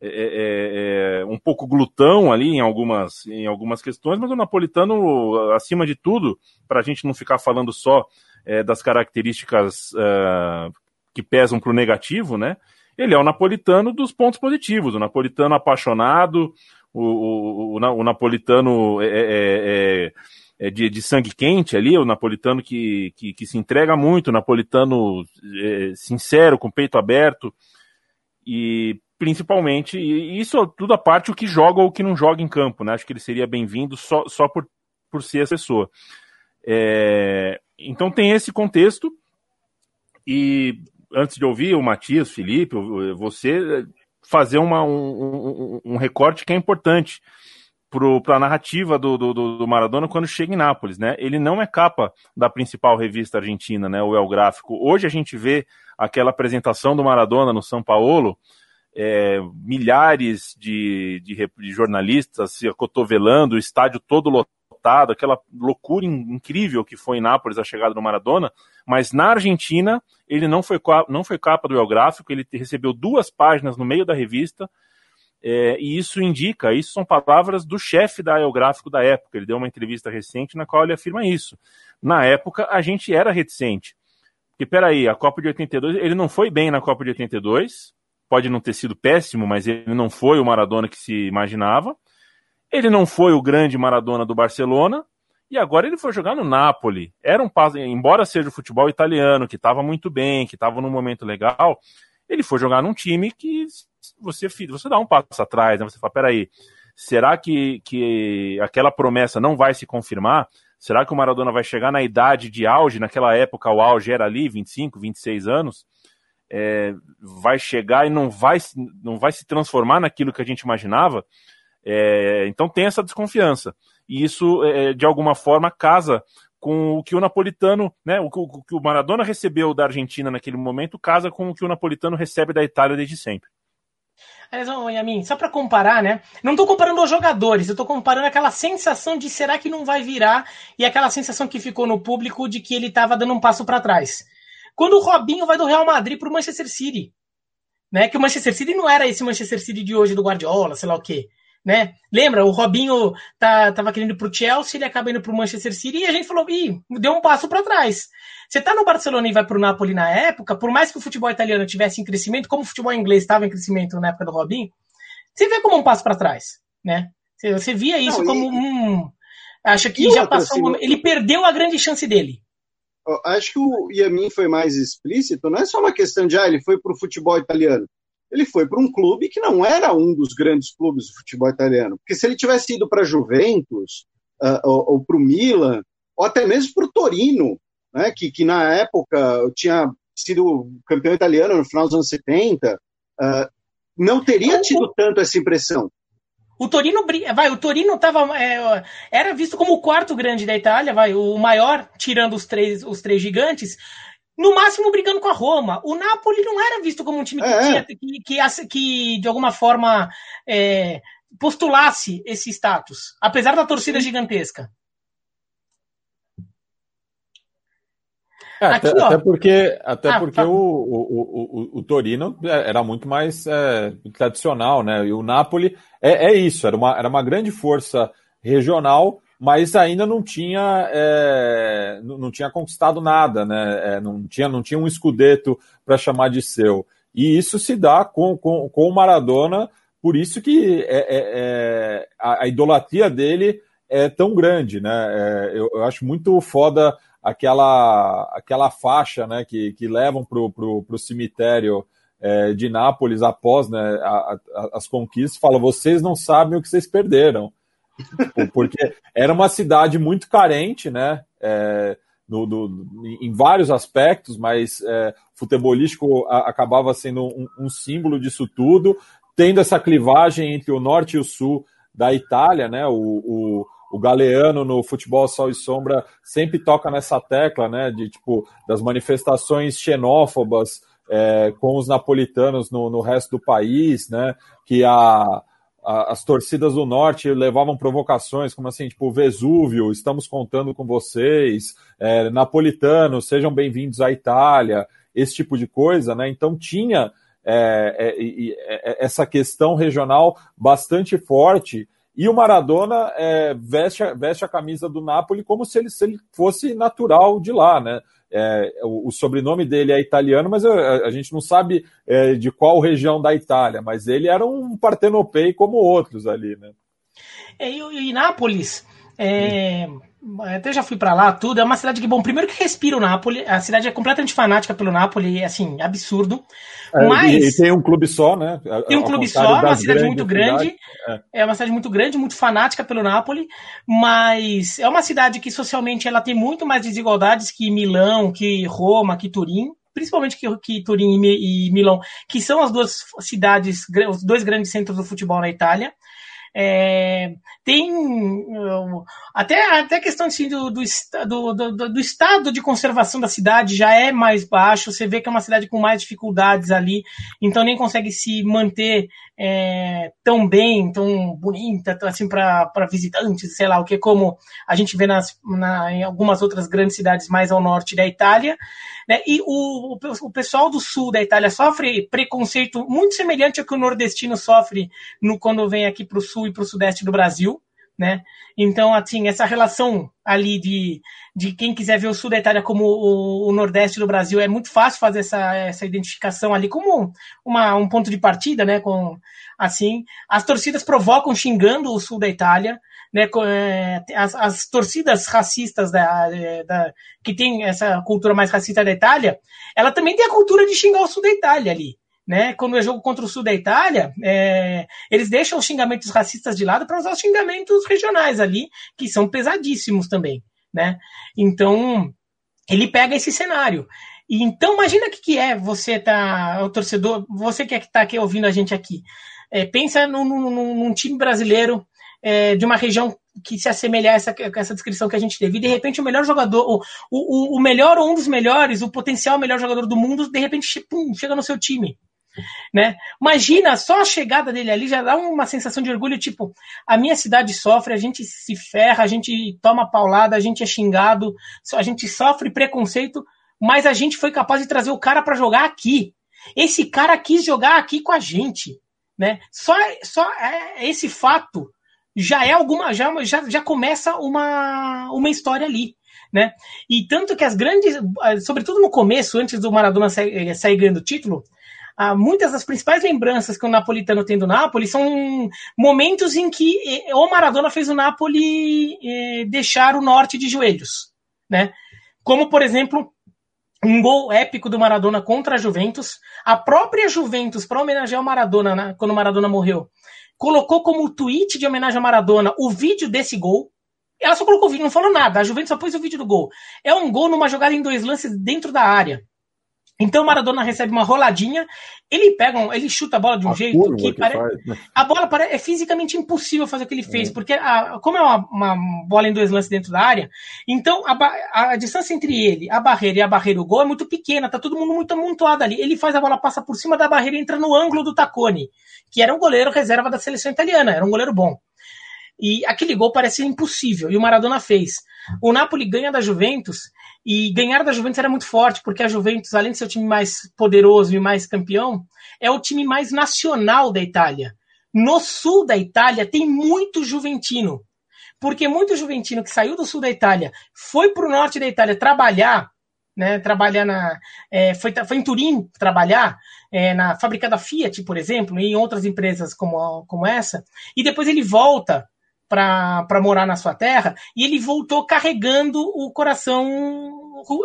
S3: é, é, é, é um pouco glutão ali em algumas, em algumas questões, mas o napolitano, acima de tudo, para a gente não ficar falando só é, das características uh, que pesam para o negativo, né? Ele é o napolitano dos pontos positivos, o napolitano apaixonado, o, o, o, o napolitano é, é é, de, de, sangue quente ali, o napolitano que, que, que se entrega muito, o napolitano é, sincero, com peito aberto, e principalmente, e isso tudo a parte o que joga ou o que não joga em campo, né? Acho que ele seria bem-vindo só, só por, por ser essa pessoa. É, então tem esse contexto, e antes de ouvir o Matias, Felipe, você fazer uma, um, um, um recorte que é importante para a narrativa do, do, do, Maradona quando chega em Nápoles, né? Ele não é capa da principal revista argentina, né? O El Gráfico. Hoje a gente vê aquela apresentação do Maradona no São Paulo, é, milhares de, de, de, jornalistas se acotovelando, o estádio todo lotado, aquela loucura incrível que foi em Nápoles a chegada do Maradona, mas na Argentina ele não foi, não foi capa do El Gráfico, ele recebeu duas páginas no meio da revista, é, e isso indica, isso são palavras do chefe da Aerográfico da época. Ele deu uma entrevista recente na qual ele afirma isso. Na época, a gente era reticente. Porque, peraí, a Copa de 82, ele não foi bem na Copa de 82, pode não ter sido péssimo, mas ele não foi o Maradona que se imaginava. Ele não foi o grande Maradona do Barcelona. E agora ele foi jogar no Napoli. Era um passo, embora seja o futebol italiano, que estava muito bem, que estava num momento legal, ele foi jogar num time que você, você dá um passo atrás, né? Você fala, peraí, será que, que aquela promessa não vai se confirmar? Será que o Maradona vai chegar na idade de auge? Naquela época o auge era ali, 25, 26 anos. É, vai chegar e não vai, não vai se transformar naquilo que a gente imaginava? É, então tem essa desconfiança. E isso, é, de alguma forma, casa com o que o napolitano, né, o, o, que o Maradona recebeu da Argentina naquele momento, casa com o que o napolitano recebe da Itália desde sempre.
S1: Aliás, Yamin, só para comparar, né? Não estou comparando os jogadores, eu estou comparando aquela sensação de será que não vai virar e aquela sensação que ficou no público de que ele estava dando um passo para trás. Quando o Robinho vai do Real Madrid para o Manchester City, né? Que o Manchester City não era esse Manchester City de hoje do Guardiola, sei lá o quê né? Lembra, o Robinho tá, tava querendo ir pro Chelsea, ele acaba indo pro Manchester City e a gente falou, ih, deu um passo para trás. Você tá no Barcelona e vai pro Napoli na época, por mais que o futebol italiano tivesse em crescimento, como o futebol inglês estava em crescimento na época do Robinho, você vê como um passo para trás, né? Você, você via isso Não, como um acha que já outra, passou, assim, ele perdeu a grande chance dele.
S2: Acho que o Yamin foi mais explícito, não é só uma questão de ah, ele foi pro futebol italiano ele foi para um clube que não era um dos grandes clubes do futebol italiano. Porque se ele tivesse ido para a Juventus, uh, ou, ou para o Milan, ou até mesmo para o Torino, né, que, que na época tinha sido campeão italiano no final dos anos 70, uh, ah, não teria tido tanto essa impressão.
S1: O Torino, vai, o Torino tava, é, era visto como o quarto grande da Itália, vai, o maior, tirando os três, os três gigantes, no máximo brigando com a Roma. O Napoli não era visto como um time que, é. tinha, que, que, que, de alguma forma é, postulasse esse status, apesar da torcida gigantesca.
S4: É, Aqui, até, até, porque, até ah, porque o, o, o, o, Torino era muito mais é, tradicional, né? E o Napoli é, é isso, era uma, era uma grande força regional mas ainda não tinha, é, não tinha conquistado nada, né? É, não, tinha, não tinha um escudeto para chamar de seu. E isso se dá com, com, com o Maradona, por isso que é, é, é a, a, idolatria dele é tão grande, né? É, eu, eu, acho muito foda aquela, aquela faixa né, que, que levam para o cemitério de Nápoles após né, a, a, as conquistas, fala, vocês não sabem o que vocês perderam. Porque era uma cidade muito carente, né? É, no, em vários aspectos, mas é, futebolístico a, acabava sendo um, um, símbolo disso tudo, tendo essa clivagem entre o norte e o sul da Itália, né? O, o, o Galeano no futebol Sol e Sombra sempre toca nessa tecla, né? De tipo das manifestações xenófobas é, com os napolitanos no, no resto do país, né? Que a as torcidas do norte levavam provocações, como assim, tipo, Vesúvio, estamos contando com vocês, é, napolitano, sejam bem-vindos à Itália, esse tipo de coisa, né? Então tinha é, é, é essa questão regional bastante forte. E o Maradona é, veste, veste a camisa do Napoli como se ele, se ele fosse natural de lá, né? É, o, o, sobrenome dele é italiano, mas a, a gente não sabe é, de qual região da Itália, mas ele era um partenopei como outros ali, né?
S1: É, e, e Nápoles, é, até já fui para lá, tudo. É uma cidade que, bom, primeiro que respira o Napoli, a cidade é completamente fanática pelo Napoli, assim, absurdo.
S4: É, mas. E, e, tem um clube só, né?
S1: Tem um clube só, é uma cidade muito grande. É. é. uma cidade muito grande, muito fanática pelo Napoli, mas é uma cidade que socialmente ela tem muito mais desigualdades que Milão, que Roma, que Turim principalmente que, que Turim e, e Milão, que são as duas cidades, os dois grandes centros do futebol na Itália. É, tem até, até a questão assim, do, do, do, do, estado de conservação da cidade já é mais baixo. Você vê que é uma cidade com mais dificuldades ali, então nem consegue se manter é, tão bem, tão bonita, assim para visitantes, sei lá o que, como a gente vê nas, na, em algumas outras grandes cidades mais ao norte da Itália. Né? E o, o pessoal do sul da Itália sofre preconceito muito semelhante ao que o nordestino sofre no, quando vem aqui para o sul e para o sudeste do Brasil. Né? Então, assim, essa relação ali de, de quem quiser ver o sul da Itália como o, o nordeste do Brasil, é muito fácil fazer essa, essa identificação ali como uma, um ponto de partida, né? Com, assim, as torcidas provocam xingando o sul da Itália, né? É, as, as torcidas racistas da, da, que tem essa cultura mais racista da Itália, ela também tem a cultura de xingar o sul da Itália ali né? Quando é jogo contra o sul da Itália, é, eles deixam os xingamentos racistas de lado para usar os xingamentos regionais ali, que são pesadíssimos também, né? Então, ele pega esse cenário. E então, imagina o que, que é você tá, o torcedor, você que é está aqui ouvindo a gente aqui. É, pensa num, num, num, time brasileiro é, de uma região que se assemelha a essa, a essa descrição que a gente teve. E de repente o melhor jogador, o, o, o melhor ou um dos melhores, o potencial melhor jogador do mundo, de repente pum, chega no seu time né? Imagina só a chegada dele ali já dá uma sensação de orgulho, tipo, a minha cidade sofre, a gente se ferra, a gente toma paulada, a gente é xingado, a gente sofre preconceito, mas a gente foi capaz de trazer o cara para jogar aqui. Esse cara quis jogar aqui com a gente, né? Só só é, esse fato já é alguma já já, já começa uma uma história ali. Né? E tanto que as grandes, sobretudo no começo, antes do Maradona sair, sair ganhando título, ah, muitas das principais lembranças que o napolitano tem do Napoli são momentos em que eh, o Maradona fez o Napoli eh, deixar o norte de joelhos, né? Como, por exemplo, um gol épico do Maradona contra a Juventus. A própria Juventus, para homenagear o Maradona, né, quando o Maradona morreu, colocou como tweet de homenagem ao Maradona o vídeo desse gol. Ela só colocou o vídeo, não falou nada. A Juventus só pôs o vídeo do gol. É um gol numa jogada em dois lances dentro da área. Então o Maradona recebe uma roladinha, ele pega, um, ele chuta a bola de um a jeito que, que parece, né? a bola parece, é fisicamente impossível fazer o que ele fez, é. porque a, como é uma, uma, bola em dois lances dentro da área, então a, a, distância entre ele, a barreira e a barreira o gol é muito pequena, tá todo mundo muito amontoado ali. Ele faz a bola passar por cima da barreira e entra no ângulo do Tacone, que era um goleiro reserva da seleção italiana, era um goleiro bom. E aquele gol parecia impossível, e o Maradona fez. O Napoli ganha da Juventus, e ganhar da Juventus era muito forte, porque a Juventus, além de ser o time mais poderoso e mais campeão, é o time mais nacional da Itália. No sul da Itália tem muito juventino, porque muito juventino que saiu do sul da Itália foi para o norte da Itália trabalhar, né, trabalhar na, é, foi, foi em Turim trabalhar é, na fábrica da Fiat, por exemplo, e em outras empresas como, como essa, e depois ele volta para morar na sua terra, e ele voltou carregando o coração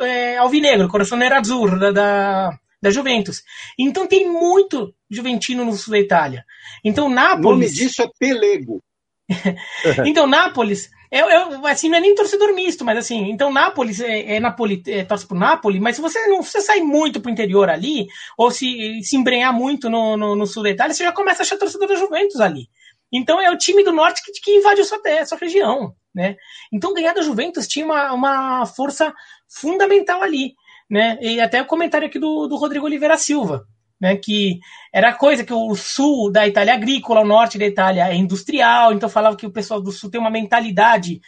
S1: é, alvinegro, o coração nerazzurro da, da, da Juventus. Então tem muito juventino no sul da Itália. Então Nápoles... O
S2: nome disso é pelego.
S1: então Nápoles é, é, assim, não é nem torcedor misto, mas assim, então Nápoles é, é Napoli, é, torce pro Nápoles, mas se você não se sair muito pro interior ali, ou se, se embrenhar muito no, no, no, sul da Itália, você já começa a achar torcedor da Juventus ali. Então é o time do norte que, que invade sua, a sua região. Né? Então ganhar da Juventus tinha uma, uma força fundamental ali. Né? E até o comentário aqui do, do Rodrigo Oliveira Silva, né? que era coisa que o sul da Itália é agrícola, o norte da Itália é industrial, então falava que o pessoal do sul tem uma mentalidade.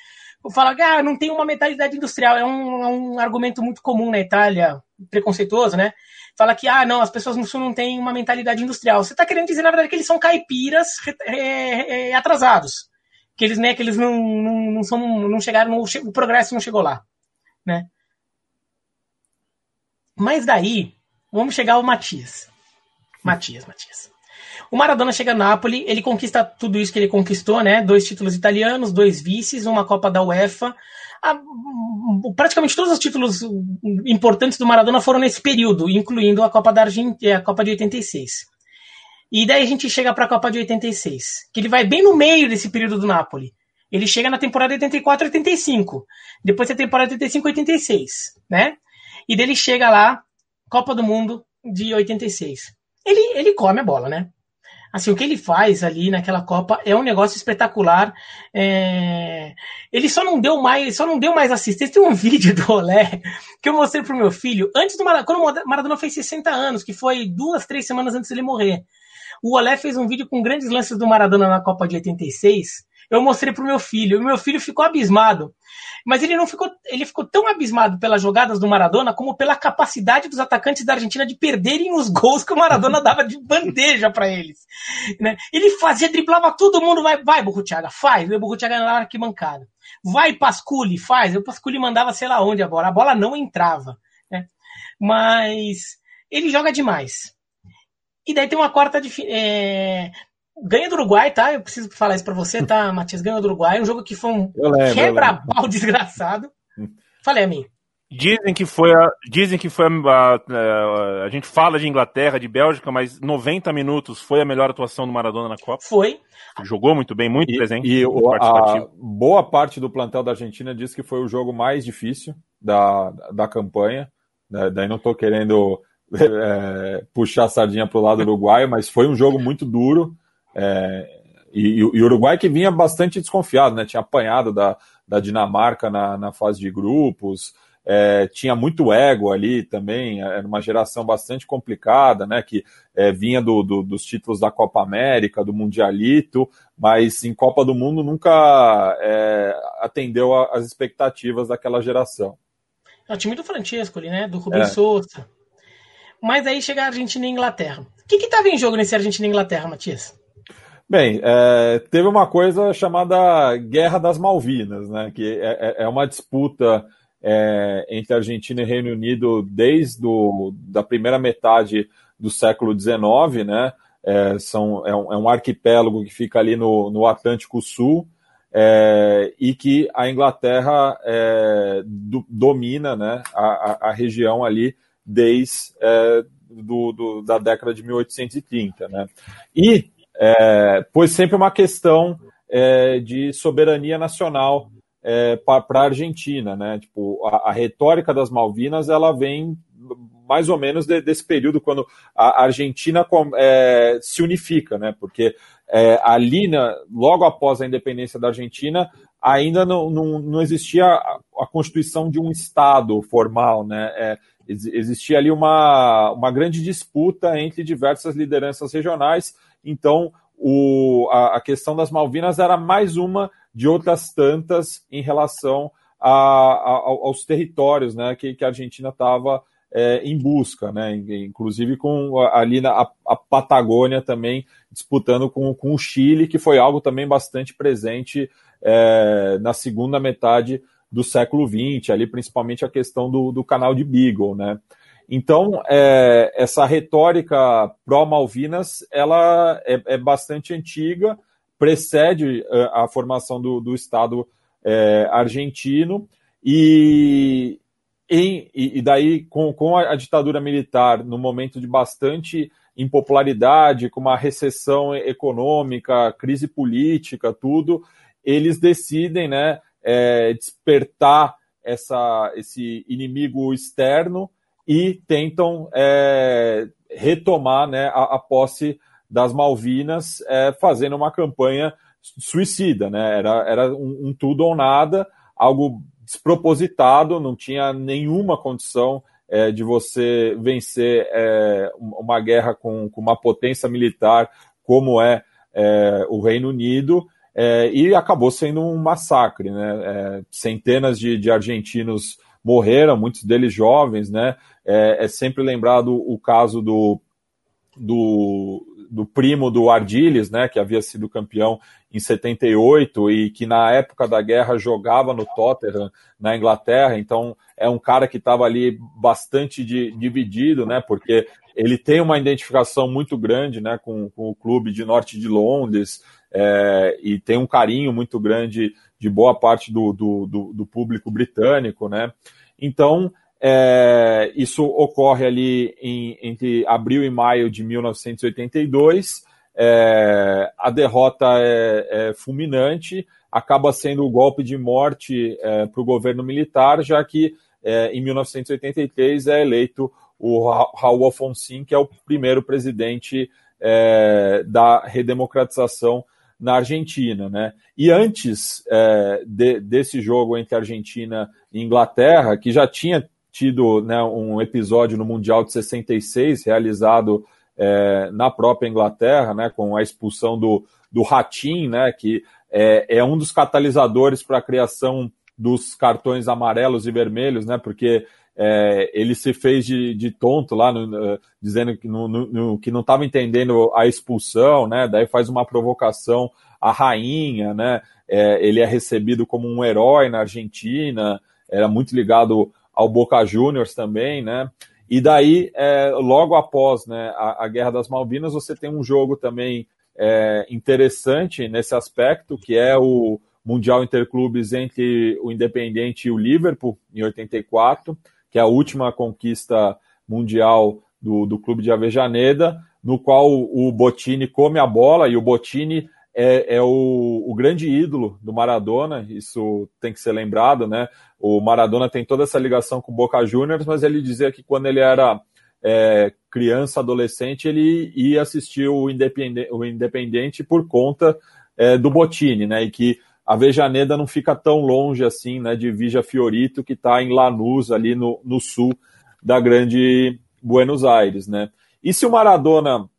S1: Fala que ah, não tem uma mentalidade industrial, é um, é um argumento muito comum na Itália, preconceituoso, né? Fala que ah, não, as pessoas no sul não têm uma mentalidade industrial. Você está querendo dizer, na verdade, que eles são caipiras é, é, atrasados. Que eles, né, que eles não, não, não, são, não chegaram, no, o progresso não chegou lá. Né? Mas daí, vamos chegar ao Matias. Matias, Matias. O Maradona chega no Napoli, ele conquista tudo isso que ele conquistou, né? Dois títulos italianos, dois vices, uma Copa da UEFA, a, praticamente todos os títulos importantes do Maradona foram nesse período, incluindo a Copa da Argentina, a Copa de 86. E daí a gente chega para a Copa de 86, que ele vai bem no meio desse período do Napoli. Ele chega na temporada 84 85, depois da temporada 85 86, né? E daí ele chega lá, Copa do Mundo de 86. Ele, ele come a bola, né? Assim, o que ele faz ali naquela Copa é um negócio espetacular. É... Ele só não deu mais, só não deu mais assistência. Tem um vídeo do Olé que eu mostrei pro meu filho antes do quando o Maradona fez 60 anos, que foi duas, três semanas antes dele morrer. O Olé fez um vídeo com grandes lances do Maradona na Copa de 86 Eu mostrei pro meu filho, e meu filho ficou abismado. Mas ele não ficou, ele ficou tão abismado pelas jogadas do Maradona como pela capacidade dos atacantes da Argentina de perderem os gols que o Maradona dava de bandeja para eles. Né? Ele fazia, driblava todo mundo, vai, vai, Burrutiaga, faz. O Burrutiaga na arquibancada. Vai, Pasculi, faz. O Pasculi mandava sei lá onde a bola. A bola não entrava. Né? Mas ele joga demais. E daí tem uma quarta é, ganha do Uruguai, tá? Eu preciso falar isso pra você, tá, Matias? Ganha do Uruguai, um jogo que foi um quebra-pau desgraçado. Falei a mim.
S3: Dizem que foi a, dizem que foi a, a, a, gente fala de Inglaterra, de Bélgica, mas 90 minutos foi a melhor atuação do Maradona na Copa.
S1: Foi.
S3: Jogou muito bem, muito
S4: e,
S3: presente.
S4: E o, a boa parte do plantel da Argentina diz que foi o jogo mais difícil da, da campanha. Né? Daí não estou querendo é, puxar a sardinha para o lado uruguaio, mas foi um jogo muito duro. É, e, o Uruguai que vinha bastante desconfiado, né? Tinha apanhado da, da Dinamarca na, na fase de grupos, é, tinha muito ego ali também, era uma geração bastante complicada, né? Que é, vinha do, do, dos títulos da Copa América, do Mundialito, mas em Copa do Mundo nunca é, atendeu às expectativas daquela geração.
S1: É o time do Francesco ali, né? Do Rubens é. Souza. Mas aí chega a Argentina e a Inglaterra. O que estava em jogo nesse Argentina e Inglaterra, Matias?
S4: Bem, é, teve uma coisa chamada Guerra das Malvinas, né, que é, é, é uma disputa é, entre Argentina e Reino Unido desde do, da primeira metade do século XIX, né, é, são, é um, é, um, arquipélago que fica ali no, no Atlântico Sul é, e que a Inglaterra do, domina né, a, a, região ali desde do, do, da década de 1830. Né. E é, pois sempre uma questão é, de soberania nacional é, para a Argentina, né? Tipo, a, a, retórica das Malvinas ela vem mais ou menos de, desse período quando a Argentina é, se unifica, né? Porque é, ali, na, logo após a independência da Argentina, ainda não, não, não existia a, a, constituição de um Estado formal, né? É, existia ali uma, uma grande disputa entre diversas lideranças regionais então, o, a, a, questão das Malvinas era mais uma de outras tantas em relação a, a, aos territórios né, que, que a Argentina estava é, em busca, né, inclusive com ali na a, Patagônia também disputando com, com o Chile, que foi algo também bastante presente é, na segunda metade do século XX, ali principalmente a questão do, do canal de Beagle, né? Então, é, essa retórica pró-Malvinas, ela é, é, bastante antiga, precede é, a formação do, do Estado é, argentino, e, em, e daí, com, com a, a, ditadura militar, no momento de bastante impopularidade, com uma recessão econômica, crise política, tudo, eles decidem né, é, despertar essa, esse inimigo externo e tentam é, retomar né, a, a, posse das Malvinas, é, fazendo uma campanha suicida. Né? Era, era um, um, tudo ou nada, algo despropositado, não tinha nenhuma condição é, de você vencer é, uma guerra com, com, uma potência militar como é, é o Reino Unido. É, e acabou sendo um massacre, né? centenas de, de argentinos morreram, muitos deles jovens, né? É, é sempre lembrado o caso do, do, do, primo do Ardiles, né, que havia sido campeão em 78 e que na época da guerra jogava no Tottenham, na Inglaterra. Então é um cara que estava ali bastante de, dividido, né, porque ele tem uma identificação muito grande né, com, com o clube de norte de Londres é, e tem um carinho muito grande de boa parte do, do, do, do público britânico, né? Então, é, isso ocorre ali em, entre abril e maio de 1982. É, a derrota é, é, fulminante, acaba sendo o golpe de morte é, para o governo militar, já que é, em 1983 é eleito o Raul Alfonsin, que é o primeiro presidente é, da redemocratização na Argentina, né? E antes é, de, desse jogo entre Argentina e Inglaterra, que já tinha tido né, um episódio no Mundial de 66, realizado é, na própria Inglaterra, né, com a expulsão do, do Ratim, né, que é, é um dos catalisadores para a criação dos cartões amarelos e vermelhos, né, porque é, ele se fez de, de tonto lá, no, dizendo que, no, no, que não estava entendendo a expulsão, né? Daí faz uma provocação à rainha, né? É, ele é recebido como um herói na Argentina, era muito ligado ao Boca Juniors também, né? E daí, é, logo após né, a, a, Guerra das Malvinas, você tem um jogo também é, interessante nesse aspecto, que é o Mundial Interclubes entre o Independente e o Liverpool, em 84 que é a última conquista mundial do, do clube de Avejaneda, no qual o Botini come a bola, e o Botini é, é o, o, grande ídolo do Maradona, isso tem que ser lembrado, né? O Maradona tem toda essa ligação com o Boca Juniors, mas ele dizia que quando ele era é, criança, adolescente, ele ia assistir o Independente, o Independente por conta é, do Botini, né? E que a Vejaneda não fica tão longe assim, né, de Vija Fiorito, que está em Lanús, ali no, no sul da grande Buenos Aires, né. E se o Maradona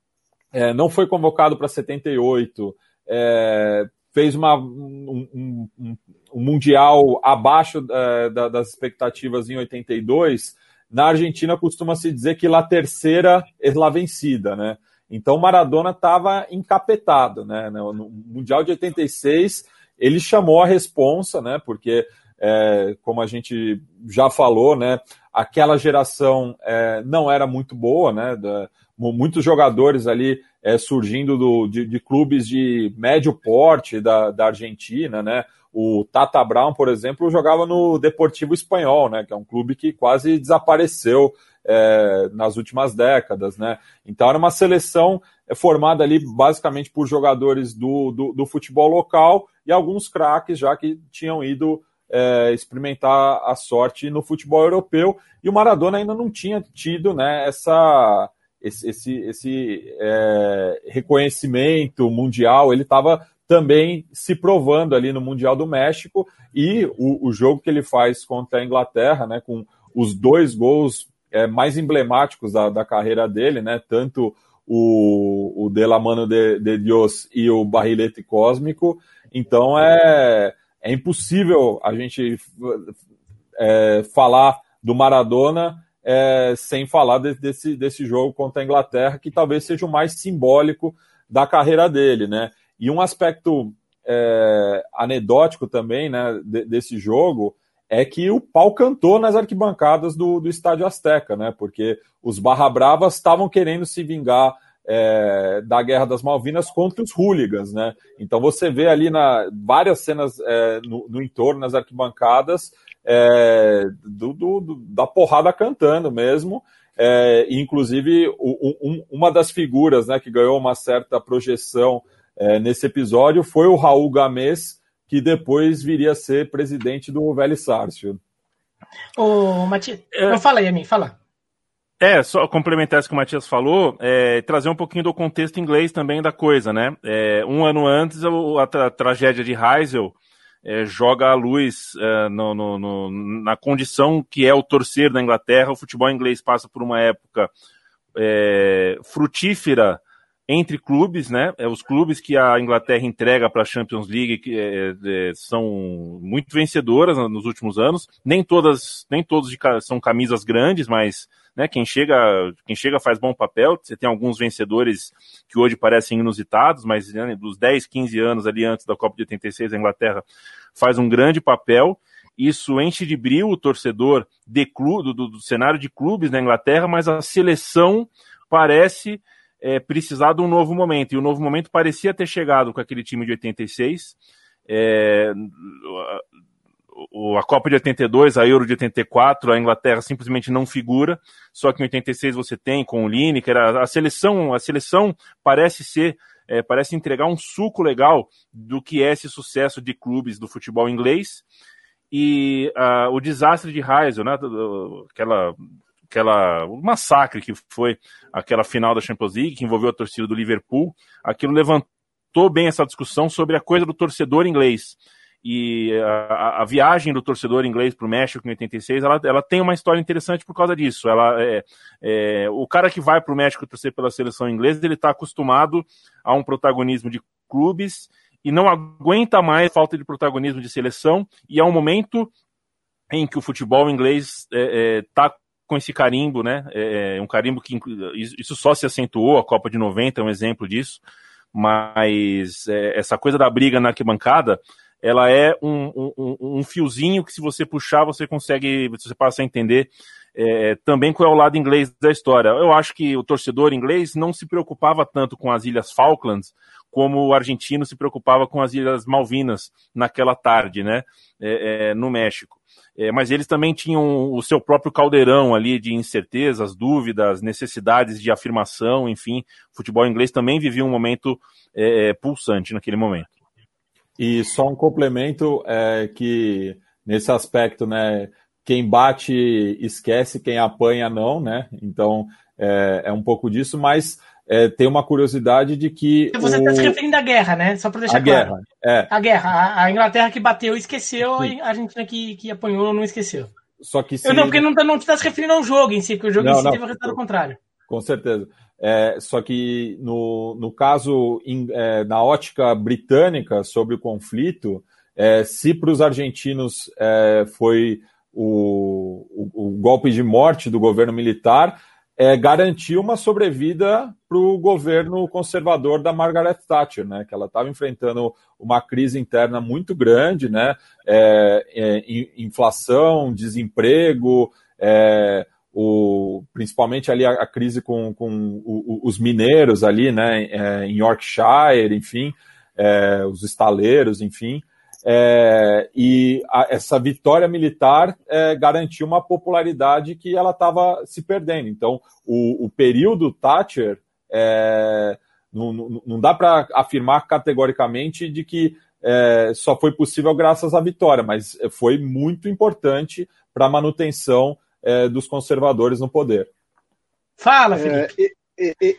S4: é, não foi convocado para 78, é, fez uma, um, um, um, Mundial abaixo é, da, das expectativas em 82, na Argentina costuma-se dizer que lá terceira é lá vencida, né? Então Maradona estava encapetado, né? No Mundial de 86 ele chamou a responsa, né? Porque, é, como a gente já falou, né? Aquela geração é, não era muito boa, né? Da, muitos jogadores ali é, surgindo do, de, de, clubes de médio porte da, da Argentina, né? O Tata Brown, por exemplo, jogava no Deportivo Espanhol, né? Que é um clube que quase desapareceu é, nas últimas décadas, né? Então era uma seleção é formada ali basicamente por jogadores do, do, do futebol local e alguns craques já que tinham ido é, experimentar a sorte no futebol europeu e o Maradona ainda não tinha tido né, essa, esse, esse, esse é, reconhecimento mundial, ele estava também se provando ali no Mundial do México e o, o jogo que ele faz contra a Inglaterra, né, com os dois gols é, mais emblemáticos da, da carreira dele, né, tanto o, o De La Mano de, de Dios e o Barrilete Cósmico. Então é, é impossível a gente é, falar do Maradona é, sem falar de, desse, desse jogo contra a Inglaterra, que talvez seja o mais simbólico da carreira dele, né? E um aspecto é, anedótico também, né, de, desse jogo é que o pau cantou nas arquibancadas do, do Estádio Azteca, né? Porque os Barra Bravas estavam querendo se vingar é, da Guerra das Malvinas contra os hooligans, né? Então você vê ali na várias cenas é, no, no, entorno, nas arquibancadas, é, do, do, da porrada cantando mesmo. É, inclusive, o, um, uma das figuras né, que ganhou uma certa projeção é, nesse episódio foi o Raul Gamês, que depois viria a ser presidente do Velho Sarsfield.
S1: Ô, é... fala aí, a mim, fala.
S3: É, só complementar isso que o Matias falou, é, trazer um pouquinho do contexto inglês também da coisa, né? É, um ano antes, a, tragédia de Heysel é, joga a luz é, no, no, no, na condição que é o torcer da Inglaterra. O futebol inglês passa por uma época é, frutífera entre clubes, né? É, os clubes que a Inglaterra entrega para a Champions League que, é, é, são muito vencedoras nos últimos anos. Nem todas, nem todos de, são camisas grandes, mas né, quem chega, quem chega faz bom papel. Você tem alguns vencedores que hoje parecem inusitados, mas né, dos 10, 15 anos ali antes da Copa de 86, a Inglaterra faz um grande papel. Isso enche de brilho o torcedor de clube, do, do cenário de clubes na Inglaterra, mas a seleção parece é, precisar de um novo momento. E o novo momento parecia ter chegado com aquele time de 86. É, a Copa de 82, a Euro de 84, a Inglaterra simplesmente não figura. Só que em 86 você tem com o Lineker, a, a seleção, a seleção parece ser é, parece entregar um suco legal do que é esse sucesso de clubes do futebol inglês. E uh, o desastre de Heysel, né, aquela aquela o massacre que foi aquela final da Champions League que envolveu a torcida do Liverpool, aquilo levantou bem essa discussão sobre a coisa do torcedor inglês. e a, a, viagem do torcedor inglês para o México em 86, ela, ela tem uma história interessante por causa disso. Ela, é, é o cara que vai para o México torcer pela seleção inglesa, ele está acostumado a um protagonismo de clubes e não aguenta mais falta de protagonismo de seleção, e é um momento em que o futebol inglês está é, é, tá com esse carimbo, né? É, é, um carimbo que isso só se acentuou, a Copa de 90 é um exemplo disso, mas é, essa coisa da briga na arquibancada, ela é um, um, um, fiozinho que se você puxar, você consegue, você passa a entender é, também qual é o lado inglês da história. Eu acho que o torcedor inglês não se preocupava tanto com as Ilhas Falklands como o argentino se preocupava com as Ilhas Malvinas naquela tarde, né, é, é, no México. É, mas eles também tinham o seu próprio caldeirão ali de incertezas, dúvidas, necessidades de afirmação, enfim. O futebol inglês também vivia um momento é, pulsante naquele momento.
S4: E só um complemento é que nesse aspecto, né, quem bate esquece, quem apanha não, né? Então é, é um pouco disso, mas é, tem uma curiosidade de que.
S1: Você está o... se referindo à guerra, né? Só para deixar
S4: a
S1: claro.
S4: Guerra, é.
S1: A guerra. A, a Inglaterra que bateu esqueceu, Sim. a Argentina que, que apanhou não esqueceu.
S4: Só que
S1: se... Eu não, porque não, tá, não está se referindo ao jogo em si, porque o jogo não, em si não, teve o resultado contrário.
S4: Com certeza. É, só que no, no caso, in, é, na ótica britânica sobre o conflito, é, se para os argentinos é, foi o, o, o, golpe de morte do governo militar, é, garantiu uma sobrevida para o governo conservador da Margaret Thatcher, né, que ela estava enfrentando uma crise interna muito grande, né, é, é, inflação, desemprego, é, o, principalmente ali a, a crise com, com o, os mineiros ali, né, é, em Yorkshire, enfim, é, os estaleiros, enfim, é, e a, essa vitória militar é, garantiu uma popularidade que ela estava se perdendo. Então, o, o período Thatcher é, não, não, não, dá para afirmar categoricamente de que é, só foi possível graças à vitória, mas foi muito importante para a manutenção é, dos conservadores no poder.
S1: Fala, é, Felipe.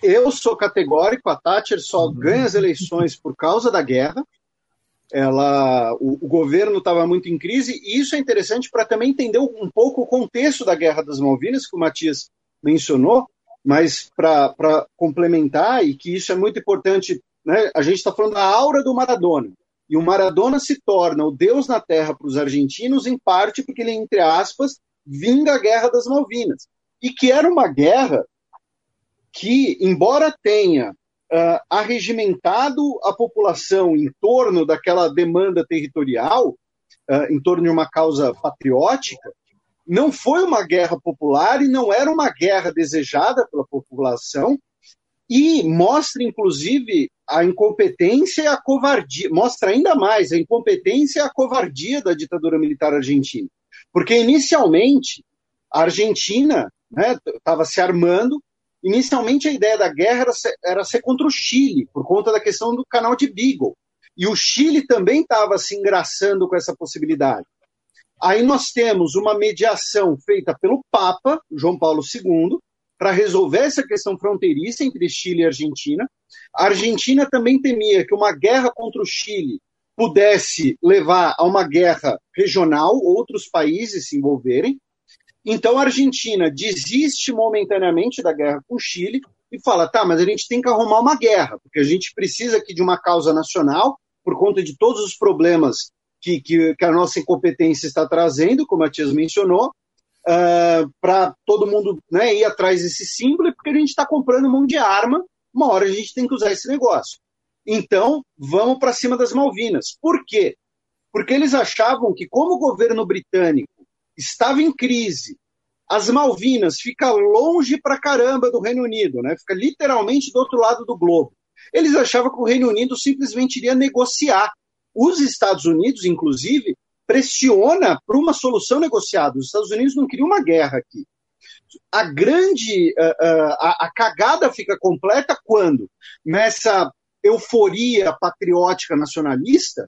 S2: eu sou categórico, a Thatcher só uhum. ganha as eleições por causa da guerra. Ela, o, o governo estava muito em crise, e isso é interessante para também entender um pouco o contexto da Guerra das Malvinas, que o Matias mencionou, mas para complementar, e que isso é muito importante, né, a gente está falando da aura do Maradona. E o Maradona se torna o Deus na Terra para os argentinos, em parte porque ele, entre aspas, vinga a Guerra das Malvinas. E que era uma guerra que, embora tenha uh, arregimentado a população em torno daquela demanda territorial, uh, em torno de uma causa patriótica, não foi uma guerra popular e não era uma guerra desejada pela população, e mostra, inclusive, a incompetência e a covardia, mostra ainda mais a incompetência e a covardia da ditadura militar argentina. Porque, inicialmente, a Argentina estava né, se armando. Inicialmente, a ideia da guerra era ser, era ser contra o Chile, por conta da questão do canal de Beagle. E o Chile também estava se engraçando com essa possibilidade. Aí nós temos uma mediação feita pelo Papa, João Paulo II, para resolver essa questão fronteiriça entre Chile e Argentina. A Argentina também temia que uma guerra contra o Chile pudesse levar a uma guerra regional, outros países se envolverem. Então a Argentina desiste momentaneamente da guerra com o Chile e fala: tá, mas a gente tem que arrumar uma guerra, porque a gente precisa aqui de uma causa nacional, por conta de todos os problemas que, que, que a nossa incompetência está trazendo, como a Matias mencionou, uh, ah, para todo mundo né, ir atrás desse símbolo, porque a gente está comprando mão de arma, uma hora a gente tem que usar esse negócio. Então, vamos para cima das Malvinas. Por quê? Porque eles achavam que, como o governo britânico estava em crise. As Malvinas fica longe pra caramba do Reino Unido, né? Fica literalmente do outro lado do globo. Eles achavam que o Reino Unido simplesmente iria negociar. Os Estados Unidos, inclusive, pressiona para uma solução negociada. Os Estados Unidos não queriam uma guerra aqui. A grande uh, uh, a, a cagada fica completa quando nessa euforia patriótica nacionalista,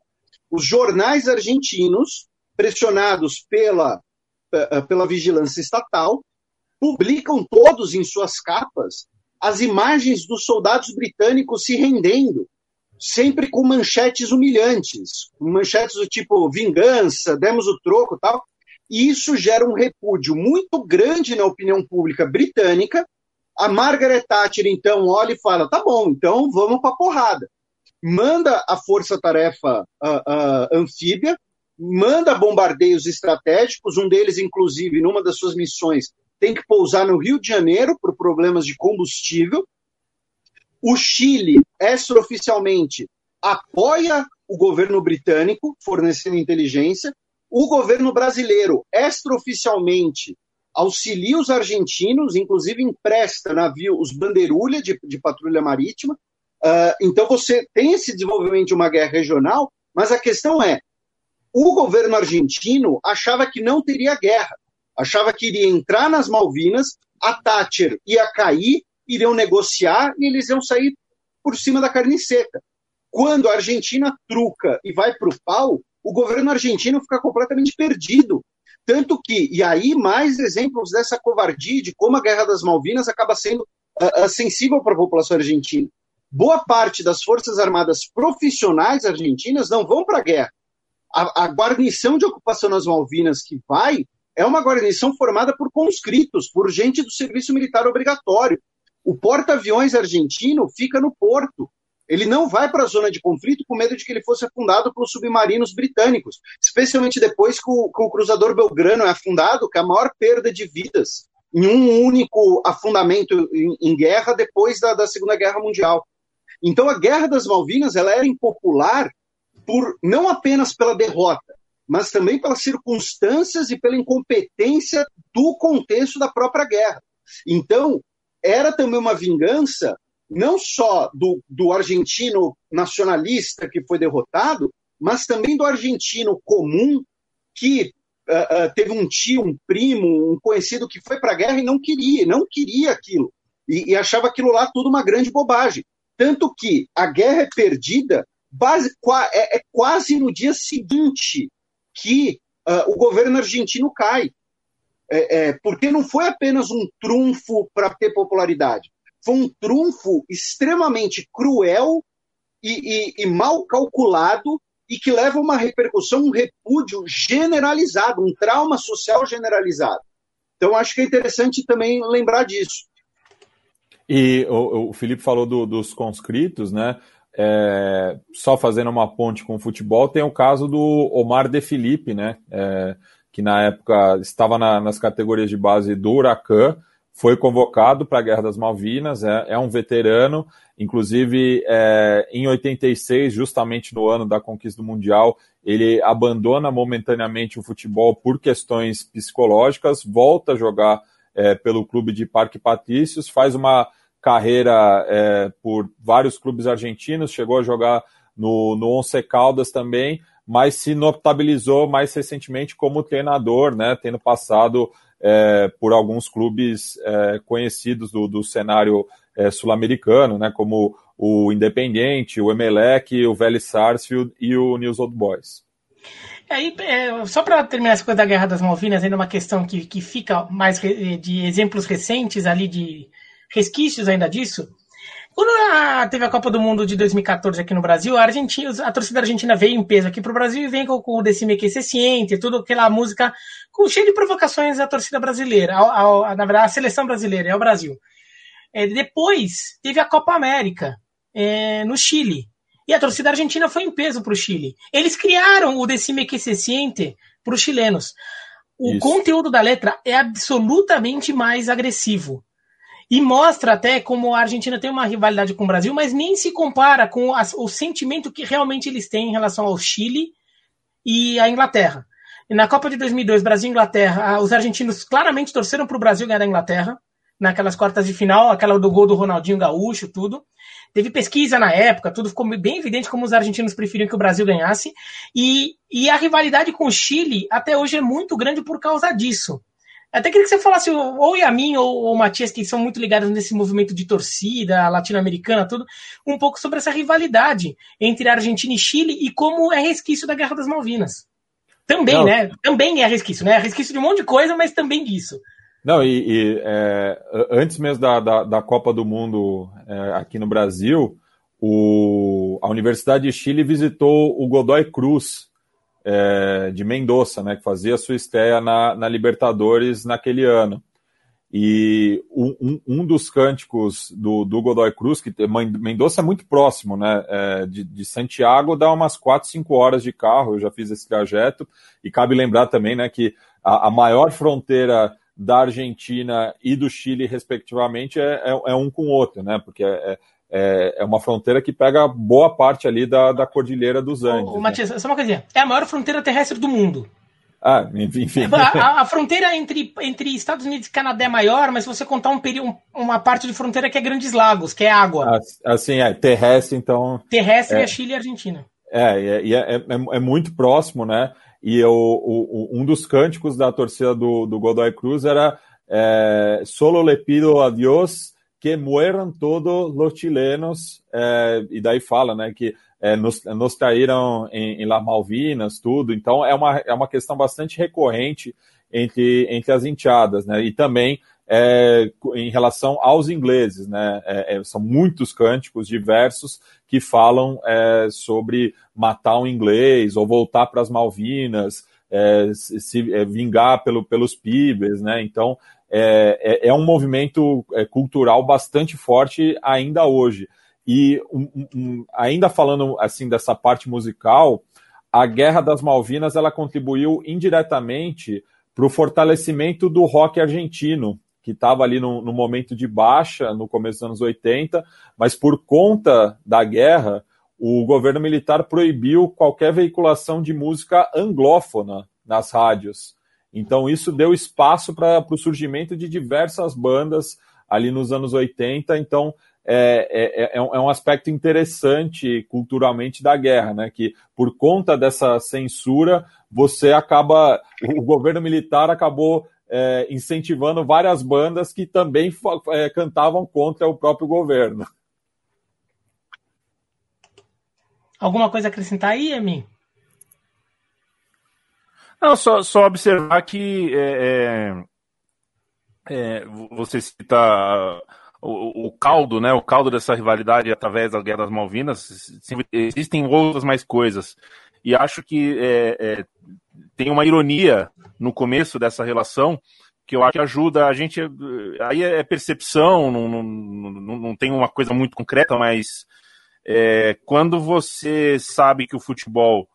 S2: os jornais argentinos, pressionados pela eh, eh, pela vigilância estatal, publicam todos em suas capas as imagens dos soldados britânicos se rendendo. sempre com manchetes humilhantes, manchetes do tipo vingança, demos o troco tal. E isso gera um repúdio muito grande na opinião pública britânica. A Margaret Thatcher, então, olha e fala: tá bom, então vamos para porrada. Manda a força-tarefa uh, uh, anfíbia, manda bombardeios estratégicos, um deles, inclusive, numa das suas missões, tem que pousar no Rio de Janeiro por problemas de combustível. O Chile, extraoficialmente, apoia o governo britânico, fornecendo inteligência. O governo brasileiro, extraoficialmente, auxilia os argentinos, inclusive empresta navio, os bandeirulha de, de patrulha marítima. Uh, então você tem esse desenvolvimento de uma guerra regional, mas a questão é, o governo argentino achava que não teria guerra, achava que iria entrar nas Malvinas, a Thatcher ia cair, iriam negociar e eles iam sair por cima da carne seca. Quando a Argentina truca e vai para o pau, o governo argentino fica completamente perdido. Tanto que, e aí mais exemplos dessa covardia, de como a Guerra das Malvinas acaba sendo uh, sensível para a população argentina. Boa parte das Forças Armadas profissionais argentinas não vão para a guerra a, a guarnição de ocupação nas Malvinas que vai é uma guarnição formada por conscritos, por gente do serviço militar obrigatório. O porta-aviões argentino fica no porto. Ele não vai para a zona de conflito com medo de que ele fosse afundado pelos submarinos britânicos, especialmente depois que o, que o cruzador Belgrano é afundado, que é a maior perda de vidas em um único afundamento em, em guerra depois da, da Segunda Guerra Mundial. Então a Guerra das Malvinas ela era impopular por não apenas pela derrota, mas também pelas circunstâncias e pela incompetência do contexto da própria guerra. Então, era também uma vingança não só do, do argentino nacionalista que foi derrotado, mas também do argentino comum que uh, uh, teve um tio, um primo, um conhecido que foi para a guerra e não queria, não queria aquilo. E, e achava aquilo lá tudo uma grande bobagem. Tanto que a guerra é perdida base, é, é quase no dia seguinte que uh, o governo argentino cai. É, é, porque não foi apenas um trunfo para ter popularidade, foi um trunfo extremamente cruel e, e, e, mal calculado e que leva a uma repercussão, um repúdio generalizado, um trauma social generalizado. Então, acho que é interessante também lembrar disso.
S4: E o, o Felipe falou do, dos conscritos, né? É, só fazendo uma ponte com o futebol, tem o caso do Omar De Felipe, né? É, que na época estava na, nas categorias de base do Huracan, foi convocado para a Guerra das Malvinas, é, é um veterano, inclusive é, em 86, justamente no ano da conquista do Mundial, ele abandona momentaneamente o futebol por questões psicológicas, volta a jogar é, pelo clube de Parque Patrícios, faz uma carreira é, por vários clubes argentinos, chegou a jogar no, no Once Caldas também, mas se notabilizou mais recentemente como treinador, né, tendo passado é, por alguns clubes é, conhecidos do, do cenário é, sul-americano, né, como o Independiente, o Emelec, o Vélez Sarsfield e o News Old Boys.
S1: Aí, é, só para terminar essa coisa da Guerra das Malvinas, ainda uma questão que, que fica mais de exemplos recentes ali de, resquícios ainda disso. Quando a, teve a Copa do Mundo de 2014 aqui no Brasil, a, Argentina, a torcida argentina veio em peso aqui para o Brasil e vem com, com o Decime Que Se Ciente, tudo aquela música com cheio de provocações à torcida brasileira, ao, ao, na verdade, a seleção brasileira, é o Brasil. É, depois teve a Copa América é, no Chile. E a torcida argentina foi em peso para o Chile. Eles criaram o Decime Que Se Ciente para os chilenos. O Isso. conteúdo da letra é absolutamente mais agressivo. E mostra até como a Argentina tem uma rivalidade com o Brasil, mas nem se compara com a, o sentimento que realmente eles têm em relação ao Chile e à Inglaterra. E na Copa de 2002, Brasil e Inglaterra, os argentinos claramente torceram para o Brasil ganhar da Inglaterra, naquelas quartas de final, aquela do gol do Ronaldinho Gaúcho, tudo. Teve pesquisa na época, tudo ficou bem evidente como os argentinos preferiam que o Brasil ganhasse. E, e a rivalidade com o Chile até hoje é muito grande por causa disso. Até queria que você falasse, ou Yamin ou o Matias, que são muito ligados nesse movimento de torcida latino-americana, tudo, um pouco sobre essa rivalidade entre Argentina e Chile e como é resquício da Guerra das Malvinas. Também, Não. né? Também é resquício, né? É resquício de um monte de coisa, mas também disso.
S4: Não, e, e é, antes mesmo da, da, da, Copa do Mundo é, aqui no Brasil, o, a Universidade de Chile visitou o Godoy Cruz é, de Mendoza, né, que fazia sua estreia na, na Libertadores naquele ano. E um, um, dos cânticos do, do Godoy Cruz, que Mendoza é muito próximo, né? É, de, de, Santiago dá umas 4, 5 horas de carro, eu já fiz esse trajeto. E cabe lembrar também né, que a, a maior fronteira da Argentina e do Chile, respectivamente, é, é, é um com o outro, né? Porque é, é, é, uma fronteira que pega boa parte ali da, da Cordilheira dos Andes. Ô,
S1: ô Matias, né? só uma coisinha. É a maior fronteira terrestre do mundo.
S4: Ah, enfim.
S1: A, a, fronteira entre, entre Estados Unidos e Canadá é maior, mas se você contar um período, uma parte de fronteira que é Grandes Lagos, que é água.
S4: Assim, é terrestre, então.
S1: Terrestre é, é Chile e Argentina.
S4: É, e é, é, é, muito próximo, né? E eu, o, um dos cânticos da torcida do, do Godoy Cruz era é, Solo le pido a Dios que mueran todos los chilenos. É, e daí fala, né, que é, nos, nos traíram em, em Las Malvinas, tudo. Então é uma, é uma questão bastante recorrente entre, entre as enteadas, né? E também é, em relação aos ingleses, né? São muitos cânticos diversos que falam sobre matar um inglês ou voltar para as Malvinas, é, se vingar pelo, pelos pibes, né? Então é, é, um movimento cultural bastante forte ainda hoje. E um, um, ainda falando assim dessa parte musical, a Guerra das Malvinas ela contribuiu indiretamente para o fortalecimento do rock argentino, que estava ali no, no, momento de baixa no começo dos anos 80, mas por conta da guerra, o governo militar proibiu qualquer veiculação de música anglófona nas rádios. Então isso deu espaço para o surgimento de diversas bandas ali nos anos 80. Então é, é, é, um, é, um, aspecto interessante culturalmente da guerra, né? Que por conta dessa censura, você acaba. O governo militar acabou é, incentivando várias bandas que também é, cantavam contra o próprio governo.
S1: Alguma coisa a acrescentar aí, Emin?
S3: Não, só, só observar que é, é, você cita o, o, caldo, né, o caldo dessa rivalidade através da Guerra das Malvinas, existem outras mais coisas. E acho que é, é, tem uma ironia no começo dessa relação que eu acho que ajuda a gente. Aí é percepção, não, não, não, não tem uma coisa muito concreta, mas é, quando você sabe que o futebol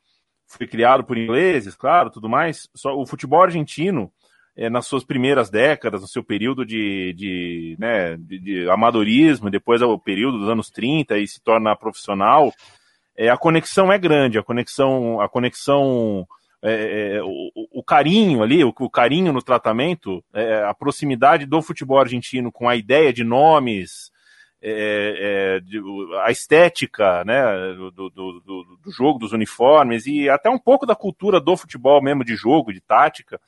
S3: foi criado por ingleses, claro, tudo mais, só o futebol argentino é, nas suas primeiras décadas, no seu período de, de, né, de, de amadorismo, depois é o período dos anos 30 e se torna profissional, é, a conexão é grande, a conexão, a conexão, é, o, o, carinho ali, o, o carinho no tratamento, a proximidade do futebol argentino com a ideia de nomes, é, é, de, a estética né, do, do, do, do, jogo, dos uniformes e até um pouco da cultura do futebol mesmo, de jogo, de tática,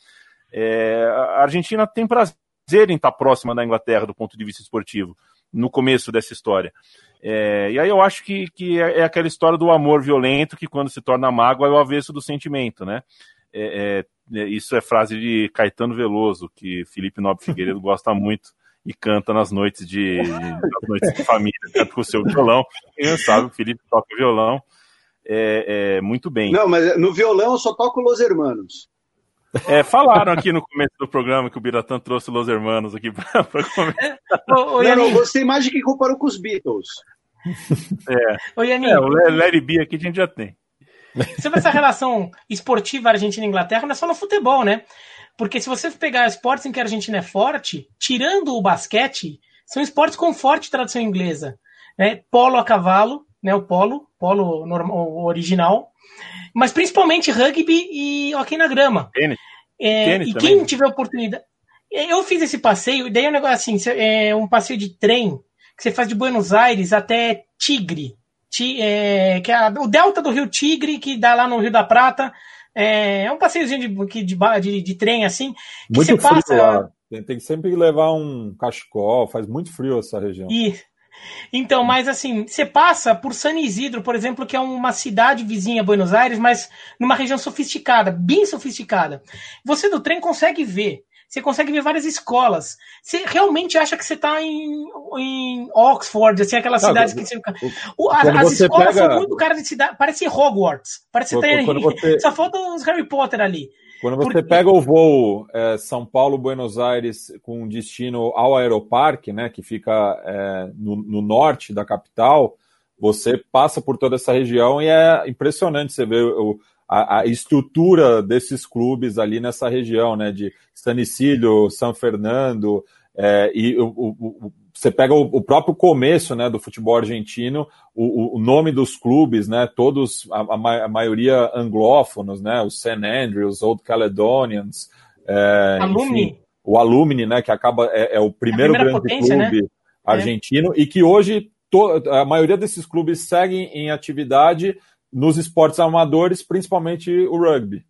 S3: é, a Argentina tem prazer em estar próxima da Inglaterra do ponto de vista esportivo, no começo dessa história. É, e aí eu acho que, que é, é, aquela história do amor violento que quando se torna mágoa é o avesso do sentimento, né? Isso é frase de Caetano Veloso, que Felipe Nobre Figueiredo gosta muito e canta nas noites de, nas noites de família, canta com o seu violão. Quem não sabe, o Felipe toca violão é, muito bem.
S2: Não, mas no violão eu só toco Los Hermanos.
S3: É, falaram aqui no começo do programa que o Biratã trouxe Los Hermanos aqui para comentar. É,
S2: não, não, gostei mais de que comparou com os Beatles.
S3: É, Ô, é o Larry B aqui a gente já tem.
S1: Sobre essa relação esportiva Argentina-Inglaterra, não é só no futebol, né? Porque se você pegar esportes em que a Argentina é forte, tirando o basquete, são esportes com forte tradição inglesa. Né? Polo a cavalo, né? o polo, polo normal, original, mas principalmente rugby e hockey na grama. Tênis. É, Tênis e também. quem tiver oportunidade. Eu fiz esse passeio, e daí é um negócio assim: é um passeio de trem que você faz de Buenos Aires até Tigre. é, que é o delta do rio Tigre, que dá lá no Rio da Prata. É, é um passeiozinho de, de, de, de trem, assim.
S4: Que muito você frio passa... lá. Tem, tem que sempre levar um cachecol, faz muito frio essa região.
S1: E, então, mas assim, você passa por San Isidro, por exemplo, que é uma cidade vizinha a Buenos Aires, mas numa região sofisticada, bem sofisticada. Você do trem consegue ver você consegue ver várias escolas. Você realmente acha que você está em, em Oxford, assim, aquelas Não, cidades que você. O, as escolas pega... são muito caras de cidade. Parece Hogwarts. Parece que você você... Só faltam uns Harry Potter ali.
S4: Quando você Porque... pega o voo é, São Paulo-Buenos Aires com destino ao Aeroparque, né, que fica é, no, no, norte da capital, você passa por toda essa região e é impressionante você ver o, a, a, estrutura desses clubes ali nessa região, né, de Stanicílio, São Fernando, é, e o, o, você pega o, o, próprio começo né, do futebol argentino, o, o nome dos clubes, né, todos, a, a, maioria anglófonos, né, os St. Andrews, Old Caledonians, é,
S1: Alumni.
S4: Enfim, o Alumni, né, que acaba é, é o primeiro grande potência, clube né? argentino e que hoje to, a maioria desses clubes seguem em atividade nos esportes amadores, principalmente o rugby.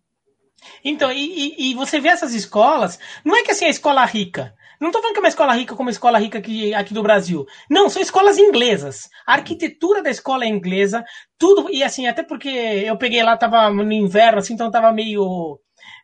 S1: Então, e, e, e, você vê essas escolas, não é que assim a escola rica. Não estou falando que é uma escola rica como a escola rica aqui, aqui do Brasil. Não, são escolas inglesas. A arquitetura da escola é inglesa, tudo. E assim, até porque eu peguei lá, tava no inverno, assim, então tava meio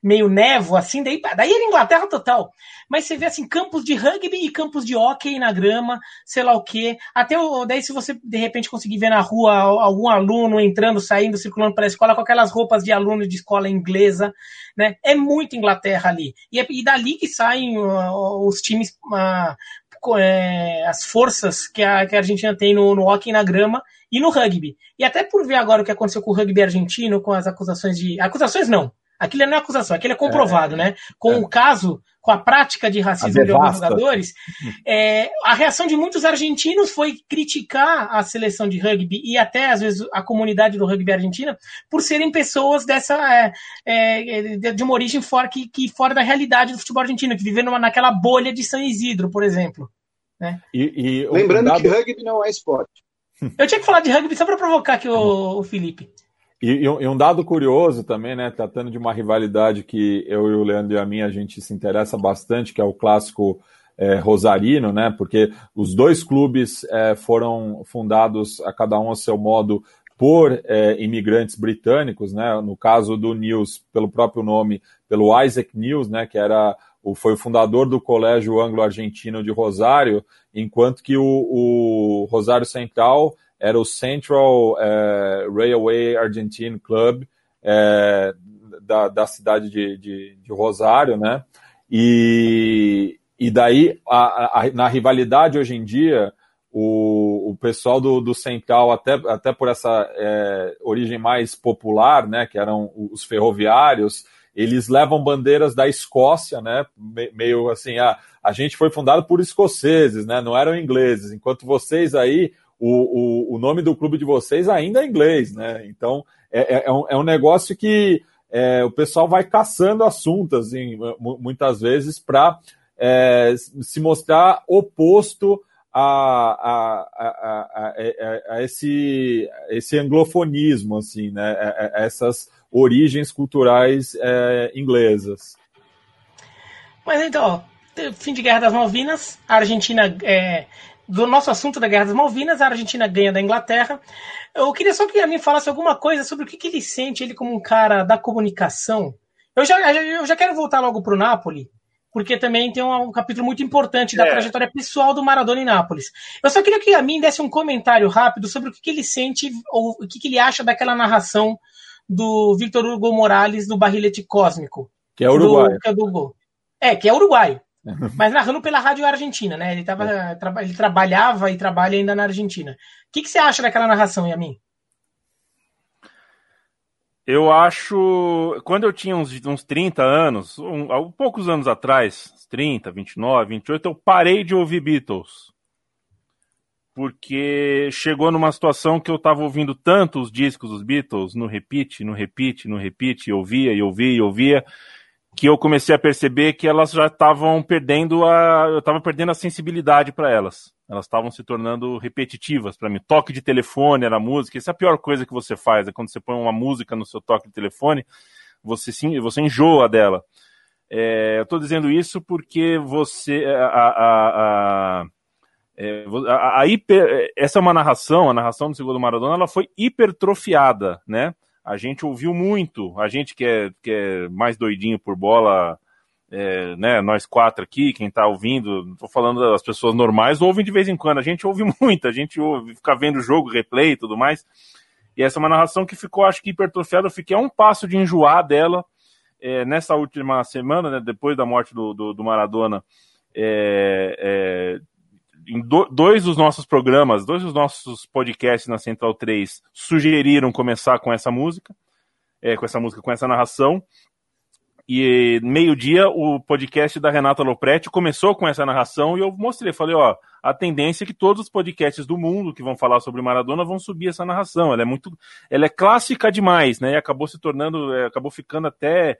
S1: meio névoa, assim, daí, daí era Inglaterra total. Mas você vê assim, campos de rugby e campos de hockey na grama, sei lá o quê. Até o, daí, se você de repente conseguir ver na rua algum aluno entrando, saindo, circulando pela escola com aquelas roupas de aluno de escola inglesa, né? É muito Inglaterra ali. E, é, e dali que saem uh, os times. Uh, as forças que a, que a Argentina tem no, no hockey na grama e no rugby. E até por ver agora o que aconteceu com o rugby argentino, com as acusações de. Acusações não, Aquilo não é acusação, aquilo é comprovado, é, né? Com é. o caso, com a prática de racismo de alguns jogadores, é, a reação de muitos argentinos foi criticar a seleção de rugby e até, às vezes, a comunidade do rugby argentina por serem pessoas dessa é, é, de uma origem fora, que, que fora da realidade do futebol argentino, que vivem numa, naquela bolha de São Isidro, por exemplo. Né?
S2: E, e Lembrando dado... que rugby não é esporte.
S1: Eu tinha que falar de rugby só para provocar aqui o, o Felipe.
S4: E, e, um dado curioso também, né, tratando de uma rivalidade que eu e o Leandro e a mim a gente se interessa bastante, que é o clássico é, rosarino, né, porque os dois clubes é, foram fundados a cada um a seu modo por é, imigrantes britânicos, né, no caso do News, pelo próprio nome, pelo Isaac News, né, que era o, foi o fundador do Colégio Anglo-Argentino de Rosário, enquanto que o, o Rosário Central era o Central é, Railway Argentine Club é, da, da cidade de, de, de, Rosário, né? E, e daí, a, a, na rivalidade hoje em dia, o, o pessoal do, do Central, até, até por essa é, origem mais popular, né, que eram os ferroviários, eles levam bandeiras da Escócia, né, meio assim, ah, a gente foi fundado por escoceses, né, não eram ingleses, enquanto vocês aí, o, o, o nome do clube de vocês ainda é inglês, né? Então é, é, é, um, é um negócio que é, o pessoal vai caçando assuntos, assim, muitas vezes, para é, se mostrar oposto a, a, a, a, esse, esse anglofonismo, assim, né? Essas origens culturais é, inglesas.
S1: Mas então, fim de Guerra das Malvinas, a Argentina é, do nosso assunto da Guerra das Malvinas, a Argentina ganha da Inglaterra. Eu queria só que a mim falasse alguma coisa sobre o que, que, ele sente, ele como um cara da comunicação. Eu já, eu já quero voltar logo para o Napoli, porque também tem um, um capítulo muito importante da é. trajetória pessoal do Maradona em Nápoles. Eu só queria que a mim desse um comentário rápido sobre o que, que ele sente ou o que, que ele acha daquela narração do Victor Hugo Morales do Barrilete Cósmico.
S4: Que é uruguaio.
S1: Do, que é, do, é, que é uruguaio. Mas narrando pela Rádio Argentina, né? Ele, tava, é. tra ele trabalhava e trabalha ainda na Argentina. O que, que você acha daquela narração, Yamin?
S3: Eu acho. Quando eu tinha uns, uns 30 anos, um, poucos anos atrás, 30, 29, 28, eu parei de ouvir Beatles. Porque chegou numa situação que eu estava ouvindo tanto os discos dos Beatles, no repeat, no repeat, no repeat, e ouvia, e ouvia, e ouvia que eu comecei a perceber que elas já estavam perdendo a. Eu estava perdendo a sensibilidade para elas. Elas estavam se tornando repetitivas para mim. Toque de telefone era música. Isso é a pior coisa que você faz. É quando você põe uma música no seu toque de telefone, você, sim, você enjoa dela. É, eu estou dizendo isso porque você. A, a, a, é, a, a hiper, essa é uma narração, a narração do segundo Maradona, ela foi hipertrofiada, né? A gente ouviu muito, a gente que é, que é mais doidinho por bola, é, né, nós quatro aqui, quem está ouvindo, estou falando das pessoas normais, ouvem de vez em quando. A gente ouve muito, a gente ouve, fica vendo jogo, replay e tudo mais. E essa é uma narração que ficou, acho que, hipertrofiada. Eu fiquei a um passo de enjoar dela é, nessa última semana, né, depois da morte do, do, do Maradona. É, é, em do, dois dos nossos programas, dois dos nossos podcasts na Central 3 sugeriram começar com essa música, é, com essa música, com essa narração. E meio-dia o podcast da Renata Lopretti começou com essa narração e eu mostrei, falei, ó, a tendência é que todos os podcasts do mundo que vão falar sobre Maradona vão subir essa narração. Ela é muito, ela é clássica demais, né? E acabou se tornando, é, acabou ficando até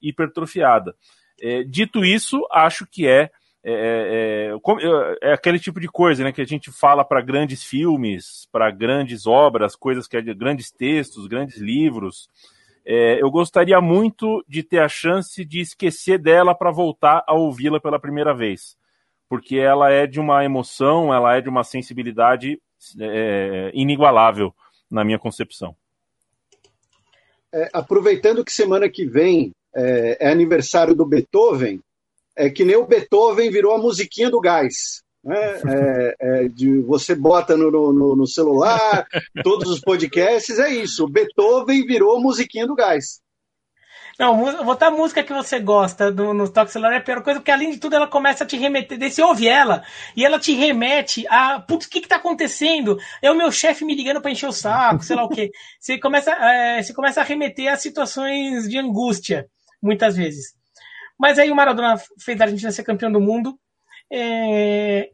S3: hipertrofiada. É, dito isso, acho que é é, é, é, é, aquele tipo de coisa né, que a gente fala para grandes filmes, para grandes obras, coisas que é de grandes textos, grandes livros. É, eu gostaria muito de ter a chance de esquecer dela para voltar a ouvi-la pela primeira vez, porque ela é de uma emoção, ela é de uma sensibilidade é, inigualável na minha concepção.
S2: É, aproveitando que semana que vem é, é, aniversário do Beethoven, é que nem o Beethoven virou a musiquinha do gás. Né? É, é, de, você bota no, no, no, celular, todos os podcasts, é isso. O Beethoven virou a musiquinha do gás.
S1: Não, botar a música que você gosta no, no toque celular é a pior coisa, porque além de tudo ela começa a te remeter. Você ouve ela e ela te remete a. Putz, o que que tá acontecendo? É o meu chefe me ligando para encher o saco, sei lá o quê. Você começa, é, você começa a remeter a situações de angústia, muitas vezes. Mas aí o Maradona fez a Argentina ser campeão do mundo. É,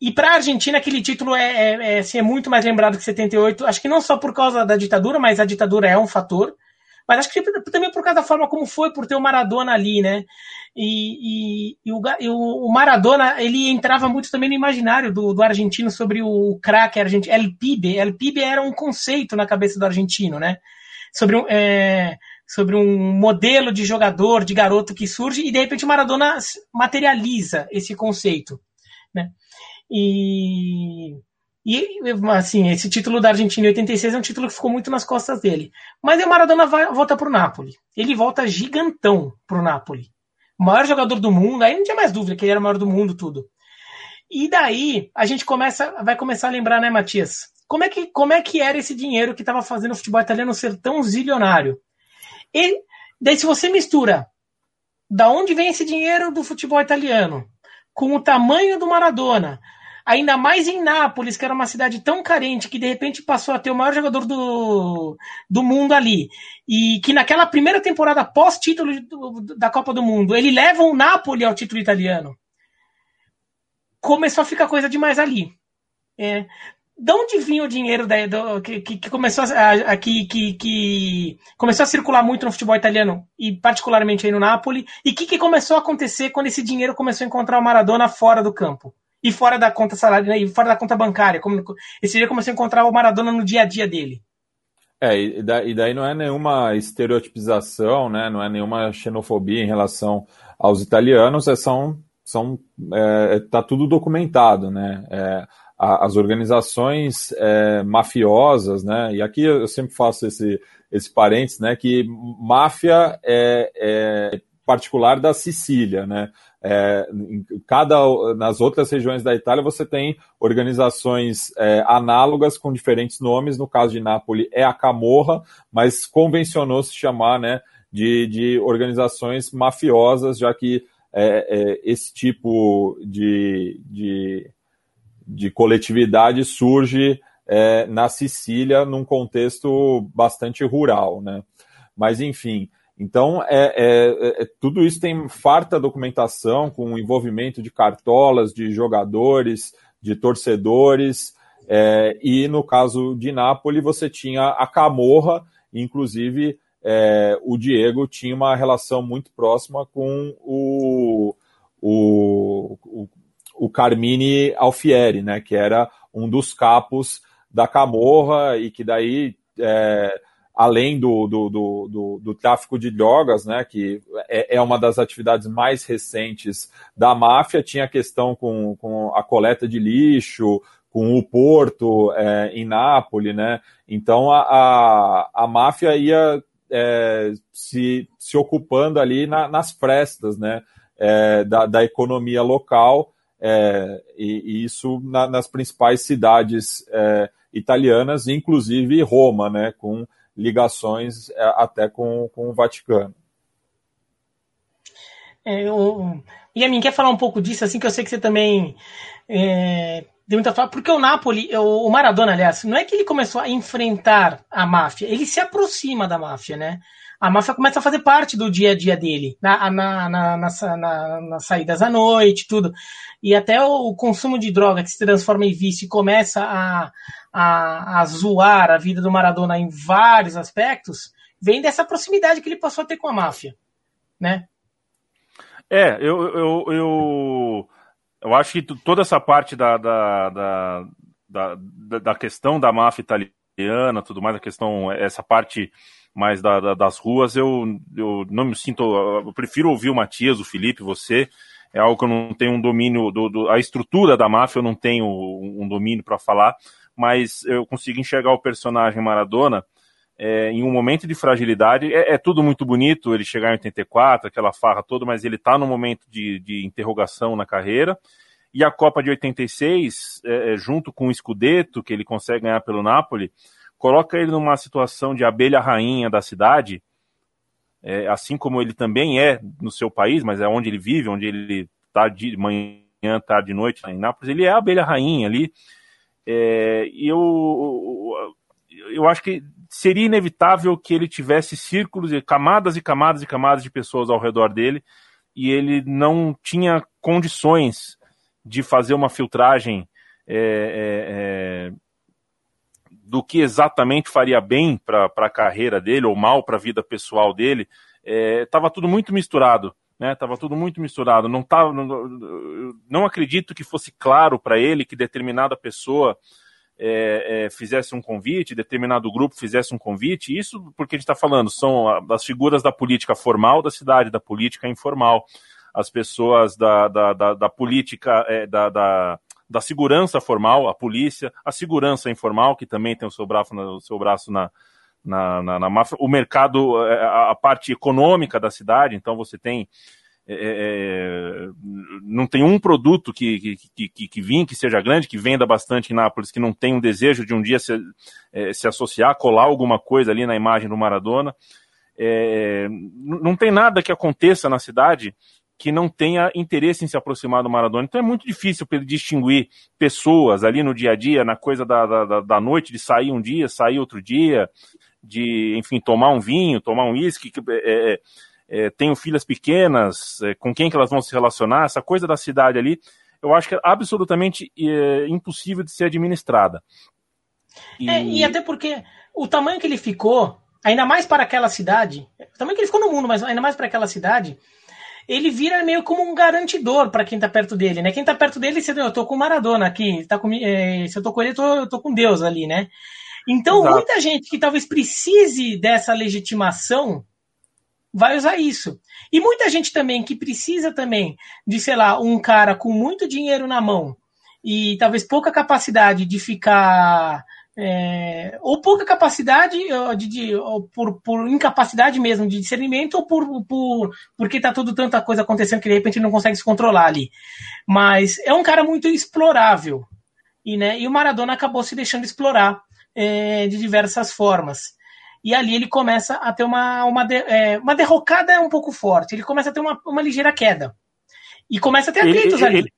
S1: e para a Argentina, aquele título é, é, é, assim, é, muito mais lembrado que 78. Acho que não só por causa da ditadura, mas a ditadura é um fator. Mas acho que também por causa da forma como foi, por ter o Maradona ali, né? E, e, e, o, e o, Maradona, ele entrava muito também no imaginário do, do argentino sobre o craque argentino. El Pibe. El Pibe era um conceito na cabeça do argentino, né? Sobre um, é, sobre um modelo de jogador, de garoto que surge, e de repente o Maradona materializa esse conceito. Né? E e, assim, esse título da Argentina em 86 é um título que ficou muito nas costas dele. Mas o Maradona vai, volta pro Napoli. Ele volta gigantão pro Napoli. O maior jogador do mundo, aí não tinha mais dúvida que ele era o maior do mundo, tudo. E daí a gente começa, vai começar a lembrar, né, Matias? Como é que, como é que era esse dinheiro que estava fazendo o futebol italiano ser tão zilionário? E daí, se você mistura da onde vem esse dinheiro do futebol italiano com o tamanho do Maradona, ainda mais em Nápoles, que era uma cidade tão carente que de repente passou a ter o maior jogador do, do mundo ali, e que naquela primeira temporada pós-título da Copa do Mundo, ele leva o Napoli ao título italiano. Começou a ficar coisa demais ali. É, de onde vinha o dinheiro da, do, que, que, começou a, a que, que, começou a circular muito no futebol italiano e particularmente aí no Napoli? E o que, que começou a acontecer quando esse dinheiro começou a encontrar o Maradona fora do campo? E fora da conta salário né, e fora da conta bancária? Como esse dinheiro começou a encontrar o Maradona no dia a dia dele.
S4: É e daí não é nenhuma estereotipização né não é nenhuma xenofobia em relação aos italianos é são são é, tá tudo documentado né? É, as organizações é, mafiosas, né? E aqui eu sempre faço esse, esse parênteses, né? Que máfia é, é particular da Sicília, né? É, cada nas outras regiões da Itália você tem organizações é, análogas com diferentes nomes. No caso de Nápoles é a Camorra, mas convencionou se chamar, né? De, de organizações mafiosas, já que é, é esse tipo de, de de coletividade surge é, na Sicília num contexto bastante rural, né? Mas enfim, então é, é, é, tudo isso tem farta documentação com envolvimento de cartolas, de jogadores, de torcedores, é, e no caso de Nápoles você tinha a Camorra, inclusive é, o Diego tinha uma relação muito próxima com o, o, o o Carmine Alfieri, né, que era um dos capos da Camorra e que daí, é, além do, do, do, do, tráfico de drogas, né, que é, é, uma das atividades mais recentes da máfia, tinha questão com, com a coleta de lixo, com o porto é, em Nápoles, né, então a, a, a máfia ia é, se, se ocupando ali na, nas frestas, né, é, da, da, economia local, é, e, e, isso na, nas principais cidades é, italianas, inclusive Roma, né, com ligações é, até com, com o Vaticano.
S1: É, e a mim quer falar um pouco disso, assim que eu sei que você também é, deu muita fala, porque o Napoli, o Maradona, aliás, não é que ele começou a enfrentar a máfia, ele se aproxima da máfia, né? A máfia começa a fazer parte do dia a dia dele, na, na, na, na, nas saídas à noite, tudo. E até o consumo de droga que se transforma em vício e começa a, a, a zoar a vida do Maradona em vários aspectos, vem dessa proximidade que ele passou a ter com a máfia, né?
S3: É, eu, eu, eu, eu acho que toda essa parte da, da, da, da, da questão da máfia italiana, tudo mais, a questão, essa parte mais da, da, das ruas, eu, eu não me sinto. Eu prefiro ouvir o Matias, o Felipe, você. É algo que eu não tenho um domínio. Do, do a estrutura da máfia eu não tenho um domínio para falar, mas eu consigo enxergar o personagem Maradona é, em um momento de fragilidade. É, é, tudo muito bonito ele chegar em 84, aquela farra toda, mas ele está no momento de, de, interrogação na carreira. E a Copa de 86, é, é, junto com o Scudetto, que ele consegue ganhar pelo Napoli, coloca ele numa situação de abelha rainha da cidade, é, assim como ele também é no seu país, mas é onde ele vive, onde ele está de manhã, tarde, de noite em Nápoles, ele é a abelha rainha ali. É, e eu, eu acho que seria inevitável que ele tivesse círculos, camadas e camadas e camadas de pessoas ao redor dele, e ele não tinha condições de fazer uma filtragem é, é, é do que exatamente faria bem para a carreira dele ou mal para a vida pessoal dele. Estava é, tudo muito misturado. Né, tava tudo muito misturado. Não, tava, não, não acredito que fosse claro para ele que determinada pessoa é, é, fizesse um convite, determinado grupo fizesse um convite, isso porque a gente está falando, são as figuras da política formal da cidade, da política informal, as pessoas da, da, da, da política, é, da, da, da, segurança formal, a polícia, a segurança informal, que também tem o seu braço, o seu braço na, na, na, na máfia, o mercado, é, a parte econômica da cidade, então você tem é, é, é, não tem um produto que, que, que, que vinha, que seja grande, que venda bastante em Nápoles, que não tem um desejo de um dia se, é, se associar, colar alguma coisa ali na imagem do Maradona. É, não tem nada que aconteça na cidade que não tenha interesse em se aproximar do Maradona. Então é muito difícil para ele distinguir pessoas ali no dia a dia, na coisa da, da, da noite, de sair um dia, sair outro dia, de, enfim, tomar um vinho, tomar um uísque. É, é é, tenho filhas pequenas, é, com quem que elas vão se relacionar, essa coisa da cidade ali, eu acho que é absolutamente é, impossível de ser administrada.
S1: E... É, e até porque o tamanho que ele ficou, ainda mais para aquela cidade, o tamanho que ele ficou no mundo, mas ainda mais para aquela cidade, ele vira meio como um garantidor para quem tá perto dele, né? Quem tá perto dele, você, eu tô com o Maradona aqui, tá com, é, se eu tô com ele, eu tô, eu tô com Deus ali, né? Então, Exato. muita gente que talvez precise dessa legitimação vai usar isso. E muita gente também que precisa também de, sei lá, um cara com muito dinheiro na mão e talvez pouca capacidade de ficar. É, ou pouca capacidade de, de ou por, por, incapacidade mesmo de discernimento ou por, por porque tá tudo tanta coisa acontecendo que de repente não consegue se controlar ali. Mas é um cara muito explorável. E, né, e o Maradona acabou se deixando explorar é, de diversas formas e ali ele começa a ter uma, uma, de, é, uma derrocada um pouco forte, ele começa a ter uma, uma ligeira queda. E começa a ter atritos ele, ali. Ele,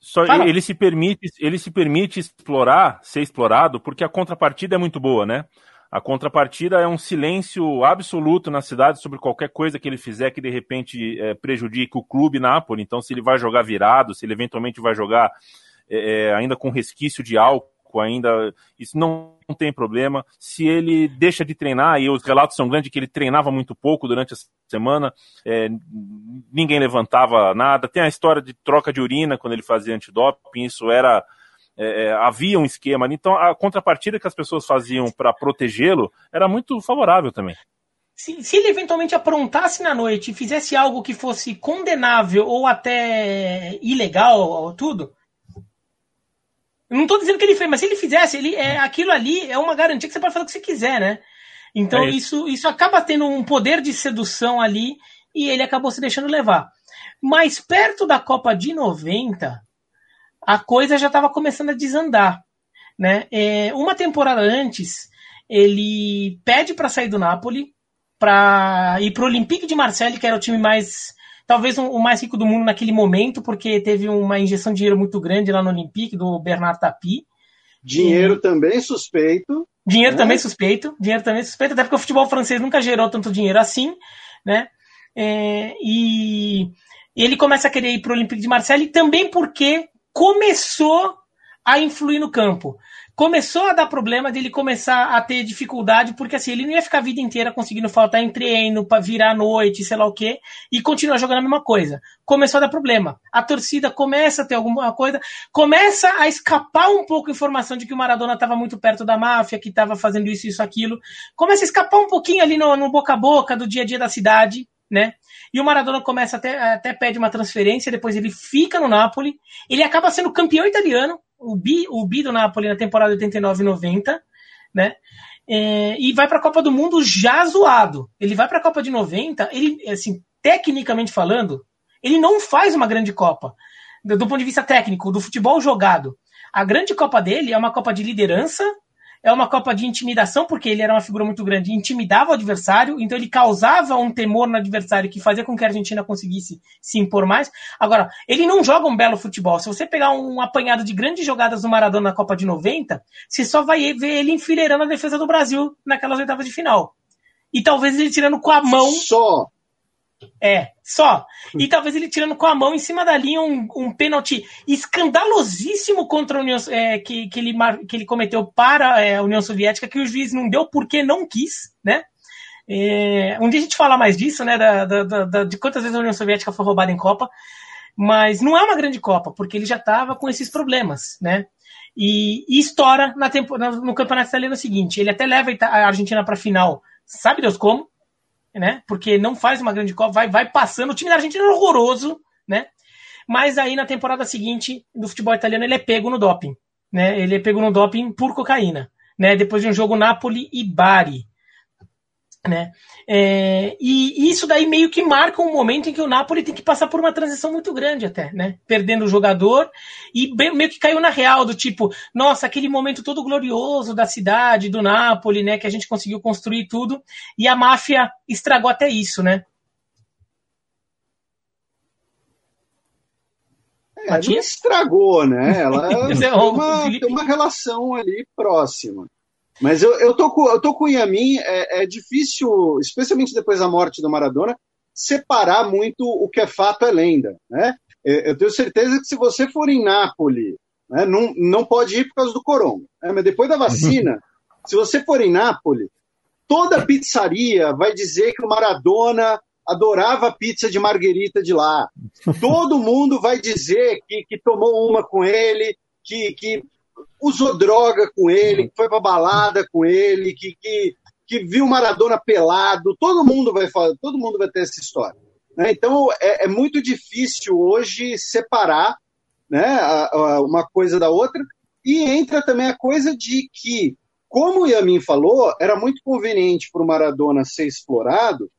S3: só ele se permite, ele se permite explorar, ser explorado, porque a contrapartida é muito boa, né? A contrapartida é um silêncio absoluto na cidade sobre qualquer coisa que ele fizer que de repente é, prejudique o clube Napoli. Então, se ele vai jogar virado, se ele eventualmente vai jogar é, é ainda com resquício de álcool ainda, isso não tem problema. Se ele deixa de treinar, e os relatos são grandes que ele treinava muito pouco durante a semana, é, ninguém levantava nada. Tem a história de troca de urina quando ele fazia antidoping, isso era. É, é havia um esquema. Então, a contrapartida que as pessoas faziam para protegê-lo era muito favorável também.
S1: Se, se, ele eventualmente aprontasse na noite e fizesse algo que fosse condenável ou até ilegal, ou tudo, não estou dizendo que ele fez, mas se ele fizesse, ele é aquilo ali é uma garantia que você pode fazer o que você quiser, né? Então é isso. isso. isso acaba tendo um poder de sedução ali e ele acabou se deixando levar. Mas perto da Copa de 90, a coisa já estava começando a desandar. Né? É, uma temporada antes, ele pede para sair do Napoli, para ir para o Olympique de Marseille, que era o time mais talvez o mais rico do mundo naquele momento, porque teve uma injeção de dinheiro muito grande lá no Olympique, do Bernard Tapie.
S2: Dinheiro e... também suspeito.
S1: Dinheiro né? também suspeito. Dinheiro também suspeito, até porque o futebol francês nunca gerou tanto dinheiro assim, né? É, e ele começa a querer ir para o Olympique de Marseille também porque começou a influir no campo começou a dar problema dele começar a ter dificuldade, porque assim, ele não ia ficar a vida inteira conseguindo faltar em treino, para virar à noite, sei lá o quê, e continuar jogando a mesma coisa. Começou a dar problema. A torcida começa a ter alguma coisa, começa a escapar um pouco a informação de que o Maradona estava muito perto da máfia, que estava fazendo isso, isso, aquilo. Começa a escapar um pouquinho ali no, no boca a boca do dia a dia da cidade, né? E o Maradona começa até, até pede uma transferência, depois ele fica no Napoli, ele acaba sendo campeão italiano, o bi, o bi do Napoli na temporada 89 e 90, né? É, e vai para a Copa do Mundo já zoado. Ele vai para a Copa de 90, ele, assim, tecnicamente falando, ele não faz uma grande Copa. Do, do ponto de vista técnico, do futebol jogado. A grande Copa dele é uma Copa de liderança é uma Copa de intimidação, porque ele era uma figura muito grande, intimidava o adversário, então ele causava um temor no adversário que fazia com que a Argentina conseguisse se impor mais. Agora, ele não joga um belo futebol. Se você pegar um apanhado de grandes jogadas do Maradona na Copa de 90, você só vai ver ele enfileirando a defesa do Brasil naquelas oitavas de final. E talvez ele tirando com a mão.
S2: Só.
S1: É, só. E talvez ele tirando com a mão em cima da linha um, um pênalti escandalosíssimo contra a União é, que, que, ele, que ele cometeu para é, a União Soviética, que o juiz não deu porque não quis, né? É, um dia a gente fala mais disso, né? Da, da, da, de quantas vezes a União Soviética foi roubada em Copa. Mas não é uma grande Copa, porque ele já estava com esses problemas, né? E, e estoura na tempo, no campeonato italiano seguinte. Ele até leva a Argentina para a final, sabe Deus como? Né? Porque não faz uma grande Copa, vai, vai passando. O time da Argentina é horroroso, né? Mas aí na temporada seguinte do futebol italiano ele é pego no doping, né? Ele é pego no doping por cocaína, né? Depois de um jogo Napoli e Bari, né? É, e isso daí meio que marca um momento em que o Napoli tem que passar por uma transição muito grande até, né? Perdendo o jogador e meio que caiu na real do tipo, nossa, aquele momento todo glorioso da cidade, do Napoli, né? Que a gente conseguiu construir tudo e a máfia estragou até isso, né?
S2: É, não estragou, né? Ela tem uma, tem uma relação ali próxima. Mas eu, eu, tô, com, eu tô com o Yamin, é, é difícil, especialmente depois da morte do Maradona, separar muito o que é fato é lenda. Né? Eu tenho certeza que se você for em Nápoles, né, não, não pode ir por causa do corona. Né? Mas depois da vacina, se você for em Nápoles, toda pizzaria vai dizer que o Maradona adorava a pizza de marguerita de lá. Todo mundo vai dizer que, que tomou uma com ele, que, que usou droga com ele, que foi pra balada com ele, que, que, que viu Maradona pelado, todo mundo vai falar, todo mundo vai ter essa história. Né? Então é, é, muito difícil hoje separar né, a, a, uma coisa da outra, e entra também a coisa de que, como o Yamin falou, era muito conveniente para o Maradona ser explorado,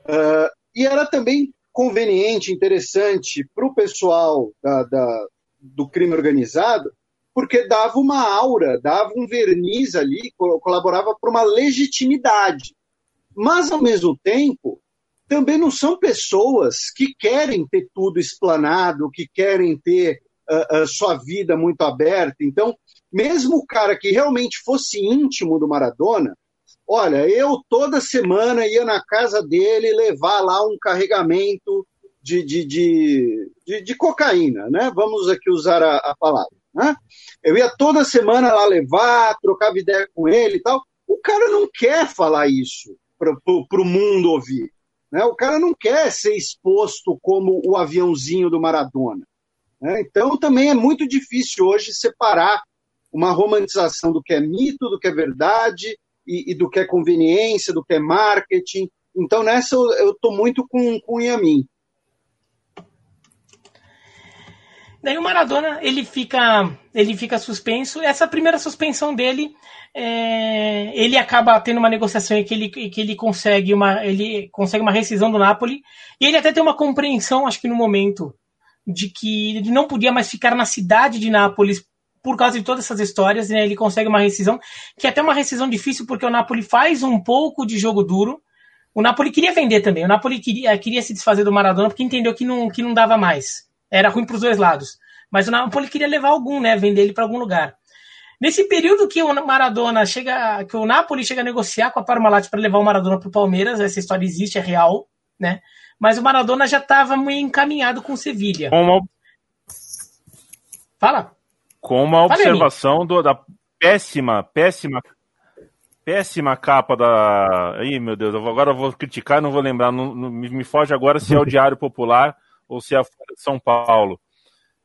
S2: uh, e era também conveniente, interessante para o pessoal da, da, do crime organizado porque dava uma aura, dava um verniz ali, colaborava para uma legitimidade. Mas, ao mesmo tempo, também não são pessoas que querem ter tudo explanado, que querem ter uh, sua vida muito aberta. Então, mesmo o cara que realmente fosse íntimo do Maradona, olha, eu toda semana ia na casa dele levar lá um carregamento de, de, de, de, de cocaína, né? Vamos aqui usar a, a palavra. Né? Eu ia toda semana lá levar, trocava ideia com ele e tal. O cara não quer falar isso para o mundo ouvir. Né? O cara não quer ser exposto como o aviãozinho do Maradona. Né? Então também é muito difícil hoje separar uma romantização do que é mito, do que é verdade, e, e do que é conveniência, do que é marketing. Então nessa eu estou muito com, com o Yamin.
S1: Daí o Maradona ele fica ele fica suspenso. Essa primeira suspensão dele, é, ele acaba tendo uma negociação em que ele, que ele consegue uma ele consegue uma rescisão do Napoli e ele até tem uma compreensão, acho que no momento, de que ele não podia mais ficar na cidade de Nápoles por causa de todas essas histórias. Né, ele consegue uma rescisão que é até uma rescisão difícil porque o Napoli faz um pouco de jogo duro. O Napoli queria vender também. O Napoli queria, queria se desfazer do Maradona porque entendeu que não, que não dava mais. Era ruim para os dois lados. Mas o Napoli queria levar algum, né? Vender ele para algum lugar. Nesse período que o Maradona chega, que o Napoli chega a negociar com a Parmalat para levar o Maradona para o Palmeiras, essa história existe, é real, né? Mas o Maradona já estava meio encaminhado com o Sevilha.
S3: Com uma...
S1: Fala.
S3: Com uma observação do, da péssima, péssima, péssima capa da. Ih, meu Deus, agora eu vou criticar, não vou lembrar, não, não, me foge agora se é o Diário Popular ou se é a São Paulo,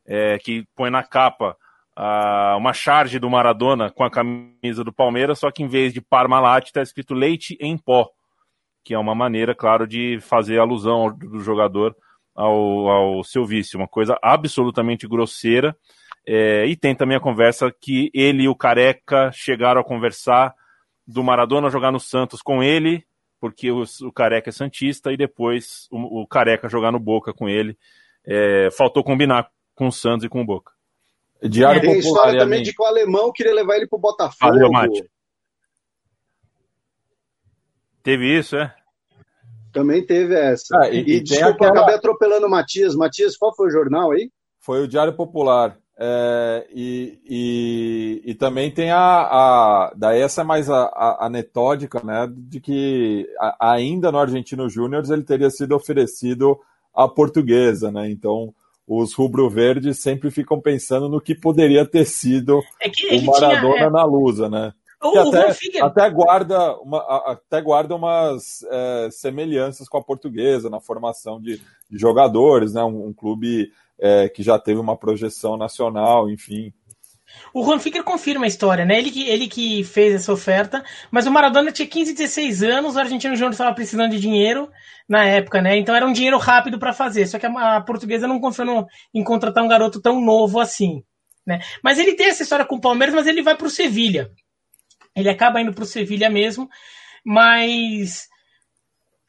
S3: é, que põe na capa uh, uma charge do Maradona com a camisa do Palmeiras, só que em vez de Parmalat está escrito leite em pó, que é uma maneira, claro, de fazer alusão do jogador ao, ao seu vício, uma coisa absolutamente grosseira. É, e tem também a conversa que ele e o Careca chegaram a conversar do Maradona jogar no Santos com ele porque o, o Careca é Santista e depois o, o Careca jogar no Boca com ele. É, faltou combinar com o Santos e com o Boca.
S2: Diário Tem Popular, história também de que o alemão queria levar ele pro Botafogo.
S3: Valeu, Mate.
S2: Teve
S3: isso, é?
S2: Também teve essa. Ah, e, e, e desculpa, aquela... acabei atropelando o Matias. Matias, qual foi o jornal aí?
S4: Foi o Diário Popular. É, e, e, e, também tem a, a. Daí essa é mais a, a anetódica, né? De que a, ainda no Argentino Júnior ele teria sido oferecido à portuguesa, né? Então os rubro-verdes sempre ficam pensando no que poderia ter sido é o Maradona tinha, é... na Lusa, né? que até, até, guarda uma, até guarda umas é, semelhanças com a portuguesa na formação de, de jogadores, né? Um, um clube é, que já teve uma projeção nacional, enfim.
S1: O Juan Ficker confirma a história, né? Ele que, ele que fez essa oferta, mas o Maradona tinha 15, 16 anos, o Argentino Júnior estava precisando de dinheiro na época, né? Então era um dinheiro rápido para fazer. Só que a, a, portuguesa não confiou no, em contratar um garoto tão novo assim, né? Mas ele tem essa história com o Palmeiras, mas ele vai para o Sevilha. Ele acaba indo para o Sevilha mesmo, mas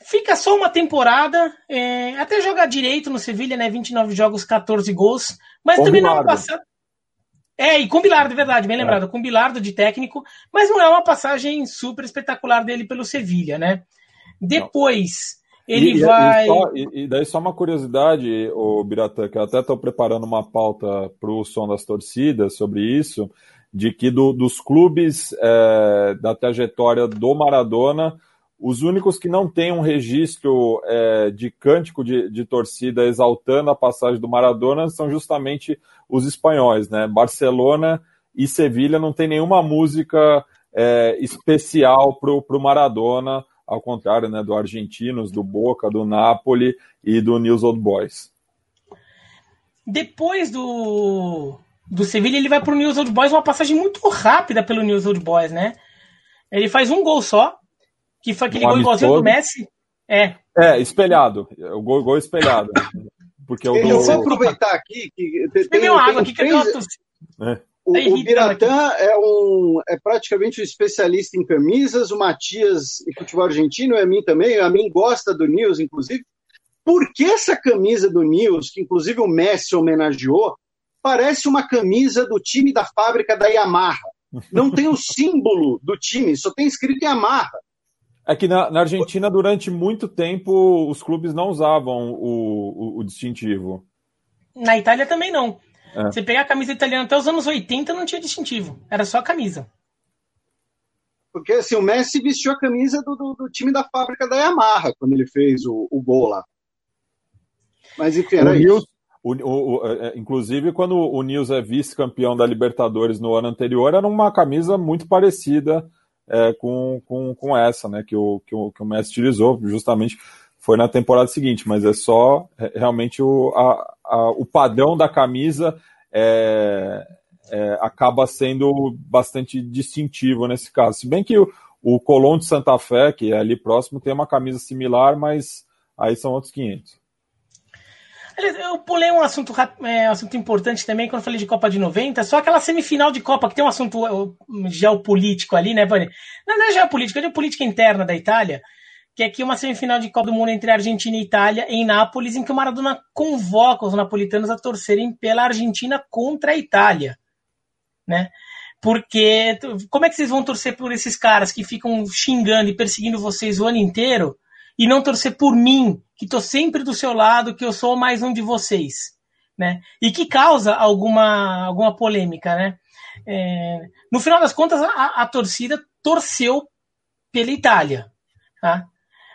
S1: Fica só uma temporada, é, até jogar direito no Sevilha, né? 29 jogos, 14 gols. Mas com também Bilardo. não é uma passagem. É, e com Bilardo, verdade, bem é. lembrado, com Bilardo de técnico, mas não é uma passagem super espetacular dele pelo Sevilha, né? Depois. Não. Ele
S4: e,
S1: vai.
S4: E, só, e, daí, só uma curiosidade, o Biratã, que eu até estou preparando uma pauta para o som das torcidas sobre isso, de que do, dos clubes é, da trajetória do Maradona, os únicos que não têm um registro é, de cântico de, de, torcida exaltando a passagem do Maradona são justamente os espanhóis, né? Barcelona e Sevilha não tem nenhuma música é, especial para o Maradona, ao contrário né, do Argentinos, do Boca, do Napoli e do News Old Boys.
S1: Depois do, do Sevilha, ele vai para o News Old Boys, uma passagem muito rápida pelo News Old Boys, né? Ele faz um gol só, que foi aquele um gol igualzinho do Messi. É.
S4: É, espelhado. O gol, gol espelhado. Porque
S2: eu, eu vou aproveitar aqui que tem,
S1: tem, uma água aqui que eu
S2: é. O, tá o Biratã é, um, é praticamente um especialista em camisas, o Matias em futebol argentino, a mim também, a mim gosta do News, inclusive. Por que essa camisa do News, que inclusive o Messi homenageou, parece uma camisa do time da fábrica da Yamaha? Não tem o símbolo do time, só tem escrito Yamaha.
S4: É que na, na, Argentina, durante muito tempo, os clubes não usavam o, o, o distintivo.
S1: Na Itália também não. É. Você pegar a camisa italiana até os anos 80 não tinha distintivo. Era só a camisa.
S2: Porque assim, o Messi vestiu a camisa do, do, do time da fábrica da Yamaha quando ele fez o, o gol lá. Mas enfim, era o isso.
S4: o, o, é, é, inclusive, quando o Nils é vice-campeão da Libertadores no ano anterior, era uma camisa muito parecida é, com, com, com essa, né, que o, que o, que o Messi utilizou, justamente foi na temporada seguinte, mas é só é, realmente o, a, a, o padrão da camisa é, é, acaba sendo bastante distintivo nesse caso. Se bem que o, o Colón de Santa Fé, que é ali próximo, tem uma camisa similar, mas aí são outros 500.
S1: Eu pulei um assunto, é, um assunto importante também quando falei de Copa de 90, só aquela semifinal de Copa, que tem um assunto geopolítico ali, né, Vani? Não, não é geopolítico, é política interna da Itália, que é aqui uma semifinal de Copa do Mundo entre Argentina e Itália, em Nápoles, em que o Maradona convoca os napolitanos a torcerem pela Argentina contra a Itália, né? Porque como é que vocês vão torcer por esses caras que ficam xingando e perseguindo vocês o ano inteiro e não torcer por mim, que estou sempre do seu lado, que eu sou mais um de vocês, né? E que causa alguma, alguma polêmica, né? É, no final das contas, a, a, torcida torceu pela Itália, tá?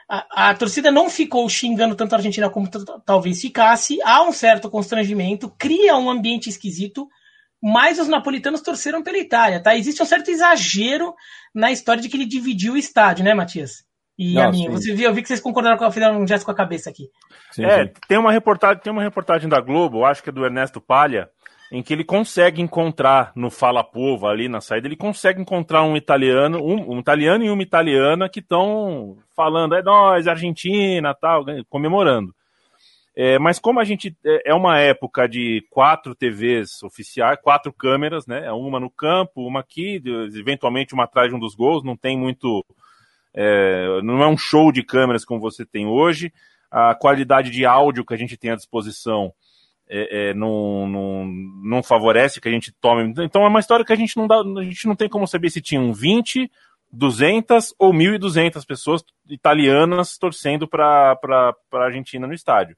S1: A, a, torcida não ficou xingando tanto a Argentina como talvez ficasse. Há um certo constrangimento, cria um ambiente esquisito, mas os napolitanos torceram pela Itália, tá? Existe um certo exagero na história de que ele dividiu o estádio, né, Matias? E Não, a minha. Você viu, eu vi que vocês concordaram com fizeram um gesto com a cabeça aqui.
S3: Sim, é, sim. tem uma reportagem, tem uma reportagem da Globo, acho que é do Ernesto Palha, em que ele consegue encontrar no Fala Povo ali na saída, ele consegue encontrar um italiano, um, um italiano e uma italiana que estão falando, é nós, Argentina, tal, comemorando. É, mas como a gente é, é uma época de quatro TVs oficiais, quatro câmeras, né? É uma no campo, uma aqui, eventualmente uma atrás de um dos gols, não tem muito é, não é um show de câmeras como você tem hoje. A qualidade de áudio que a gente tem à disposição é, é, não, não, não, favorece que a gente tome. Então é uma história que a gente não dá, a gente não tem como saber se tinham 20, 200 ou 1.200 pessoas italianas torcendo para a Argentina no estádio.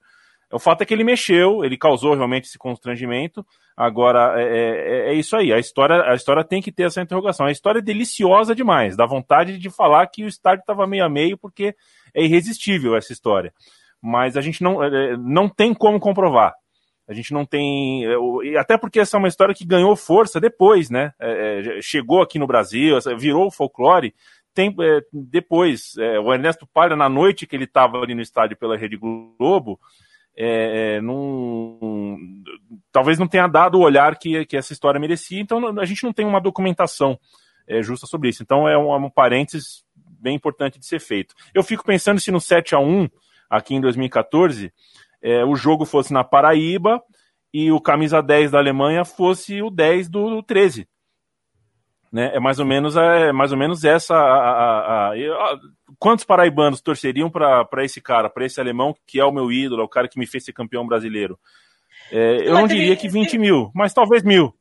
S3: O fato é que ele mexeu, ele causou realmente esse constrangimento. Agora, é, é, é, isso aí. A história, a história tem que ter essa interrogação. A história é deliciosa demais. Dá vontade de falar que o estádio estava meio a meio, porque é irresistível essa história. Mas a gente não, é, é, não tem como comprovar. A gente não tem. É, até porque essa é uma história que ganhou força depois, né? É, chegou aqui no Brasil, virou folclore. Tem, depois, o Ernesto Palha, na noite que ele estava ali no estádio pela Rede Globo, é, é, talvez não tenha dado o olhar que, que essa história merecia, então a gente não tem uma documentação é, justa sobre isso. Então é um, é um parênteses bem importante de ser feito. Eu fico pensando se no 7 a 1 aqui em 2014, é, o jogo fosse na Paraíba e o camisa 10 da Alemanha fosse o 10 do, do 13. Né? É mais ou menos, é, mais ou menos essa. A, a, a, quantos paraibanos torceriam para esse cara, para esse alemão, que é o meu ídolo, é o cara que me fez ser campeão brasileiro? É, eu não diria que 20 mil, mas talvez mil.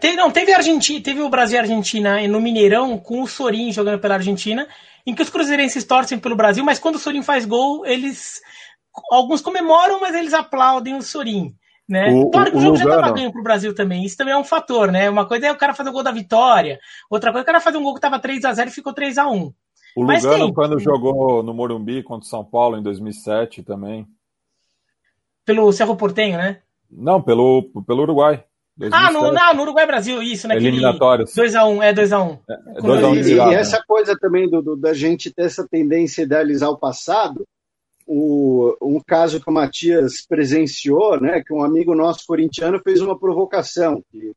S1: Teve, não, teve, Argentina, teve o Brasil e a Argentina no Mineirão, com o Sorin jogando pela Argentina, em que os cruzeirenses torcem pelo Brasil, mas quando o Sorin faz gol, eles. Alguns comemoram, mas eles aplaudem o Sorin. Né? O, claro que o, o jogo Lugano. já estava ganho pro Brasil também. Isso também é um fator, né? Uma coisa é o cara fazer o gol da vitória, outra coisa é o cara fazer um gol que estava 3 a 0 e ficou 3 a 1
S4: O Lugano, tem... quando jogou no Morumbi contra o São Paulo em 2007 também.
S1: Pelo Cerro Portenho, né?
S4: Não, pelo, pelo Uruguai.
S1: 2007. Ah, no, não, no Uruguai Brasil, isso, né?
S4: Eliminatórios.
S1: 2x1, é 2x1.
S2: É, 2x1 é, e, e, essa coisa também do, do, da gente ter essa tendência a idealizar o passado, o, um caso que o Matias presenciou, né, que um amigo nosso corintiano fez uma provocação. Que,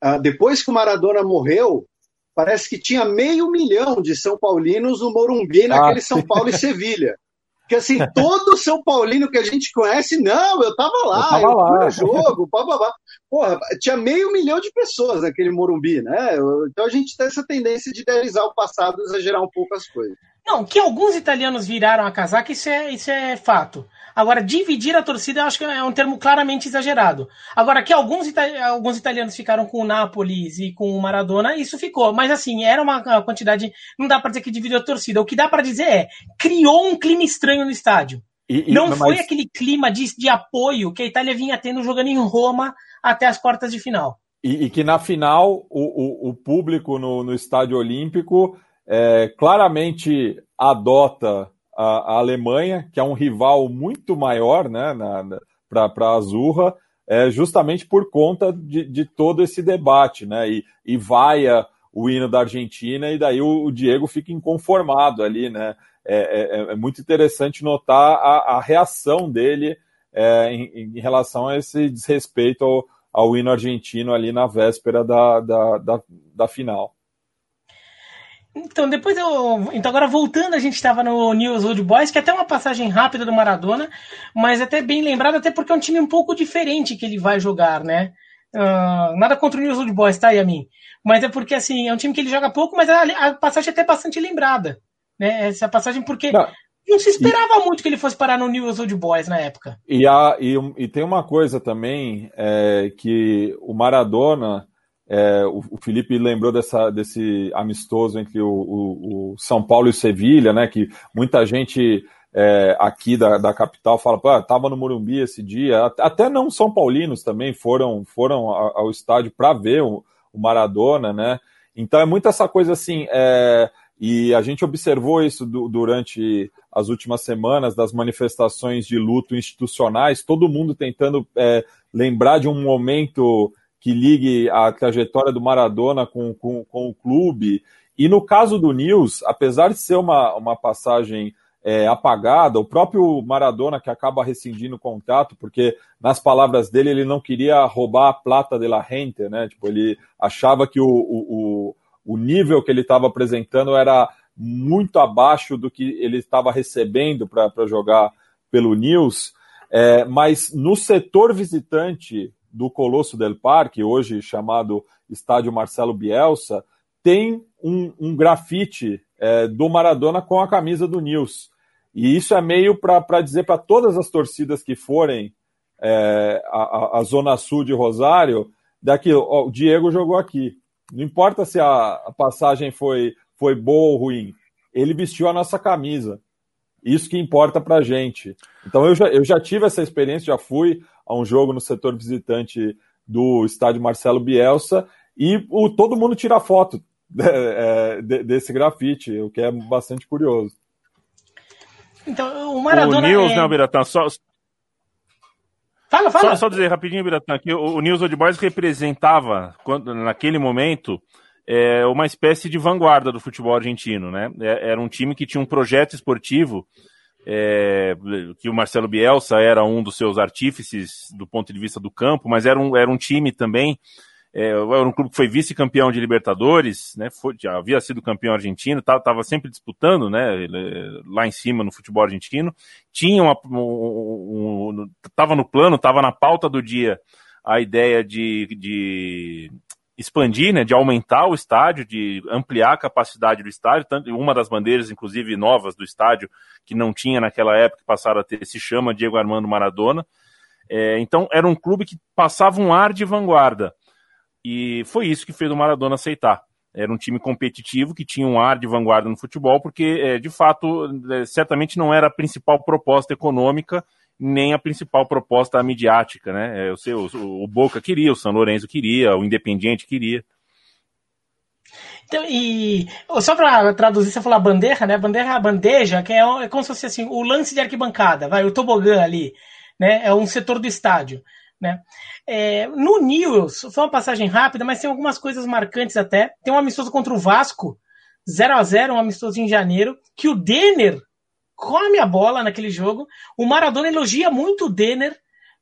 S2: ah, depois que o Maradona morreu, parece que tinha meio milhão de São Paulinos no Morumbi, naquele ah, São Paulo e Sevilha. Que assim, todo São Paulino que a gente conhece, não, eu tava lá, eu, tava eu lá. jogo, pá. Porra, tinha meio milhão de pessoas naquele Morumbi, né? Então a gente tem essa tendência de idealizar o passado, exagerar um pouco as coisas.
S1: Não, que alguns italianos viraram a casaca, isso é, isso é fato. Agora, dividir a torcida eu acho que é um termo claramente exagerado. Agora, que alguns, alguns italianos ficaram com o Napoli e com o Maradona, isso ficou. Mas assim, era uma quantidade. Não dá para dizer que dividiu a torcida. O que dá para dizer é, criou um clima estranho no estádio. E, e, não mas... foi aquele clima de, de apoio que a Itália vinha tendo jogando em Roma até as quartas de final.
S4: E, e que na final o, o, o público no, no estádio olímpico é, claramente adota a, a, Alemanha, que é um rival muito maior né, para a Azurra, é, justamente por conta de, de, todo esse debate, né? E, e vaia o hino da Argentina, e daí o, o Diego fica inconformado ali, né? É, é, é muito interessante notar a, a reação dele é, em, em, relação a esse desrespeito ao, ao hino argentino ali na véspera da, da, da, da final.
S1: Então, depois eu. Então, agora voltando, a gente estava no News Old Boys, que é até uma passagem rápida do Maradona, mas até bem lembrado, até porque é um time um pouco diferente que ele vai jogar, né? Uh, nada contra o News Old Boys, tá, Yamin? Mas é porque, assim, é um time que ele joga pouco, mas a, a passagem é até bastante lembrada, né? Essa passagem porque. Não. Não se esperava e, muito que ele fosse parar no News Old Boys na época.
S4: E, a, e, e tem uma coisa também, é, que o Maradona, é, o, o, Felipe lembrou dessa, desse amistoso entre o, o, o, São Paulo e o Sevilha, né? Que muita gente é, aqui da, da capital fala, pô, tava no Morumbi esse dia. Até não São Paulinos também foram, foram ao estádio para ver o, o, Maradona, né? Então é muito essa coisa assim. É, e a gente observou isso do, durante as últimas semanas das manifestações de luto institucionais, todo mundo tentando é, lembrar de um momento que ligue a trajetória do Maradona com, com, com o clube. E no caso do News, apesar de ser uma, uma passagem é, apagada, o próprio Maradona que acaba rescindindo o contrato, porque nas palavras dele ele não queria roubar a plata de la gente, né? Tipo, ele achava que o, o, o nível que ele estava apresentando era muito abaixo do que ele estava recebendo para jogar pelo News. É, mas no setor visitante do Colosso del Parque, hoje chamado Estádio Marcelo Bielsa, tem um, um grafite é, do Maradona com a camisa do Nils. E isso é meio para dizer para todas as torcidas que forem é, a, a, Zona Sul de Rosário, daqui, ó, o Diego jogou aqui. Não importa se a, a passagem foi, foi boa ou ruim, ele vestiu a nossa camisa. Isso que importa para gente. Então eu já, eu já tive essa experiência, já fui a um jogo no setor visitante do estádio Marcelo Bielsa e o, todo mundo tira foto é, desse grafite, o que é bastante curioso.
S3: Então, o Maradona. O News, é... né, Biratã? Só,
S1: Fala, fala.
S3: Só, só dizer rapidinho, Biratã, que o, o News Old Boys representava, quando, naquele momento, é, uma espécie de vanguarda do futebol argentino, né? É, era um time que tinha um projeto esportivo é, que o Marcelo Bielsa era um dos seus artífices do ponto de vista do campo, mas era um, era um time também, é, era um clube que foi vice-campeão de Libertadores, né, foi, já havia sido campeão argentino, estava sempre disputando, né, lá em cima no futebol argentino, tinha uma, um, um, no plano, estava na pauta do dia a ideia de, de expandir, né, de aumentar o estádio, de ampliar a capacidade do estádio, tanto uma das bandeiras, inclusive novas do estádio, que não tinha naquela época, passaram a ter, se chama Diego Armando Maradona. É, então era um clube que passava um ar de vanguarda. E foi isso que fez o Maradona aceitar. Era um time competitivo que tinha um ar de vanguarda no futebol, porque é, de fato, é, certamente não era a principal proposta econômica nem a principal proposta midiática, né? É, eu sei, o, o Boca queria, o São Lourenço queria, o Independiente queria.
S1: Então, e só para traduzir, você falou a bandeja, né? Bandeja, bandeja, que é, é como se fosse assim, o lance de arquibancada, vai, o tobogã ali, né? É um setor do estádio, né? É, no News, foi uma passagem rápida, mas tem algumas coisas marcantes até. Tem um amistoso contra o Vasco, 0 a 0 um amistoso em janeiro, que o Denner come a bola naquele jogo. O Maradona elogia muito o Denner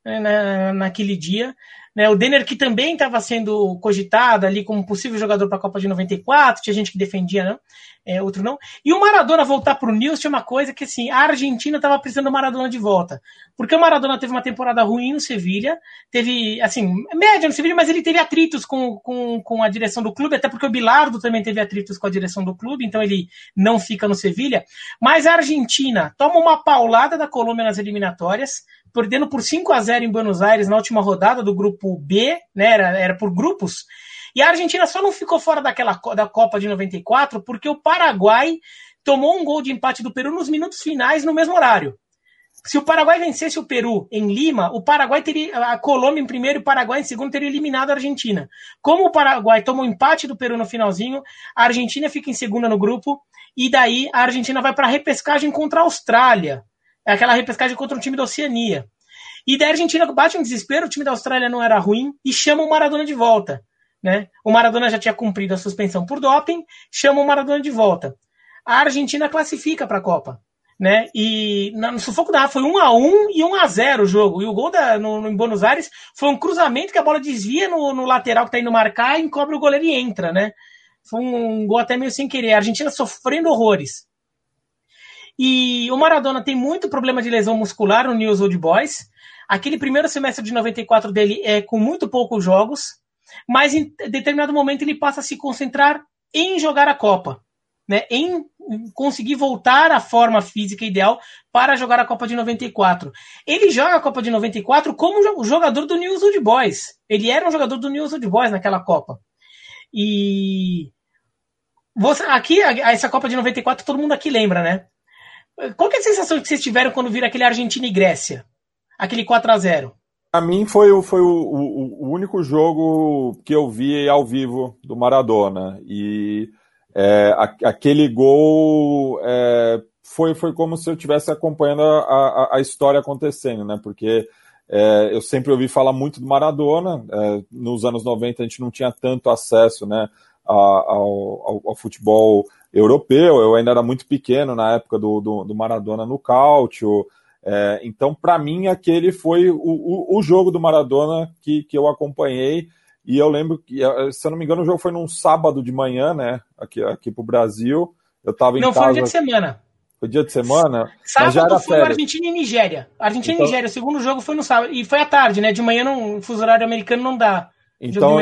S1: né, na, naquele dia. Né, o Denner que também estava sendo cogitado ali como possível jogador para a Copa de 94, tinha gente que defendia, não, é, outro não. E o Maradona voltar para o News tinha uma coisa que assim, a Argentina estava precisando do Maradona de volta. Porque o Maradona teve uma temporada ruim no Sevilha, teve, assim, média no Sevilha, mas ele teve atritos com, com, com a direção do clube, até porque o Bilardo também teve atritos com a direção do clube, então ele não fica no Sevilha. Mas a Argentina toma uma paulada da Colômbia nas eliminatórias, perdendo por 5 a 0 em Buenos Aires na última rodada do grupo B, né? Era, era por grupos. E a Argentina só não ficou fora daquela da Copa de 94 porque o Paraguai tomou um gol de empate do Peru nos minutos finais no mesmo horário. Se o Paraguai vencesse o Peru em Lima, o Paraguai teria a Colômbia em primeiro e o Paraguai em segundo teria eliminado a Argentina. Como o Paraguai tomou empate do Peru no finalzinho, a Argentina fica em segunda no grupo e daí a Argentina vai para a repescagem contra a Austrália. É aquela repescagem contra um time da Oceania. E da Argentina bate um desespero, o time da Austrália não era ruim e chama o Maradona de volta. Né? O Maradona já tinha cumprido a suspensão por doping, chama o Maradona de volta. A Argentina classifica para a Copa. Né? E no sufoco da foi 1 a 1 e 1 a 0 o jogo. E o gol da, no, no, em Buenos Aires foi um cruzamento que a bola desvia no, no lateral que está indo marcar, encobre o goleiro e entra, né? Foi um gol até meio sem querer. A Argentina sofrendo horrores. E o Maradona tem muito problema de lesão muscular no News Old Boys. Aquele primeiro semestre de 94 dele é com muito poucos jogos, mas em determinado momento ele passa a se concentrar em jogar a Copa, né? Em conseguir voltar à forma física ideal para jogar a Copa de 94. Ele joga a Copa de 94 como jogador do News Old Boys. Ele era um jogador do News Old Boys naquela Copa. E você, aqui, essa Copa de 94, todo mundo aqui lembra, né? Qual é a sensação que vocês tiveram quando viram aquele Argentina e Grécia? Aquele 4 a 0
S4: A mim foi, foi o, o, o, único jogo que eu vi ao vivo do Maradona. E é, aquele gol é, foi, foi como se eu estivesse acompanhando a, a, a, história acontecendo, né? Porque é, eu sempre ouvi falar muito do Maradona. É, nos anos 90 a gente não tinha tanto acesso né, ao, ao, ao futebol europeu. Eu ainda era muito pequeno na época do, do, do Maradona no Cálcio. É, então, para mim, aquele foi o, o, o, jogo do Maradona que, que eu acompanhei. E eu lembro que, é, se eu não me engano, o jogo foi num sábado de manhã, né? Aqui, aqui pro Brasil. Eu tava em
S1: não,
S4: casa.
S1: Não, foi no dia de semana.
S4: Foi dia de semana?
S1: Sábado foi férias. Argentina e Nigéria. Argentina então... e Nigéria, o segundo jogo foi no sábado. E foi à tarde, né? De manhã, no fuso horário americano, não dá.
S4: Então,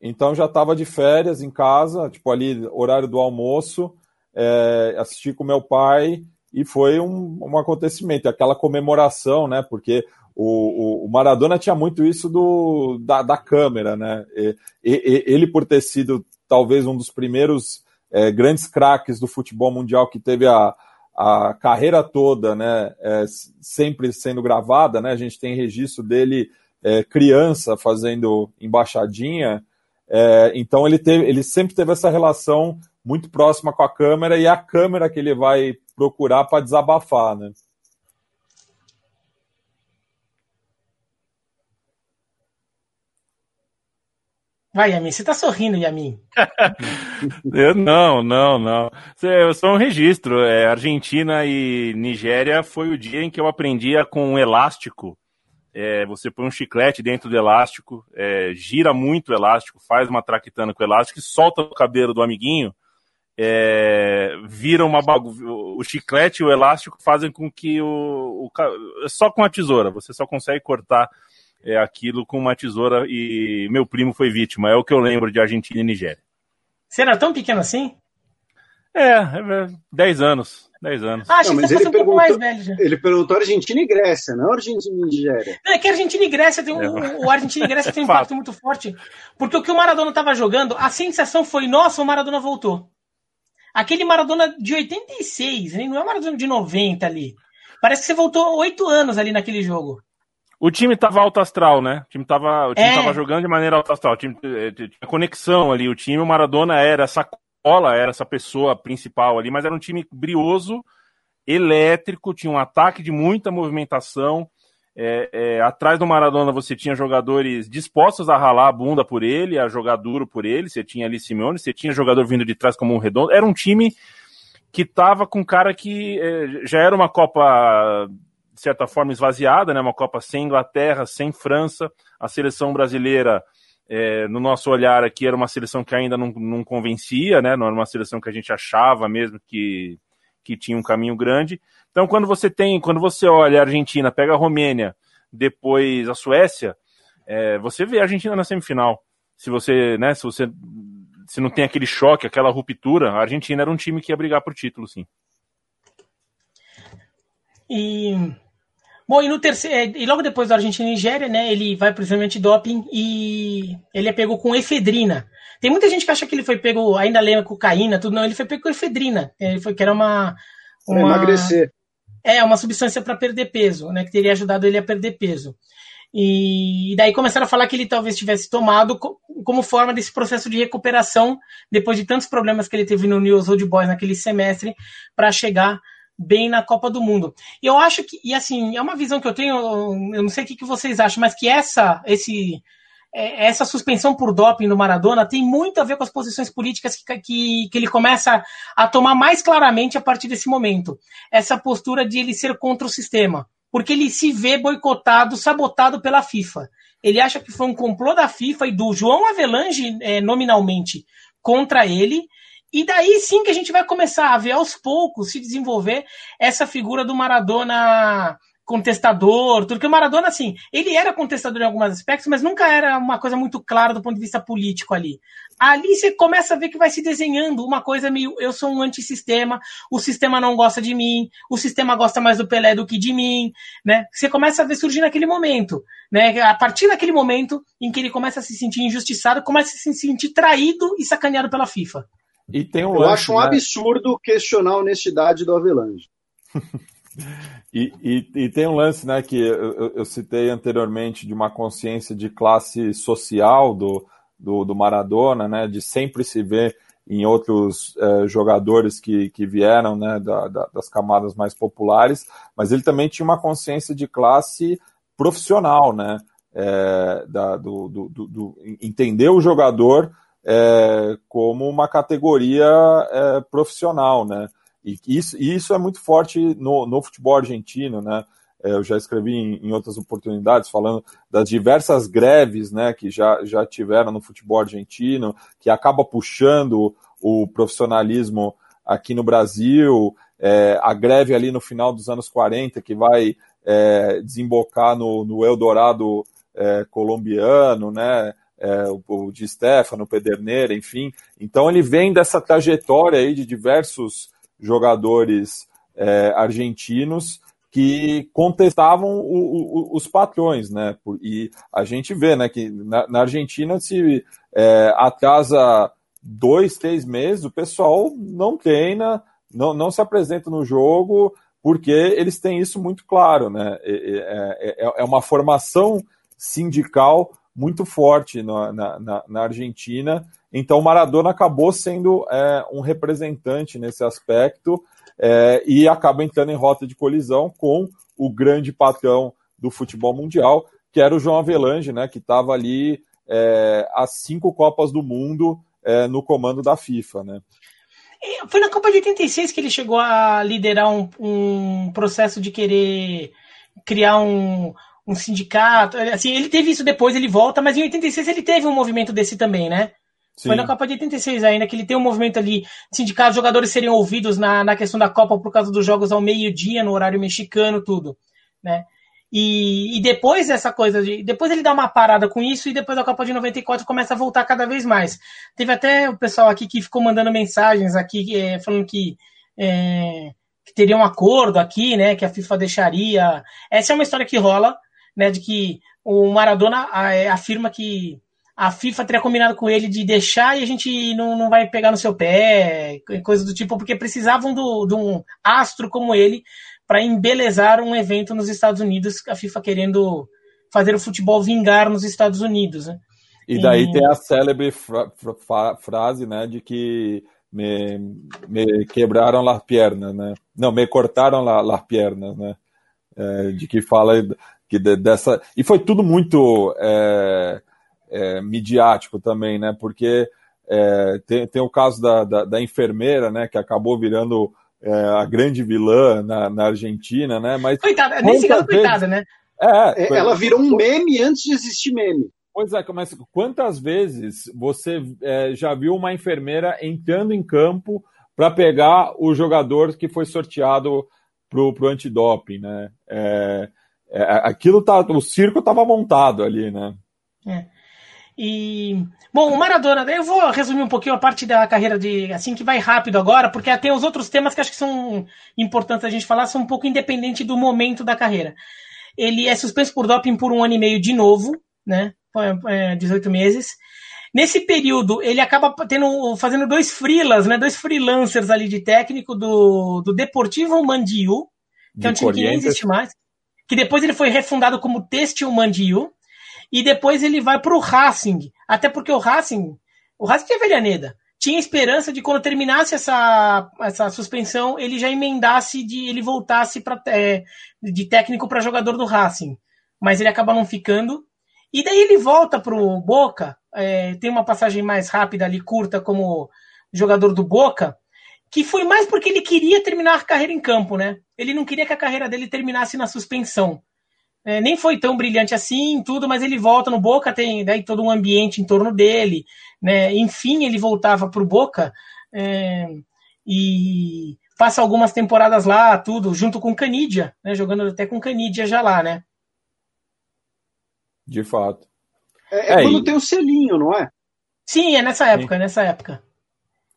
S4: então já estava de férias em casa, tipo ali, horário do almoço, é, assisti com meu pai e foi um, um acontecimento, aquela comemoração, né? Porque o, o, Maradona tinha muito isso do, da, da câmera, né? E, e, ele, por ter sido talvez um dos primeiros é, grandes craques do futebol mundial que teve a, a carreira toda, né? É, sempre sendo gravada, né? A gente tem registro dele é, criança fazendo embaixadinha. É, então ele, teve, ele sempre teve essa relação muito próxima com a câmera e é a câmera que ele vai procurar para desabafar, né?
S1: Vai, Yamin, você tá sorrindo, Yamin.
S3: eu, não, não, não. Eu sou um registro. É, Argentina e Nigéria foi o dia em que eu aprendia com um elástico é, você põe um chiclete dentro do elástico, é, gira muito o elástico, faz uma traquitana com o elástico e solta o cabelo do amiguinho, é, vira uma bagunça. O chiclete e o elástico fazem com que o, o. Só com a tesoura, você só consegue cortar é, aquilo com uma tesoura e meu primo foi vítima. É o que eu lembro de Argentina e Nigéria.
S1: Você era tão pequeno assim?
S3: É, 10 é, anos. 10 anos.
S2: Ah, não, mas ele um perguntou, mais velho já. Ele perguntou Argentina e Grécia, não Argentina e Nigéria.
S1: Não, é que Argentina e Grécia tem um, é. o Argentina e Grécia tem um impacto muito forte. Porque o que o Maradona estava jogando, a sensação foi, nossa, o Maradona voltou. Aquele Maradona de 86, não é o Maradona de 90 ali. Parece que você voltou oito anos ali naquele jogo.
S3: O time tava alto astral, né? O time tava, o time é. tava jogando de maneira alto astral. Eh, tinha conexão ali. O time, o Maradona era essa Ola era essa pessoa principal ali, mas era um time brioso, elétrico, tinha um ataque de muita movimentação. É, é, atrás do Maradona você tinha jogadores dispostos a ralar a bunda por ele, a jogar duro por ele. Você tinha ali Simeone, você tinha jogador vindo de trás como um redondo. Era um time que tava com cara que é, já era uma Copa, de certa forma, esvaziada, né? uma Copa sem Inglaterra, sem França. A seleção brasileira é, no nosso olhar aqui era uma seleção que ainda não, não convencia, né? Não era uma seleção que a gente achava mesmo que, que tinha um caminho grande. Então, quando você tem, quando você olha a Argentina, pega a Romênia, depois a Suécia, é, você vê a Argentina na semifinal. Se você, né, se você se não tem aquele choque, aquela ruptura, a Argentina era um time que ia brigar por título, sim.
S1: E Bom, e no terceiro, é, e logo depois da Argentina e Nigéria, né, ele vai pro exame doping e ele é pego com efedrina. Tem muita gente que acha que ele foi pego, ainda lembra cocaína, tudo não, ele foi pego com efedrina, ele foi que era uma, uma
S2: emagrecer.
S1: É, uma substância para perder peso, né, que teria ajudado ele a perder peso. E daí começaram a falar que ele talvez tivesse tomado como forma desse processo de recuperação depois de tantos problemas que ele teve no News Old Boys naquele semestre para chegar bem na Copa do Mundo. E eu acho que, e assim, é uma visão que eu tenho, eu não sei o que, vocês acham, mas que essa, esse, é, essa suspensão por doping do Maradona tem muito a ver com as posições políticas que, que, que, ele começa a tomar mais claramente a partir desse momento. Essa postura de ele ser contra o sistema. Porque ele se vê boicotado, sabotado pela FIFA. Ele acha que foi um complô da FIFA e do João Avelange, é, nominalmente, contra ele. E daí sim que a gente vai começar a ver aos poucos se desenvolver essa figura do Maradona contestador, tudo que o Maradona, assim, ele era contestador em alguns aspectos, mas nunca era uma coisa muito clara do ponto de vista político ali. Ali você começa a ver que vai se desenhando uma coisa meio, eu sou um antissistema, o sistema não gosta de mim, o sistema gosta mais do Pelé do que de mim, né? Você começa a ver surgir naquele momento, né? A partir daquele momento em que ele começa a se sentir injustiçado, começa a se sentir traído e sacaneado pela FIFA.
S2: E tem um Eu lance, acho um né? absurdo questionar a honestidade do Avelange.
S4: E, e, e, tem um lance né, que eu, eu, citei anteriormente de uma consciência de classe social do, do, do Maradona, né, de sempre se ver em outros eh, jogadores que, que vieram né, da, da, das camadas mais populares, mas ele também tinha uma consciência de classe profissional, né, é, da, do, do, do, entender o jogador é, como uma categoria é, profissional, né, e isso, e isso é muito forte no, no futebol argentino, né? É, eu já escrevi em, outras oportunidades falando das diversas greves né, que já, já tiveram no futebol argentino, que acaba puxando o profissionalismo aqui no Brasil, é, a greve ali no final dos anos 40, que vai é, desembocar no, no Eldorado é, colombiano, né, é, o, o de Stefano, Pederneira, enfim. Então ele vem dessa trajetória aí de diversos jogadores é, argentinos que contestavam o, o, os patrões, né? E a gente vê, né, que na, na Argentina se é, atrasa dois, três meses, o pessoal não treina, não, não se apresenta no jogo, porque eles têm isso muito claro, né? É, é, é uma formação sindical muito forte na, na, na Argentina então, o Maradona acabou sendo é, um representante nesse aspecto é, e acaba entrando em rota de colisão com o grande patrão do futebol mundial, que era o João Avelange, né, que estava ali é, as cinco Copas do Mundo é, no comando da FIFA. Né.
S1: Foi na Copa de 86 que ele chegou a liderar um, um processo de querer criar um, um sindicato. Assim, ele teve isso depois, ele volta, mas em 86 ele teve um movimento desse também, né? Sim. Foi na Copa de 86 ainda, que ele tem um movimento ali, sindicato, os jogadores seriam ouvidos na, na questão da Copa por causa dos jogos ao meio-dia, no horário mexicano, tudo, né? E, e, depois dessa coisa de. Depois ele dá uma parada com isso e depois a Copa de 94 começa a voltar cada vez mais. Teve até o pessoal aqui que ficou mandando mensagens aqui é, falando que, é, que teria um acordo aqui, né? Que a FIFA deixaria. Essa é uma história que rola, né? De que o Maradona é, afirma que a FIFA teria combinado com ele de deixar e a gente não, não vai pegar no seu pé, coisa do tipo, porque precisavam do, de um astro como ele para embelezar um evento nos Estados Unidos, a FIFA querendo fazer o futebol vingar nos Estados Unidos. Né?
S4: E daí e... tem a célebre fra fra frase, né, de que me, me quebraram as pernas, né? Não, me cortaram las pernas, né? É, de que fala que de, dessa e foi tudo muito é, é, midiático também, né? Porque é, tem, tem o caso da, da, da, enfermeira, né? Que acabou virando é, a grande vilã na, na, Argentina, né? Mas
S1: coitada, nesse caso, vezes... coitada, né?
S2: É, é ela virou um meme antes de existir meme.
S4: Pois é, mas quantas vezes você é, já viu uma enfermeira entrando em campo para pegar o jogador que foi sorteado pro, pro antidoping, né? É, é, aquilo tá, o circo estava montado ali, né?
S1: É. E bom, o Maradona, eu vou resumir um pouquinho a parte da carreira de assim que vai rápido agora, porque tem os outros temas que acho que são importantes a gente falar, são um pouco independente do momento da carreira. Ele é suspenso por doping por um ano e meio de novo, né? É, 18 meses. Nesse período, ele acaba tendo, fazendo dois freelas, né? Dois freelancers ali de técnico do, do Deportivo Mandiu, que de é um time que nem existe mais. Que depois ele foi refundado como Têxtil Mandiu e depois ele vai para o Racing. Até porque o Racing, o Racing tinha Velhaneda. Tinha esperança de quando terminasse essa, essa suspensão, ele já emendasse de ele voltasse pra, é, de técnico para jogador do Racing. Mas ele acaba não ficando. E daí ele volta para o Boca. É, tem uma passagem mais rápida ali, curta, como jogador do Boca que foi mais porque ele queria terminar a carreira em campo, né? Ele não queria que a carreira dele terminasse na suspensão. É, nem foi tão brilhante assim, tudo, mas ele volta no Boca, tem daí todo um ambiente em torno dele, né? Enfim, ele voltava para o Boca é, e passa algumas temporadas lá, tudo, junto com Canidia, né? Jogando até com Canidia já lá, né?
S4: De fato.
S2: É, é, é quando e... tem o selinho, não é?
S1: Sim, é nessa época, Sim. é nessa época.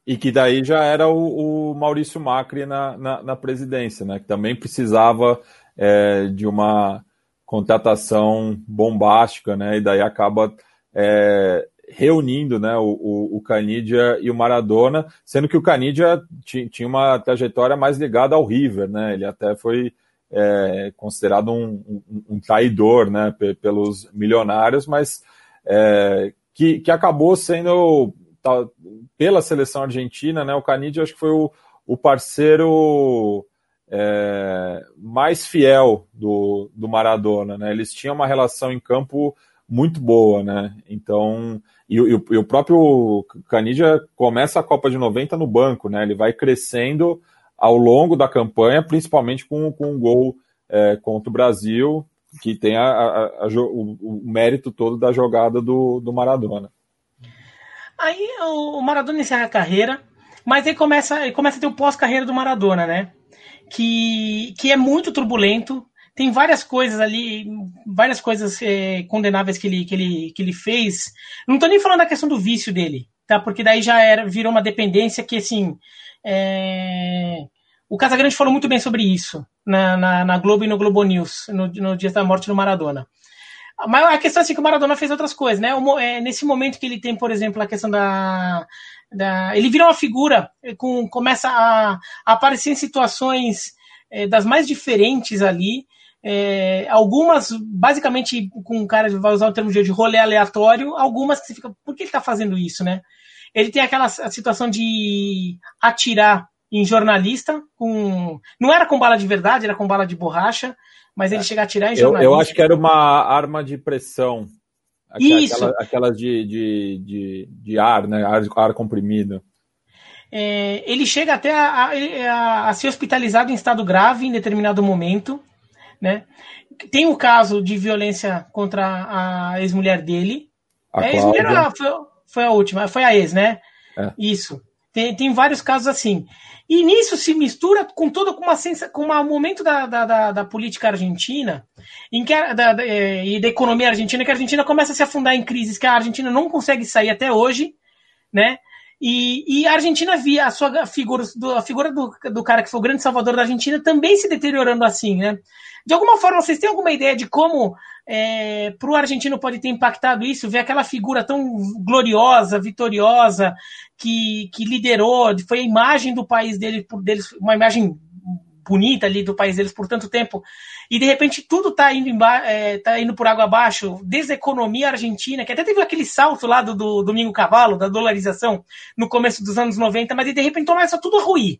S4: E que daí já era o, o Maurício Macri na, na, na, presidência, né? Que também precisava é, de uma contratação bombástica, né? E daí acaba é, reunindo né, o, o, o Canidia e o Maradona, sendo que o Canidia tinha uma trajetória mais ligada ao River, né? Ele até foi é, considerado um, um, um, traidor né, pelos milionários, mas é, que, que acabou sendo pela seleção argentina, né? O Canidia acho que foi o, o parceiro é, mais fiel do, do Maradona, né? Eles tinham uma relação em campo muito boa, né? Então, e, e, e o próprio Canidia começa a Copa de 90 no banco, né? Ele vai crescendo ao longo da campanha, principalmente com, com um gol é, contra o Brasil, que tem a, a, a, o, o, mérito todo da jogada do, do Maradona.
S1: Aí o Maradona encerra a carreira, mas aí começa, começa a ter o pós-carreira do Maradona, né? Que, que é muito turbulento, tem várias coisas ali, várias coisas é, condenáveis que ele, que, ele, que ele fez. Não tô nem falando da questão do vício dele, tá? Porque daí já era, virou uma dependência que, assim, é... O Casagrande falou muito bem sobre isso na, na, na Globo e no Globo News, no, no, dia da morte do Maradona. Mas a questão é assim, que o Maradona fez outras coisas, né? É, nesse momento que ele tem, por exemplo, a questão da. da ele vira uma figura, com, começa a, a aparecer em situações é, das mais diferentes ali. É, algumas, basicamente, com o cara vai usar o termo de rolê aleatório, algumas que você fica, por que ele está fazendo isso, né? Ele tem aquela situação de atirar em jornalista com. Não era com bala de verdade, era com bala de borracha, mas ele é. chega a atirar em jornalista.
S4: Eu, eu acho que era uma arma de pressão. Isso. Aquelas aquela de, de, de, de, ar, né? Ar, ar comprimido.
S1: É, ele chega até a, a, a, ser hospitalizado em estado grave em determinado momento. Né? Tem o caso de violência contra a ex-mulher dele. A é, ex-mulher foi, foi a última, foi a ex, né? É. Isso. Tem, tem vários casos assim. E nisso se mistura com todo com uma sensa, com um momento da, da, da, da, política argentina em que a, da, da, é, e da economia argentina que a Argentina começa a se afundar em crises que a Argentina não consegue sair até hoje, né? E, e a Argentina via a sua figura, do, a figura do, do cara que foi o grande salvador da Argentina também se deteriorando assim, né? De alguma forma, vocês têm alguma ideia de como é, para o argentino pode ter impactado isso? Ver aquela figura tão gloriosa, vitoriosa, que, que liderou, foi a imagem do país dele, por deles, uma imagem bonita ali do país deles por tanto tempo, e de repente tudo está indo, é, tá indo por água abaixo, desde a economia argentina, que até teve aquele salto lá do, do Domingo Cavalo, da dolarização, no começo dos anos 90, mas de repente começa tudo a ruir.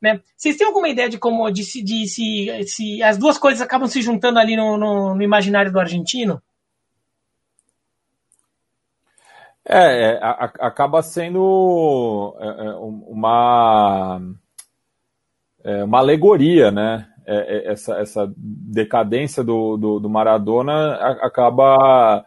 S1: Né? Vocês têm alguma ideia de como de, de, se, se as duas coisas acabam se juntando ali no, no, no imaginário do argentino?
S4: É, é a, acaba sendo é, é, uma, é, uma alegoria, né? É, essa, essa decadência do, do, do Maradona acaba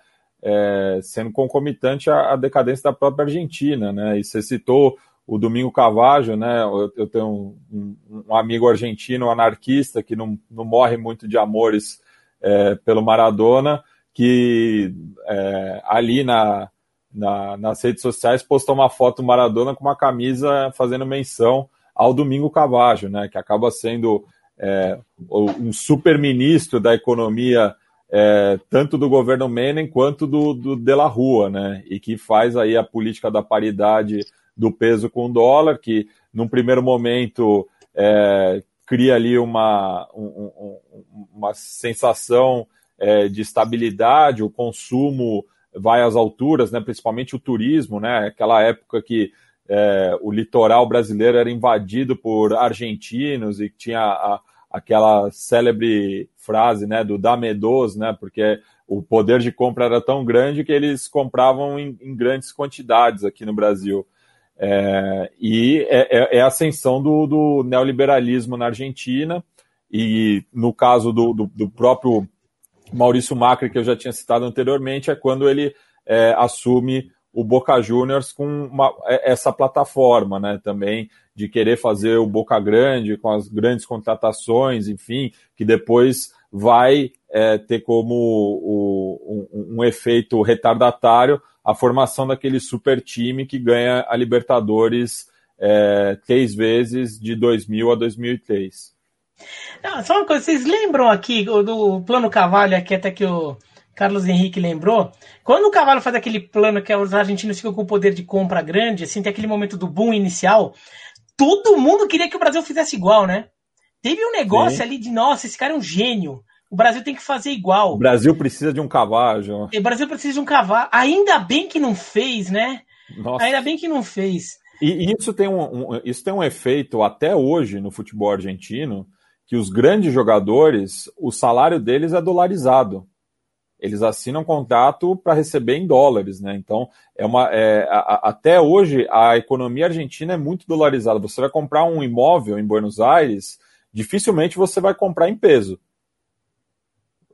S4: sendo concomitante à, à, decadência da própria Argentina, né? E você citou o Domingo Cavaggio, né? Eu, eu tenho um, um, um, amigo argentino, anarquista, que não, não morre muito de amores é, pelo Maradona, que é, ali na, na, nas redes sociais postou uma foto do Maradona com uma camisa fazendo menção ao Domingo Cavaggio, né? Que acaba sendo é, um super ministro da economia é, tanto do governo Menem quanto do, do De La Rua, né? E que faz aí a política da paridade do peso com o dólar, que num primeiro momento é, cria ali uma, um, um, uma sensação é, de estabilidade, o consumo vai às alturas, né, principalmente o turismo, né, aquela época que é, o litoral brasileiro era invadido por argentinos e tinha a, aquela célebre frase né, do Damedos, né, porque o poder de compra era tão grande que eles compravam em, em grandes quantidades aqui no Brasil. É, e é, é, é, a ascensão do, do, neoliberalismo na Argentina, e no caso do, do, do próprio Maurício Macri, que eu já tinha citado anteriormente, é quando ele é, assume o Boca Juniors com uma, é, essa plataforma, né, também de querer fazer o Boca Grande com as grandes contratações, enfim, que depois vai é, ter como o, um, um, efeito retardatário a formação daquele super time que ganha a Libertadores é, três vezes de 2000 a 2003.
S1: Não, só uma coisa, vocês lembram aqui do plano Cavalho, aqui até que o Carlos Henrique lembrou? Quando o Cavalho faz aquele plano que os argentinos ficam com o poder de compra grande, assim, tem aquele momento do boom inicial, todo mundo queria que o Brasil fizesse igual, né? Teve um negócio Sim. ali de, nossa, esse cara é um gênio. O Brasil tem que fazer igual.
S4: O Brasil precisa de um cavalo.
S1: O Brasil precisa de um cavalo. Ainda bem que não fez, né? Nossa. Ainda bem que não fez.
S4: E isso tem um, um, isso tem um efeito até hoje no futebol argentino, que os grandes jogadores, o salário deles é dolarizado. Eles assinam contrato para receber em dólares, né? Então, é uma, é, a, até hoje a economia argentina é muito dolarizada. Você vai comprar um imóvel em Buenos Aires, dificilmente você vai comprar em peso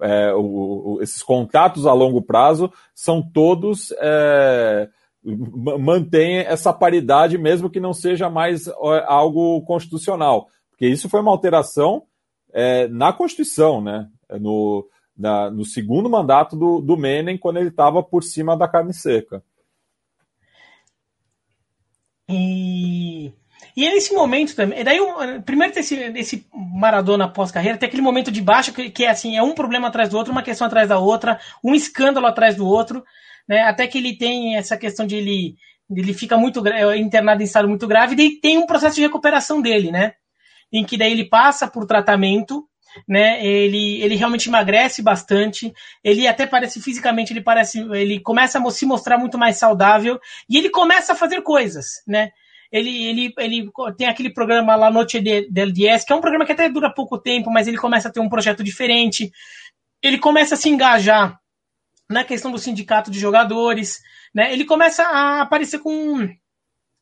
S4: é, o, o, esses contratos a longo prazo são todos é, mantém essa paridade, mesmo que não seja mais algo constitucional, porque isso foi uma alteração é, na Constituição, né? No, no segundo mandato do, do Menem, quando ele estava por cima da carne seca.
S1: E e é nesse momento também. Daí, primeiro tem esse, esse Maradona pós-carreira, tem aquele momento de baixa que, que, é assim, é um problema atrás do outro, uma questão atrás da outra, um escândalo atrás do outro, né? Até que ele tem essa questão de ele, ele fica muito internado em estado muito grave, e tem um processo de recuperação dele, né? Em que daí ele passa por tratamento, né? Ele, ele realmente emagrece bastante. Ele até parece fisicamente, ele parece, ele começa a se mostrar muito mais saudável e ele começa a fazer coisas, né? ele, ele, ele tem aquele programa lá Noite del Diez, que é um programa que até dura pouco tempo, mas ele começa a ter um projeto diferente. Ele começa a se engajar na questão do sindicato de jogadores, né? Ele começa a aparecer com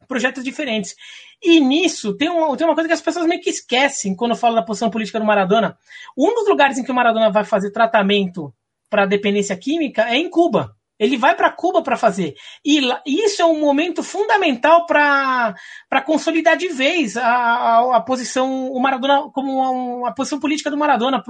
S1: projetos diferentes. E nisso tem uma, tem uma coisa que as pessoas meio que esquecem quando falo da posição política do Maradona. Um dos lugares em que o Maradona vai fazer tratamento para dependência química é em Cuba. Ele vai para Cuba para fazer. E isso é um momento fundamental para consolidar de vez a, a, a, posição, o Maradona, como a, a posição política do Maradona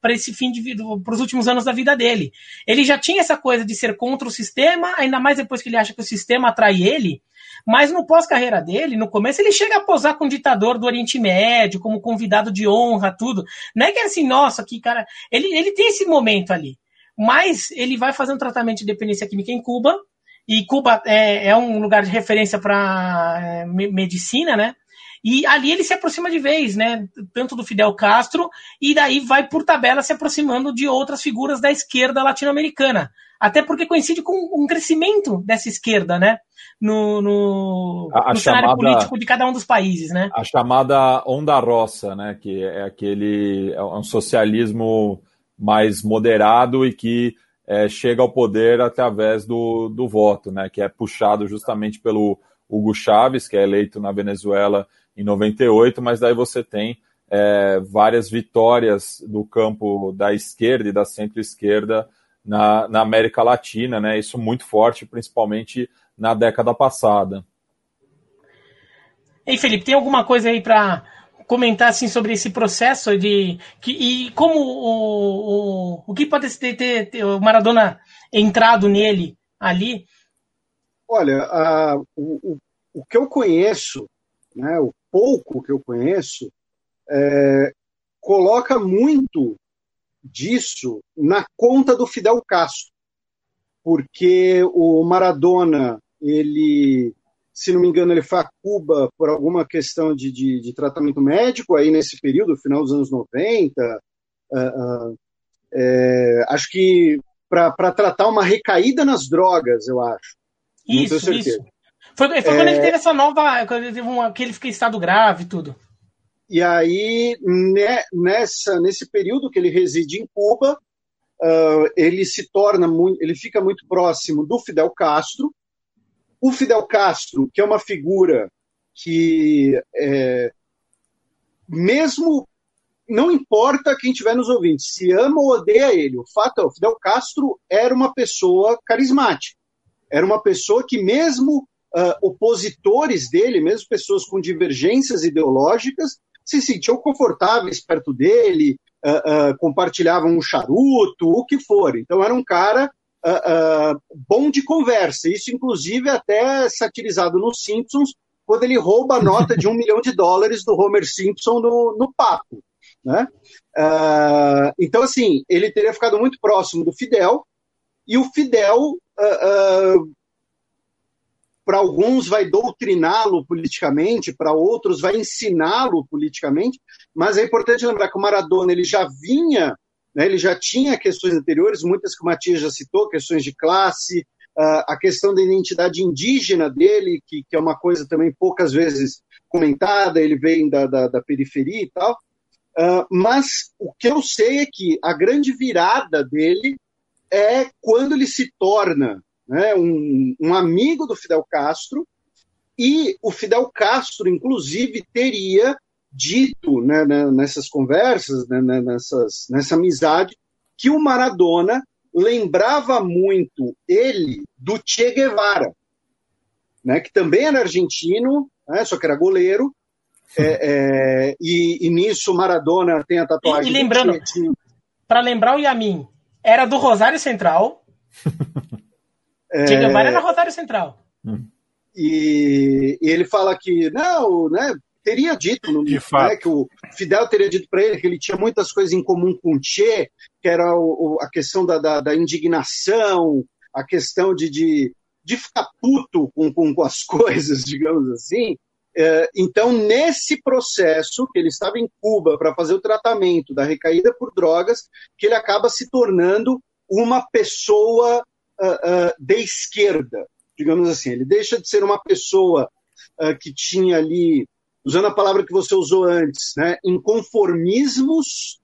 S1: para esse fim de para os últimos anos da vida dele. Ele já tinha essa coisa de ser contra o sistema, ainda mais depois que ele acha que o sistema atrai ele. Mas no pós-carreira dele, no começo, ele chega a posar com o ditador do Oriente Médio, como convidado de honra, tudo. Não é que é assim, nossa, que cara. Ele, ele tem esse momento ali mas ele vai fazer um tratamento de dependência química em Cuba, e Cuba é, é um lugar de referência para é, medicina, né? E ali ele se aproxima de vez, né? Tanto do Fidel Castro, e daí vai por tabela se aproximando de outras figuras da esquerda latino-americana. Até porque coincide com um crescimento dessa esquerda, né? No, no, a, no chamada, cenário político de cada um dos países, né?
S4: A chamada onda roça, né? Que é aquele. É um socialismo mais moderado e que é, chega ao poder através do, do voto, né, que é puxado justamente pelo Hugo Chávez, que é eleito na Venezuela em 98, mas daí você tem é, várias vitórias do campo da esquerda e da centro-esquerda na, na América Latina, né, isso muito forte, principalmente na década passada.
S1: Ei, Felipe, tem alguma coisa aí para comentar assim sobre esse processo de que, e como o, o, o que pode ter, ter, ter o Maradona entrado nele ali?
S2: Olha, a, o, o que eu conheço, né, o pouco que eu conheço, é, coloca muito disso na conta do Fidel Castro, porque o Maradona ele se não me engano, ele foi a Cuba por alguma questão de, de, de tratamento médico, aí nesse período, final dos anos 90. Uh, uh, é, acho que para tratar uma recaída nas drogas, eu acho.
S1: Isso, isso. Foi, foi é... quando ele teve essa nova. Quando ele teve uma, que ele fica em estado grave e tudo.
S2: E aí, né, nessa, nesse período que ele reside em Cuba, uh, ele se torna muito, ele fica muito próximo do Fidel Castro, o Fidel Castro, que é uma figura que, é, mesmo não importa quem estiver nos ouvindo, se ama ou odeia ele, o fato é, o Fidel Castro era uma pessoa carismática. Era uma pessoa que, mesmo uh, opositores dele, mesmo pessoas com divergências ideológicas, se sentiam confortáveis perto dele, uh, uh, compartilhavam um charuto, o que for. Então era um cara bom de conversa. Isso, inclusive, até satirizado nos Simpsons, quando ele rouba a nota de um milhão de dólares do Homer Simpson no, no papo. Né? Uh, então, assim, ele teria ficado muito próximo do Fidel, e o Fidel, uh, uh, para alguns, vai doutriná-lo politicamente, para outros, vai ensiná-lo politicamente, mas é importante lembrar que o Maradona ele já vinha, né, ele já tinha questões anteriores, muitas que o Matias já citou, questões de classe, a questão da identidade indígena dele, que, que, é uma coisa também poucas vezes comentada, ele vem da, da, da periferia e tal. Uh, mas o que eu sei é que a grande virada dele é quando ele se torna né, um, um, amigo do Fidel Castro, e o Fidel Castro, inclusive, teria dito né, né nessas conversas, né, né, nessas, nessa amizade, que o Maradona lembrava muito ele do Che Guevara, né, que também era argentino, né, só que era goleiro, é, é, e, e, nisso Maradona tem a tatuagem.
S1: E, e lembrando, para lembrar o Yamin, era do Rosário Central. é... Che Guevara era Rosário Central.
S2: E, e, ele fala que, não, né, teria dito no,
S3: De
S2: né, que o Fidel teria dito para ele que ele tinha muitas coisas em comum com o Che, que era o, a questão da, da, da, indignação, a questão de, de, de ficar puto com, com, com as coisas, digamos assim. É, então, nesse processo, que ele estava em Cuba para fazer o tratamento da recaída por drogas, que ele acaba se tornando uma pessoa de esquerda, digamos assim. Ele deixa de ser uma pessoa uh, que tinha ali, usando a palavra que você usou antes, né, inconformismos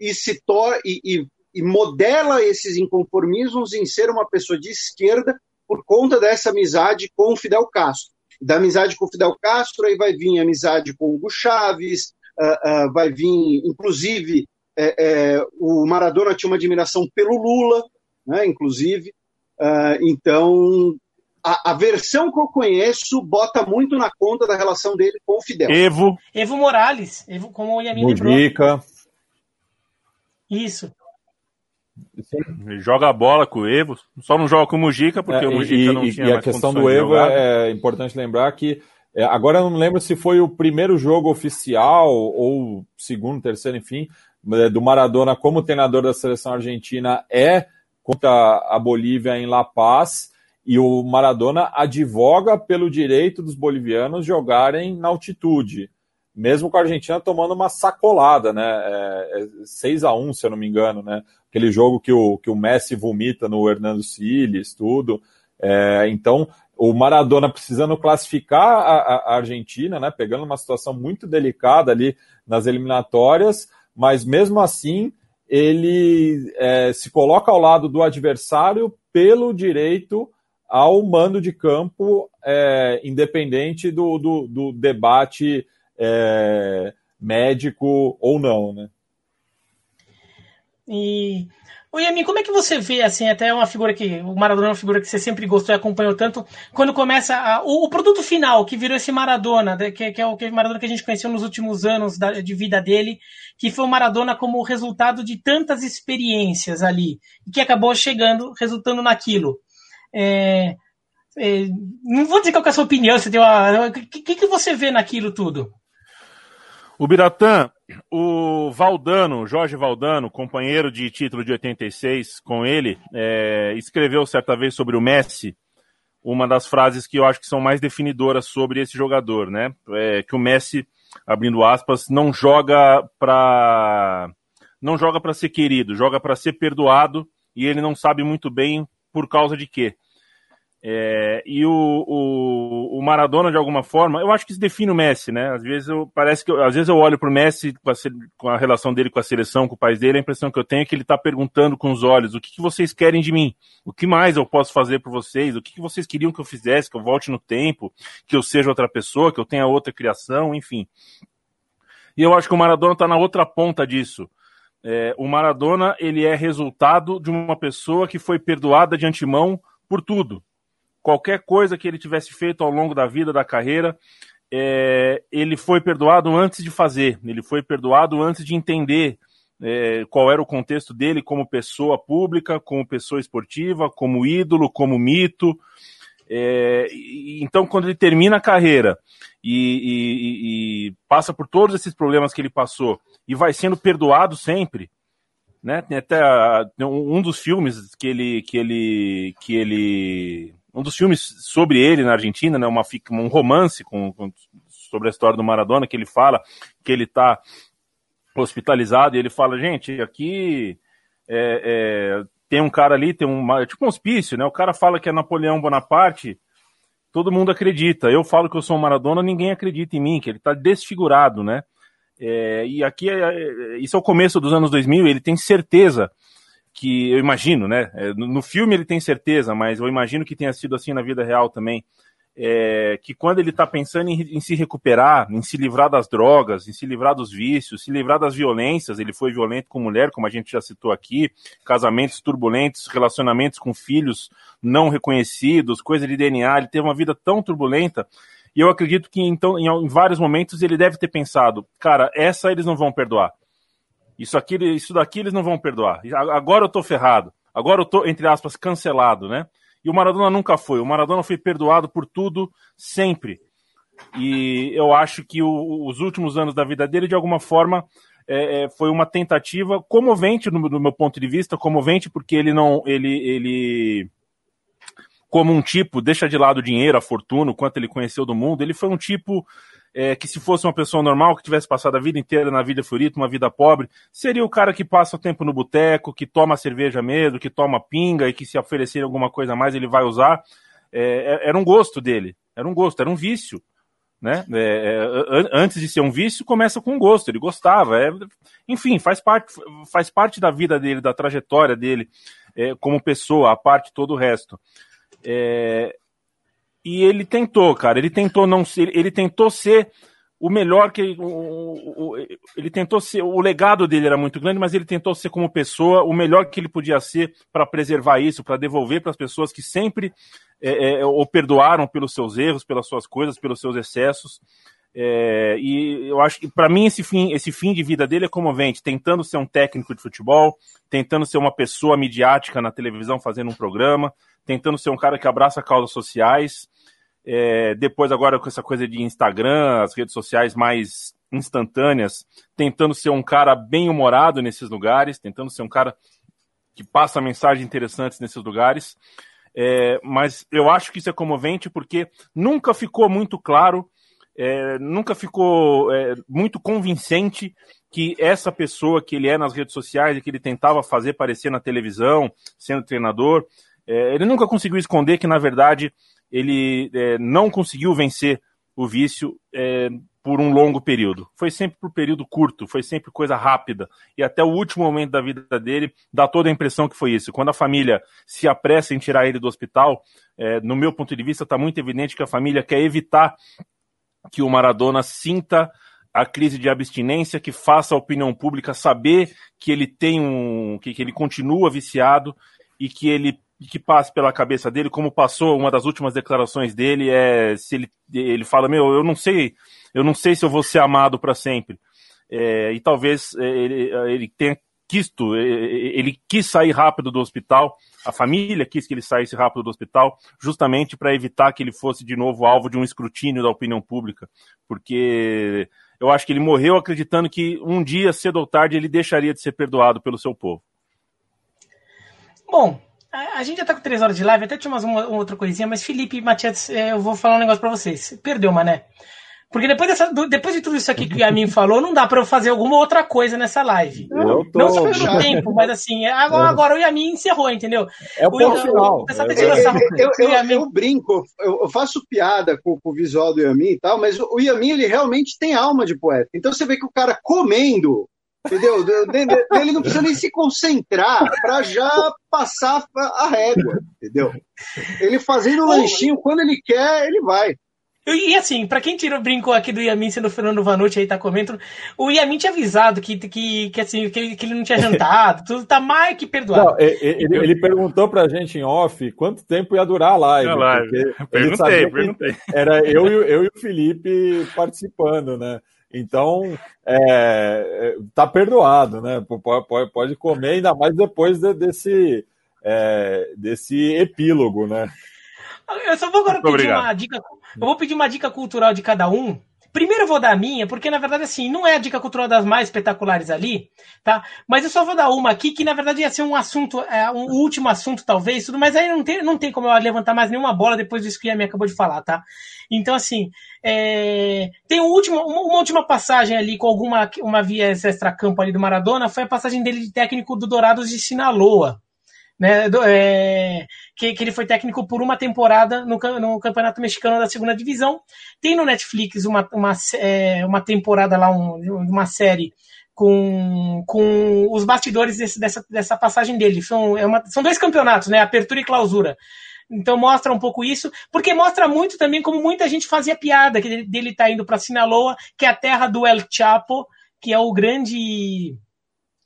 S2: e se e, modela esses inconformismos em ser uma pessoa de esquerda por conta dessa amizade com Fidel Castro da amizade com o Fidel Castro, aí vai vir amizade com o Hugo Chaves, uh, uh, vai vir, inclusive, é, é, o Maradona tinha uma admiração pelo Lula, né, inclusive. Uh, então, a, a, versão que eu conheço bota muito na conta da relação dele com o Fidel.
S3: Evo.
S1: Evo Morales, Evo, como o Yamin
S4: Mujica.
S1: Isso.
S3: Joga a bola com o Evo, só não joga com o Mujica, porque é, o Mujica
S4: e,
S3: não
S4: e,
S3: tinha
S4: E a questão do Evo é, é importante lembrar que é, agora eu não lembro se foi o primeiro jogo oficial ou segundo, terceiro, enfim, é, do Maradona como treinador da seleção argentina é contra a Bolívia em La Paz e o Maradona advoga pelo direito dos bolivianos jogarem na altitude, mesmo com a Argentina tomando uma sacolada, né? É, é 6 a 1 se eu não me engano, né? aquele jogo que o, que o Messi vomita no Hernando Siles, tudo. É, então, o Maradona precisando classificar a, a, Argentina, né, pegando uma situação muito delicada ali nas eliminatórias, mas mesmo assim ele é, se coloca ao lado do adversário pelo direito ao mando de campo, é, independente do, do, do debate é, médico ou não, né?
S1: E o Yamin, como é que você vê, assim, até uma figura que. O Maradona é uma figura que você sempre gostou e acompanhou tanto, quando começa a, o, o, produto final, que virou esse Maradona, que, que é o que, Maradona que a gente conheceu nos últimos anos da, de vida dele, que foi o Maradona como resultado de tantas experiências ali, e que acabou chegando, resultando naquilo. É, é, não vou dizer qual é a sua opinião, você tem uma. O que, que você vê naquilo tudo?
S3: O Biratã, o Valdano, Jorge Valdano, companheiro de título de 86 com ele, é, escreveu certa vez sobre o Messi uma das frases que eu acho que são mais definidoras sobre esse jogador, né? É, que o Messi, abrindo aspas, não joga para não joga para ser querido, joga para ser perdoado e ele não sabe muito bem por causa de quê. É, e o, o, o, Maradona, de alguma forma, eu acho que isso define o Messi, né? Às vezes eu, parece que eu, às vezes eu olho pro Messi com a, com a, relação dele com a seleção, com o país dele, a impressão que eu tenho é que ele está perguntando com os olhos: o que, que, vocês querem de mim? O que mais eu posso fazer por vocês? O que, que vocês queriam que eu fizesse? Que eu volte no tempo? Que eu seja outra pessoa? Que eu tenha outra criação? Enfim. E eu acho que o Maradona está na outra ponta disso. É, o Maradona ele é resultado de uma pessoa que foi perdoada de antemão por tudo. Qualquer coisa que ele tivesse feito ao longo da vida, da carreira, é, ele foi perdoado antes de fazer, ele foi perdoado antes de entender é, qual era o contexto dele como pessoa pública, como pessoa esportiva, como ídolo, como mito. É, então, quando ele termina a carreira e, e, e, passa por todos esses problemas que ele passou e vai sendo perdoado sempre, né? Tem até um dos filmes que ele, que ele, que ele, um dos filmes sobre ele na Argentina, né? Uma, um romance com, com sobre a história do Maradona que ele fala que ele está hospitalizado e ele fala, gente, aqui é, é, tem um cara ali, tem um. Tipo um hospício, né? O cara fala que é Napoleão Bonaparte, todo mundo acredita. Eu falo que eu sou um Maradona, ninguém acredita em mim, que ele está desfigurado, né? É, e aqui, é, é, isso é o começo dos anos 2000, ele tem certeza que, eu imagino, né? É, no, filme ele tem certeza, mas eu imagino que tenha sido assim na vida real também é, que quando ele está pensando em, em, se recuperar, em se livrar das drogas, em se livrar dos vícios, se livrar das violências, ele foi violento com mulher, como a gente já citou aqui, casamentos turbulentos, relacionamentos com filhos não reconhecidos, coisa de DNA, ele teve uma vida tão turbulenta, e eu acredito que então, em, em vários momentos ele deve ter pensado, cara, essa eles não vão perdoar. Isso aqui, isso daqui eles não vão perdoar. Agora eu tô ferrado. Agora eu tô, entre aspas, cancelado, né? E o Maradona nunca foi. O Maradona foi perdoado por tudo, sempre. E eu acho que o, os últimos anos da vida dele, de alguma forma, é, é, foi uma tentativa comovente no, no, meu ponto de vista, comovente porque ele não, ele, ele, como um tipo, deixa de lado o dinheiro, a fortuna, o quanto ele conheceu do mundo. Ele foi um tipo é, que se fosse uma pessoa normal, que tivesse passado a vida inteira na vida furita, uma vida pobre, seria o cara que passa o tempo no boteco, que toma cerveja mesmo, que toma pinga e que se oferecer alguma coisa a mais ele vai usar. É, é era um gosto dele, era um gosto, era um vício. Né? É, é antes de ser um vício, começa com um gosto, ele gostava. É, enfim, faz parte, faz parte da vida dele, da trajetória dele como pessoa, a parte todo o resto. É, e ele tentou, cara. Ele tentou não ser. Ele tentou ser o melhor que. O, o, ele tentou ser. O legado dele era muito grande, mas ele tentou ser como pessoa o melhor que ele podia ser para preservar isso, para devolver para as pessoas que sempre é, é, o perdoaram pelos seus erros, pelas suas coisas, pelos seus excessos. É, e eu acho que para mim esse fim, esse fim de vida dele é comovente, tentando ser um técnico de futebol, tentando ser uma pessoa midiática na televisão fazendo um programa, tentando ser um cara que abraça causas sociais. É, depois, agora com essa coisa de Instagram, as redes sociais mais instantâneas, tentando ser um cara bem humorado nesses lugares, tentando ser um cara que passa mensagens interessantes nesses lugares. É, mas eu acho que isso é comovente porque nunca ficou muito claro, é, nunca ficou é, muito convincente que essa pessoa que ele é nas redes sociais e que ele tentava fazer parecer na televisão, sendo treinador, é, ele nunca conseguiu esconder que, na verdade, ele é, não conseguiu vencer o vício é, por um longo período. Foi sempre por período curto, foi sempre coisa rápida. E até o último momento da vida dele dá toda a impressão que foi isso. Quando a família se apressa em tirar ele do hospital, é, no meu ponto de vista, está muito evidente que a família quer evitar que o Maradona sinta a crise de abstinência, que faça a opinião pública saber que ele tem um. que, que ele continua viciado e que ele que passe pela cabeça dele, como passou uma das últimas declarações dele, é se ele, ele fala, meu, eu não sei, eu não sei se eu vou ser amado para sempre. É, e talvez é, ele, ele tenha quisto, ele quis sair rápido do hospital, a família quis que ele saísse rápido do hospital, justamente para evitar que ele fosse de novo alvo de um escrutínio da opinião pública, porque eu acho que ele morreu acreditando que um dia, cedo ou tarde, ele deixaria de ser perdoado pelo seu povo.
S1: Bom, a, gente já tá com três horas de live, até tinha umas, uma, outra coisinha, mas Felipe Matias, é, eu vou falar um negócio pra vocês. Perdeu, mané. Porque depois, dessa, depois de tudo isso aqui que o Yamin falou, não dá para eu fazer alguma outra coisa nessa live.
S4: Eu tô...
S1: Não só pelo tempo, mas assim, agora, é. agora o Yamin encerrou, entendeu?
S4: É o ponto final.
S2: Eu, eu, eu, eu, brinco, eu, faço piada com, com, o visual do Yamin e tal, mas o Yamin, ele realmente tem alma de poeta. Então você vê que o cara comendo Entendeu? Ele não precisa nem se concentrar para já passar a régua, entendeu? Ele fazendo o lanchinho, quando ele quer, ele vai.
S1: E assim, pra quem tirou, brincou aqui do Yamin sendo o Fernando Vanucci aí tá comentando, o Yamin tinha avisado que, que, que, assim, que, ele, que ele não tinha jantado, tudo tá mais que perdoado. Não,
S4: ele, ele, perguntou pra gente em off quanto tempo ia durar a live. A live.
S3: Perguntei, perguntei.
S4: Era eu, eu e o Felipe participando, né? Então, é, é, tá perdoado, né? Pode, pode comer, ainda mais depois de, desse, é, desse epílogo, né?
S1: Eu só vou agora pedir uma dica. Eu vou pedir uma dica cultural de cada um. Primeiro eu vou dar a minha, porque na verdade, assim, não é a dica cultural das mais espetaculares ali, tá? Mas eu só vou dar uma aqui, que na verdade ia ser um assunto, é, um último assunto, talvez, tudo, mas aí não tem, não tem como eu levantar mais nenhuma bola depois disso que a minha acabou de falar, tá? Então, assim, é, tem um último, uma, uma, última passagem ali com alguma uma via extra-campo ali do Maradona, foi a passagem dele de técnico do Dourados de Sinaloa né, do, é, que, que, ele foi técnico por uma temporada no, no, Campeonato Mexicano da Segunda Divisão. Tem no Netflix uma, uma, é, uma temporada lá, um, uma série com, com os bastidores desse, dessa, dessa passagem dele. São, é uma, são dois campeonatos, né, Apertura e Clausura. Então mostra um pouco isso, porque mostra muito também como muita gente fazia piada que dele tá indo para Sinaloa, que é a terra do El Chapo, que é o grande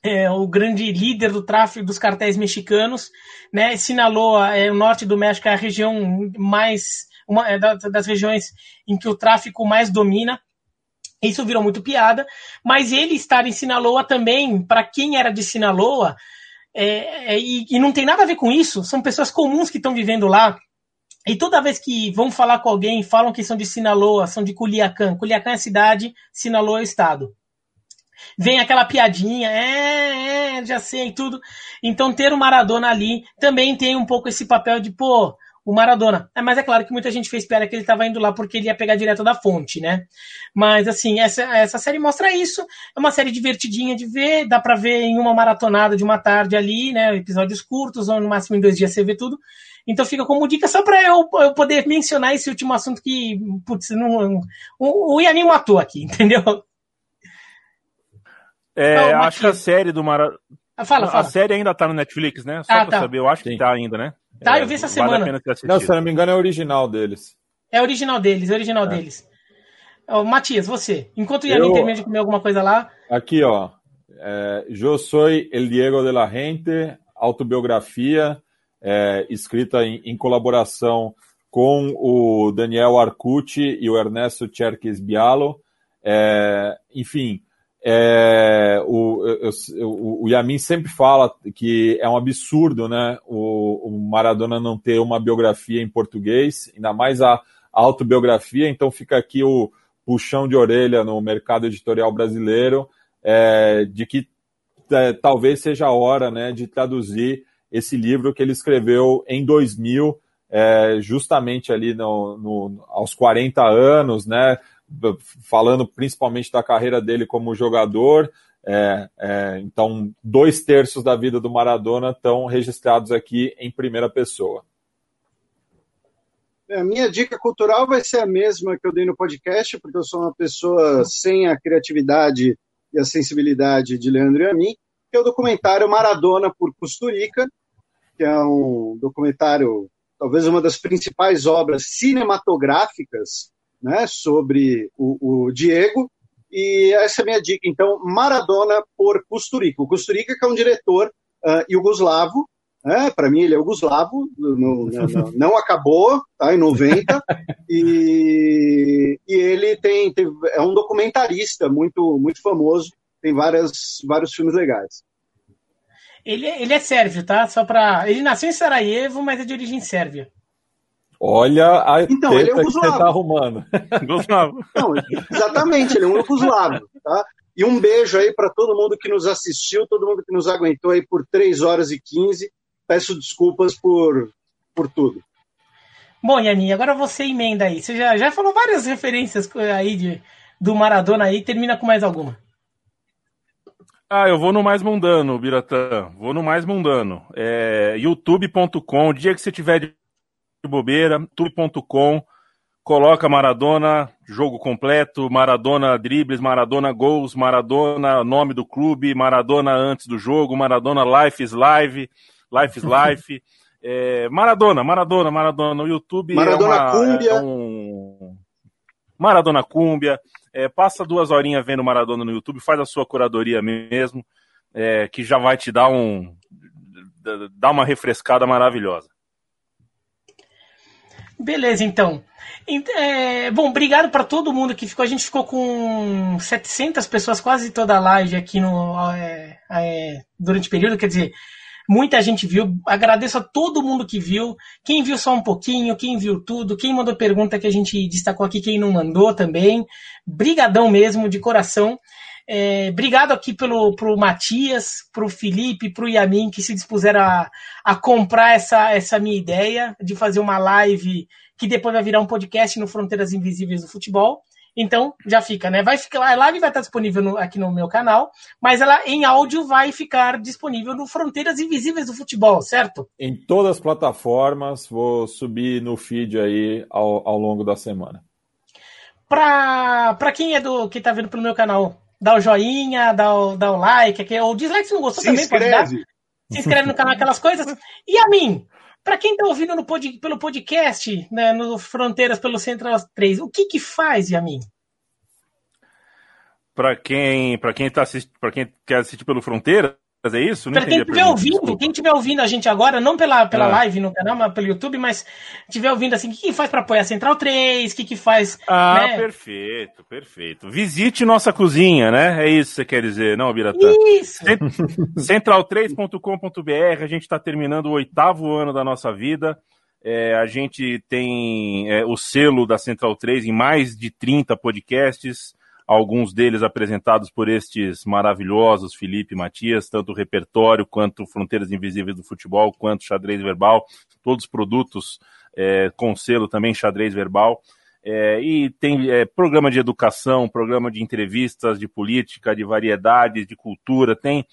S1: é, o grande líder do tráfico dos cartéis mexicanos, né? Sinaloa, é, o norte do México é a região mais uma é, das regiões em que o tráfico mais domina. Isso virou muito piada, mas ele estar em Sinaloa também, para quem era de Sinaloa, é, é, e, e, não tem nada a ver com isso, são pessoas comuns que estão vivendo lá. E toda vez que vão falar com alguém, falam que são de Sinaloa, são de Culiacán. Culiacán é cidade, Sinaloa é estado vem aquela piadinha, é, é, já sei tudo. Então ter o Maradona ali também tem um pouco esse papel de, pô, o Maradona. É, mas é claro que muita gente fez piada que ele estava indo lá porque ele ia pegar direto da fonte, né? Mas assim, essa, essa série mostra isso. É uma série divertidinha de ver, dá para ver em uma maratonada de uma tarde ali, né? Episódios curtos, ou no máximo em dois dias você vê tudo. Então fica como dica só para eu, eu, poder mencionar esse último assunto que, putz, não, o, o Yanin matou aqui, entendeu?
S3: É, não, acho que a série do Mara...
S1: Ah, fala, fala.
S3: A série ainda tá no Netflix, né? Só ah, pra tá. saber, eu acho Sim. que tá ainda, né?
S1: Tá, é, eu vi essa semana.
S4: Vale não, se eu não me engano, é original deles.
S1: É original deles, é original é. deles. Oh, Matias, você. Enquanto o Yamin termina de comer alguma coisa lá.
S4: Aqui, ó. É, Eu sou el Diego de la Gente, autobiografia, é, escrita em, em, colaboração com o Daniel Arcucci e o Ernesto Cherkes Bialo. É, enfim, é, o, eu, o Yamin sempre fala que é um absurdo né, o, o, Maradona não ter uma biografia em português, ainda mais a, a autobiografia, então fica aqui o puxão de orelha no mercado editorial brasileiro é, de que é, talvez seja a hora né, de traduzir esse livro que ele escreveu em 2000, é, justamente ali no, no, aos 40 anos, né, falando principalmente da carreira dele como jogador. É, é, então, dois terços da vida do Maradona estão registrados aqui em primeira pessoa.
S2: É, a minha dica cultural vai ser a mesma que eu dei no podcast, porque eu sou uma pessoa sem a criatividade e a sensibilidade de Leandro e a mim, que é o documentário Maradona por Costurica, que é um documentário, talvez uma das principais obras cinematográficas né, sobre o, o, Diego. E essa é a minha dica. Então, Maradona por Custurica. O Custurica que é um diretor uh, iugoslavo, né, para mim ele é iugoslavo, não, não, não, acabou, tá, em 90, e, e ele tem, tem, é um documentarista muito, muito famoso, tem várias, vários filmes legais.
S1: Ele, ele é sérvio, tá? Só para Ele nasceu em Sarajevo, mas é de origem sérvia.
S4: Olha a então, ele é um que você tá arrumando.
S2: Não, exatamente, ele é um Yugoslavo, tá? E um beijo aí para todo mundo que nos assistiu, todo mundo que nos aguentou aí por 3 horas e 15. Peço desculpas por, por tudo.
S1: Bom, Yanin, agora você emenda aí. Você já, já falou várias referências aí de, do Maradona aí, termina com mais alguma.
S3: Ah, eu vou no mais mundano, Biratã. Vou no mais mundano. É, youtube.com. O dia que você tiver de bobeira, tudo.com, coloca Maradona, jogo completo, Maradona dribles, Maradona gols, Maradona nome do clube, Maradona antes do jogo, Maradona life is live, life is life. é, Maradona, Maradona, Maradona. No YouTube
S2: Maradona é, uma, é um...
S3: Maradona Cúmbia, é, passa duas horinhas vendo Maradona no YouTube, faz a sua curadoria mesmo, é, que já vai te dar um dar uma refrescada maravilhosa.
S1: Beleza, então. É, bom, obrigado para todo mundo que ficou. A gente ficou com 700 pessoas quase toda a live aqui no, é, é, durante o período. Quer dizer, muita gente viu. Agradeço a todo mundo que viu. Quem viu só um pouquinho, quem viu tudo, quem mandou pergunta que a gente destacou aqui, quem não mandou também. Brigadão mesmo, de coração. É, obrigado aqui pelo pro Matias, pro Felipe, pro Yamin que se dispuseram a, a comprar essa, essa minha ideia de fazer uma live que depois vai virar um podcast no Fronteiras Invisíveis do Futebol. Então, já fica, né? Vai ficar, a live vai estar disponível no, aqui no meu canal, mas ela em áudio vai ficar disponível no Fronteiras Invisíveis do Futebol, certo?
S4: Em todas as plataformas, vou subir no feed aí ao, ao longo da semana.
S1: Para quem é do que tá vendo pelo meu canal, dá o joinha, dá o, dá o like, aqui, ou dislike se não gostou
S2: Se
S1: também,
S2: inscreve.
S1: pode dar. Se inscreve no canal, aquelas coisas. E a mim, para quem está ouvindo no pod, pelo podcast, né, no Fronteiras pelo Central 3, o que que faz, Yamin?
S3: Para quem, para quem tá para quem quer assistir pelo Fronteira, é isso?
S1: Para quem estiver ouvindo, quem estiver ouvindo a gente agora, não pela, pela ah. live no canal, mas pelo YouTube, mas estiver ouvindo assim, o que, que faz para apoiar Central 3? O que, que faz.
S3: Ah, né? perfeito, perfeito. Visite nossa cozinha, né? É isso que você quer dizer, não, Biratã?
S1: Isso!
S3: Central3.com.br, a gente está terminando o oitavo ano da nossa vida. É, a gente tem é, o selo da Central 3 em mais de 30 podcasts alguns deles apresentados por estes maravilhosos Felipe e Matias, tanto o repertório quanto Fronteiras Invisíveis do Futebol, quanto Xadrez Verbal, todos produtos é, com selo também Xadrez Verbal. É, e tem é, programa de educação, programa de entrevistas, de política, de variedades, de cultura, tem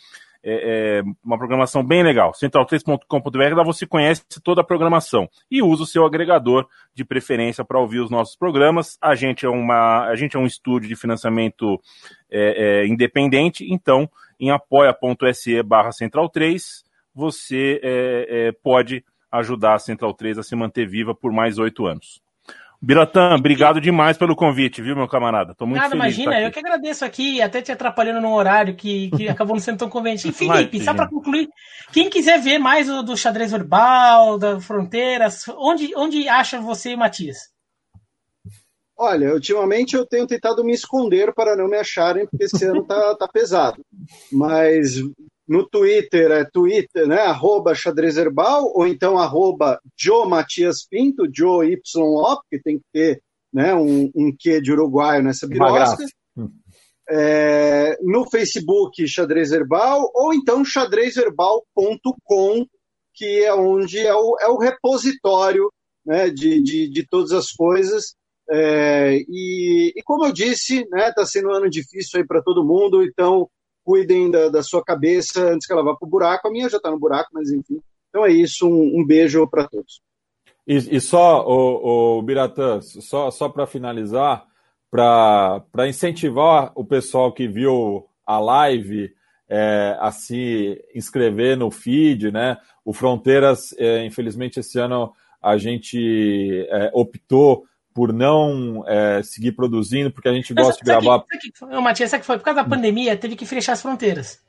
S3: é, é, uma programação bem legal. central3.com.br, lá você conhece toda a programação e usa o seu agregador de preferência para ouvir os nossos programas. A gente é, uma, a gente é um estúdio de financiamento é, é independente, então em apoia.se barra central3 você é, é, pode ajudar a Central 3 a se manter viva por mais oito anos. Biratã, obrigado demais pelo convite, viu, meu camarada? Tô muito
S1: Nada,
S3: feliz.
S1: imagina, eu que agradeço aqui, até te atrapalhando no horário que, que acabou não sendo tão conveniente. E Felipe, só para concluir, quem quiser ver mais do, do xadrez verbal, da Fronteiras, onde, onde acha você e Matias?
S2: Olha, ultimamente eu tenho tentado me esconder para não me acharem, porque esse ano tá, tá pesado. Mas no Twitter é Twitter, né? Arroba xadrez herbal, ou então arroba Joe Matias Pinto, Joe YO, que tem que ter né, um, um quê de uruguaio nessa birosca. É, no Facebook Xadrez Herbal, ou então xadrezherbal.com, que é onde é o, é o repositório né, de, de, de todas as coisas. É, e, e, como eu disse, está né, tá sendo um ano difícil aí para todo mundo, então cuidem da, da, sua cabeça antes que ela vá para o buraco. A minha já está no buraco, mas enfim. Então é isso, um, um beijo para todos.
S4: E, e, só, o, o Biratã, só, só para finalizar, para incentivar o pessoal que viu a live é, a se inscrever no feed, né? O Fronteiras, é, infelizmente, esse ano a gente é, optou por não é, seguir produzindo, porque a gente gosta de gravar.
S1: Que, que, que, Matias, sabe que foi? Por causa da pandemia, teve que fechar as fronteiras.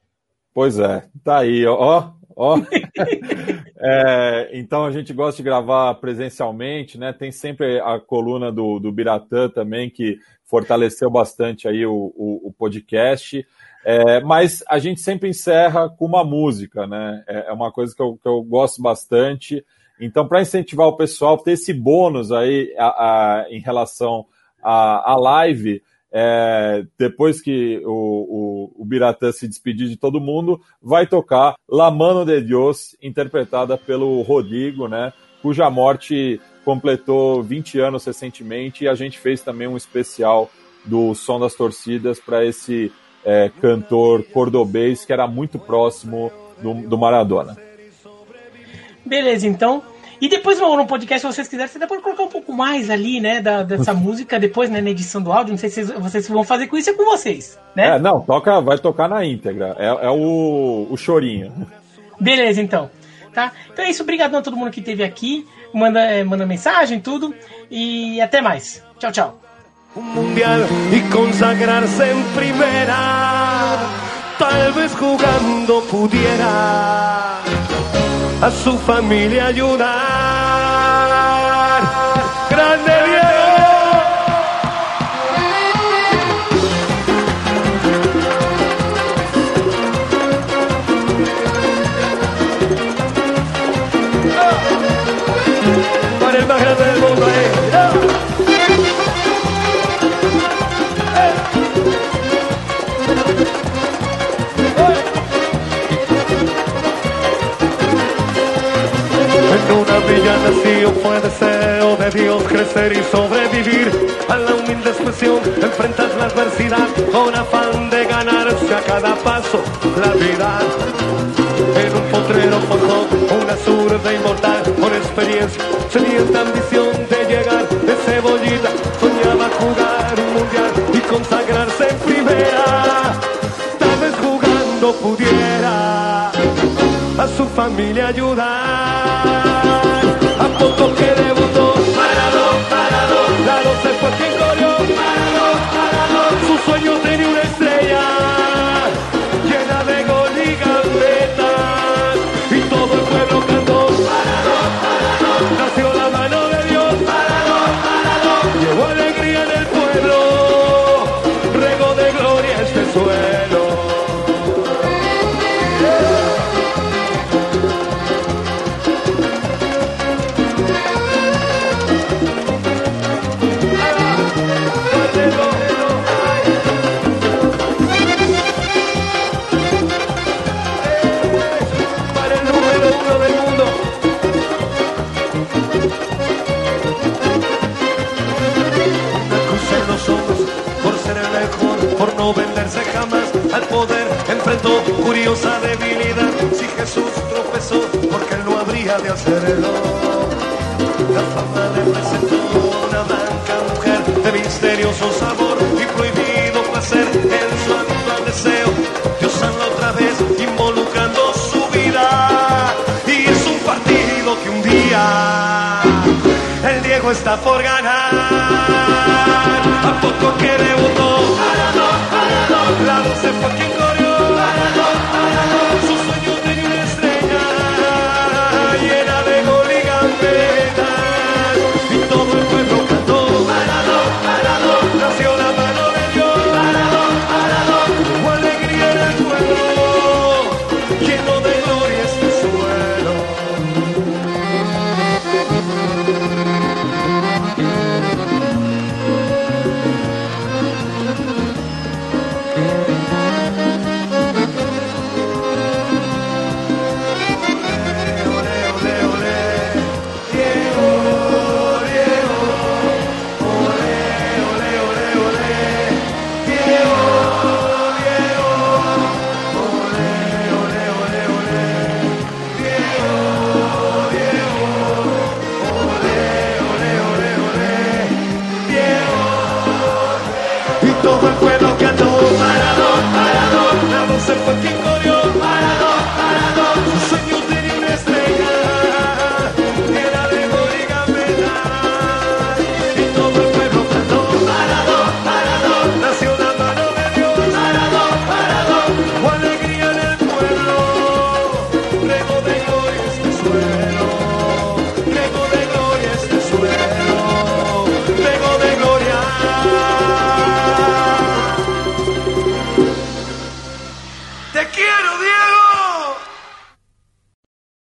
S4: Pois é, tá aí, ó, ó. é, então a gente gosta de gravar presencialmente, né? Tem sempre a coluna do, do Biratã também, que fortaleceu bastante aí o, o, o podcast. É, mas a gente sempre encerra com uma música, né? É, é uma coisa que eu, que eu gosto bastante. Então, para incentivar o pessoal, ter esse bônus aí a, a, em relação à live, é, depois que o, o, o Biratã se despedir de todo mundo, vai tocar La Mano de Dios, interpretada pelo Rodrigo, né? Cuja morte completou 20 anos recentemente e a gente fez também um especial do Som das Torcidas para esse é, cantor cordobês que era muito próximo do, do Maradona.
S1: Beleza, então e depois no podcast, se vocês quiserem, você pode colocar um pouco mais ali, né, da, dessa música depois, né, na edição do áudio. Não sei se vocês vão fazer com isso, é com vocês, né?
S4: É, não, toca, vai tocar na íntegra. É, é o, o chorinho.
S1: Beleza, então. Tá? Então é isso, obrigado a todo mundo que esteve aqui. Manda, é, manda mensagem, tudo. E até mais. Tchau, tchau.
S5: un mundial y consagrarse en primera. Tal vez jugando pudiera a su familia ayudar. Grande En una villa nació fue deseo de Dios crecer y sobrevivir a la humilde expresión, enfrentas la adversidad con afán de ganarse a cada paso la vida. En un potrero forjó una zurda inmortal con experiencia, sedienta ambición de llegar de cebollita, soñaba jugar un mundial y consagrarse primera. Tal vez jugando pudiera a su familia ayudar. sueños de al poder, enfrentó curiosa debilidad. Si Jesús tropezó, porque él no habría de hacerlo. La fama le presentó una blanca mujer de misterioso sabor y prohibido placer en su habitual deseo. Dios anda otra vez involucrando su vida y es un partido que un día el Diego está por ganar. A poco que debutó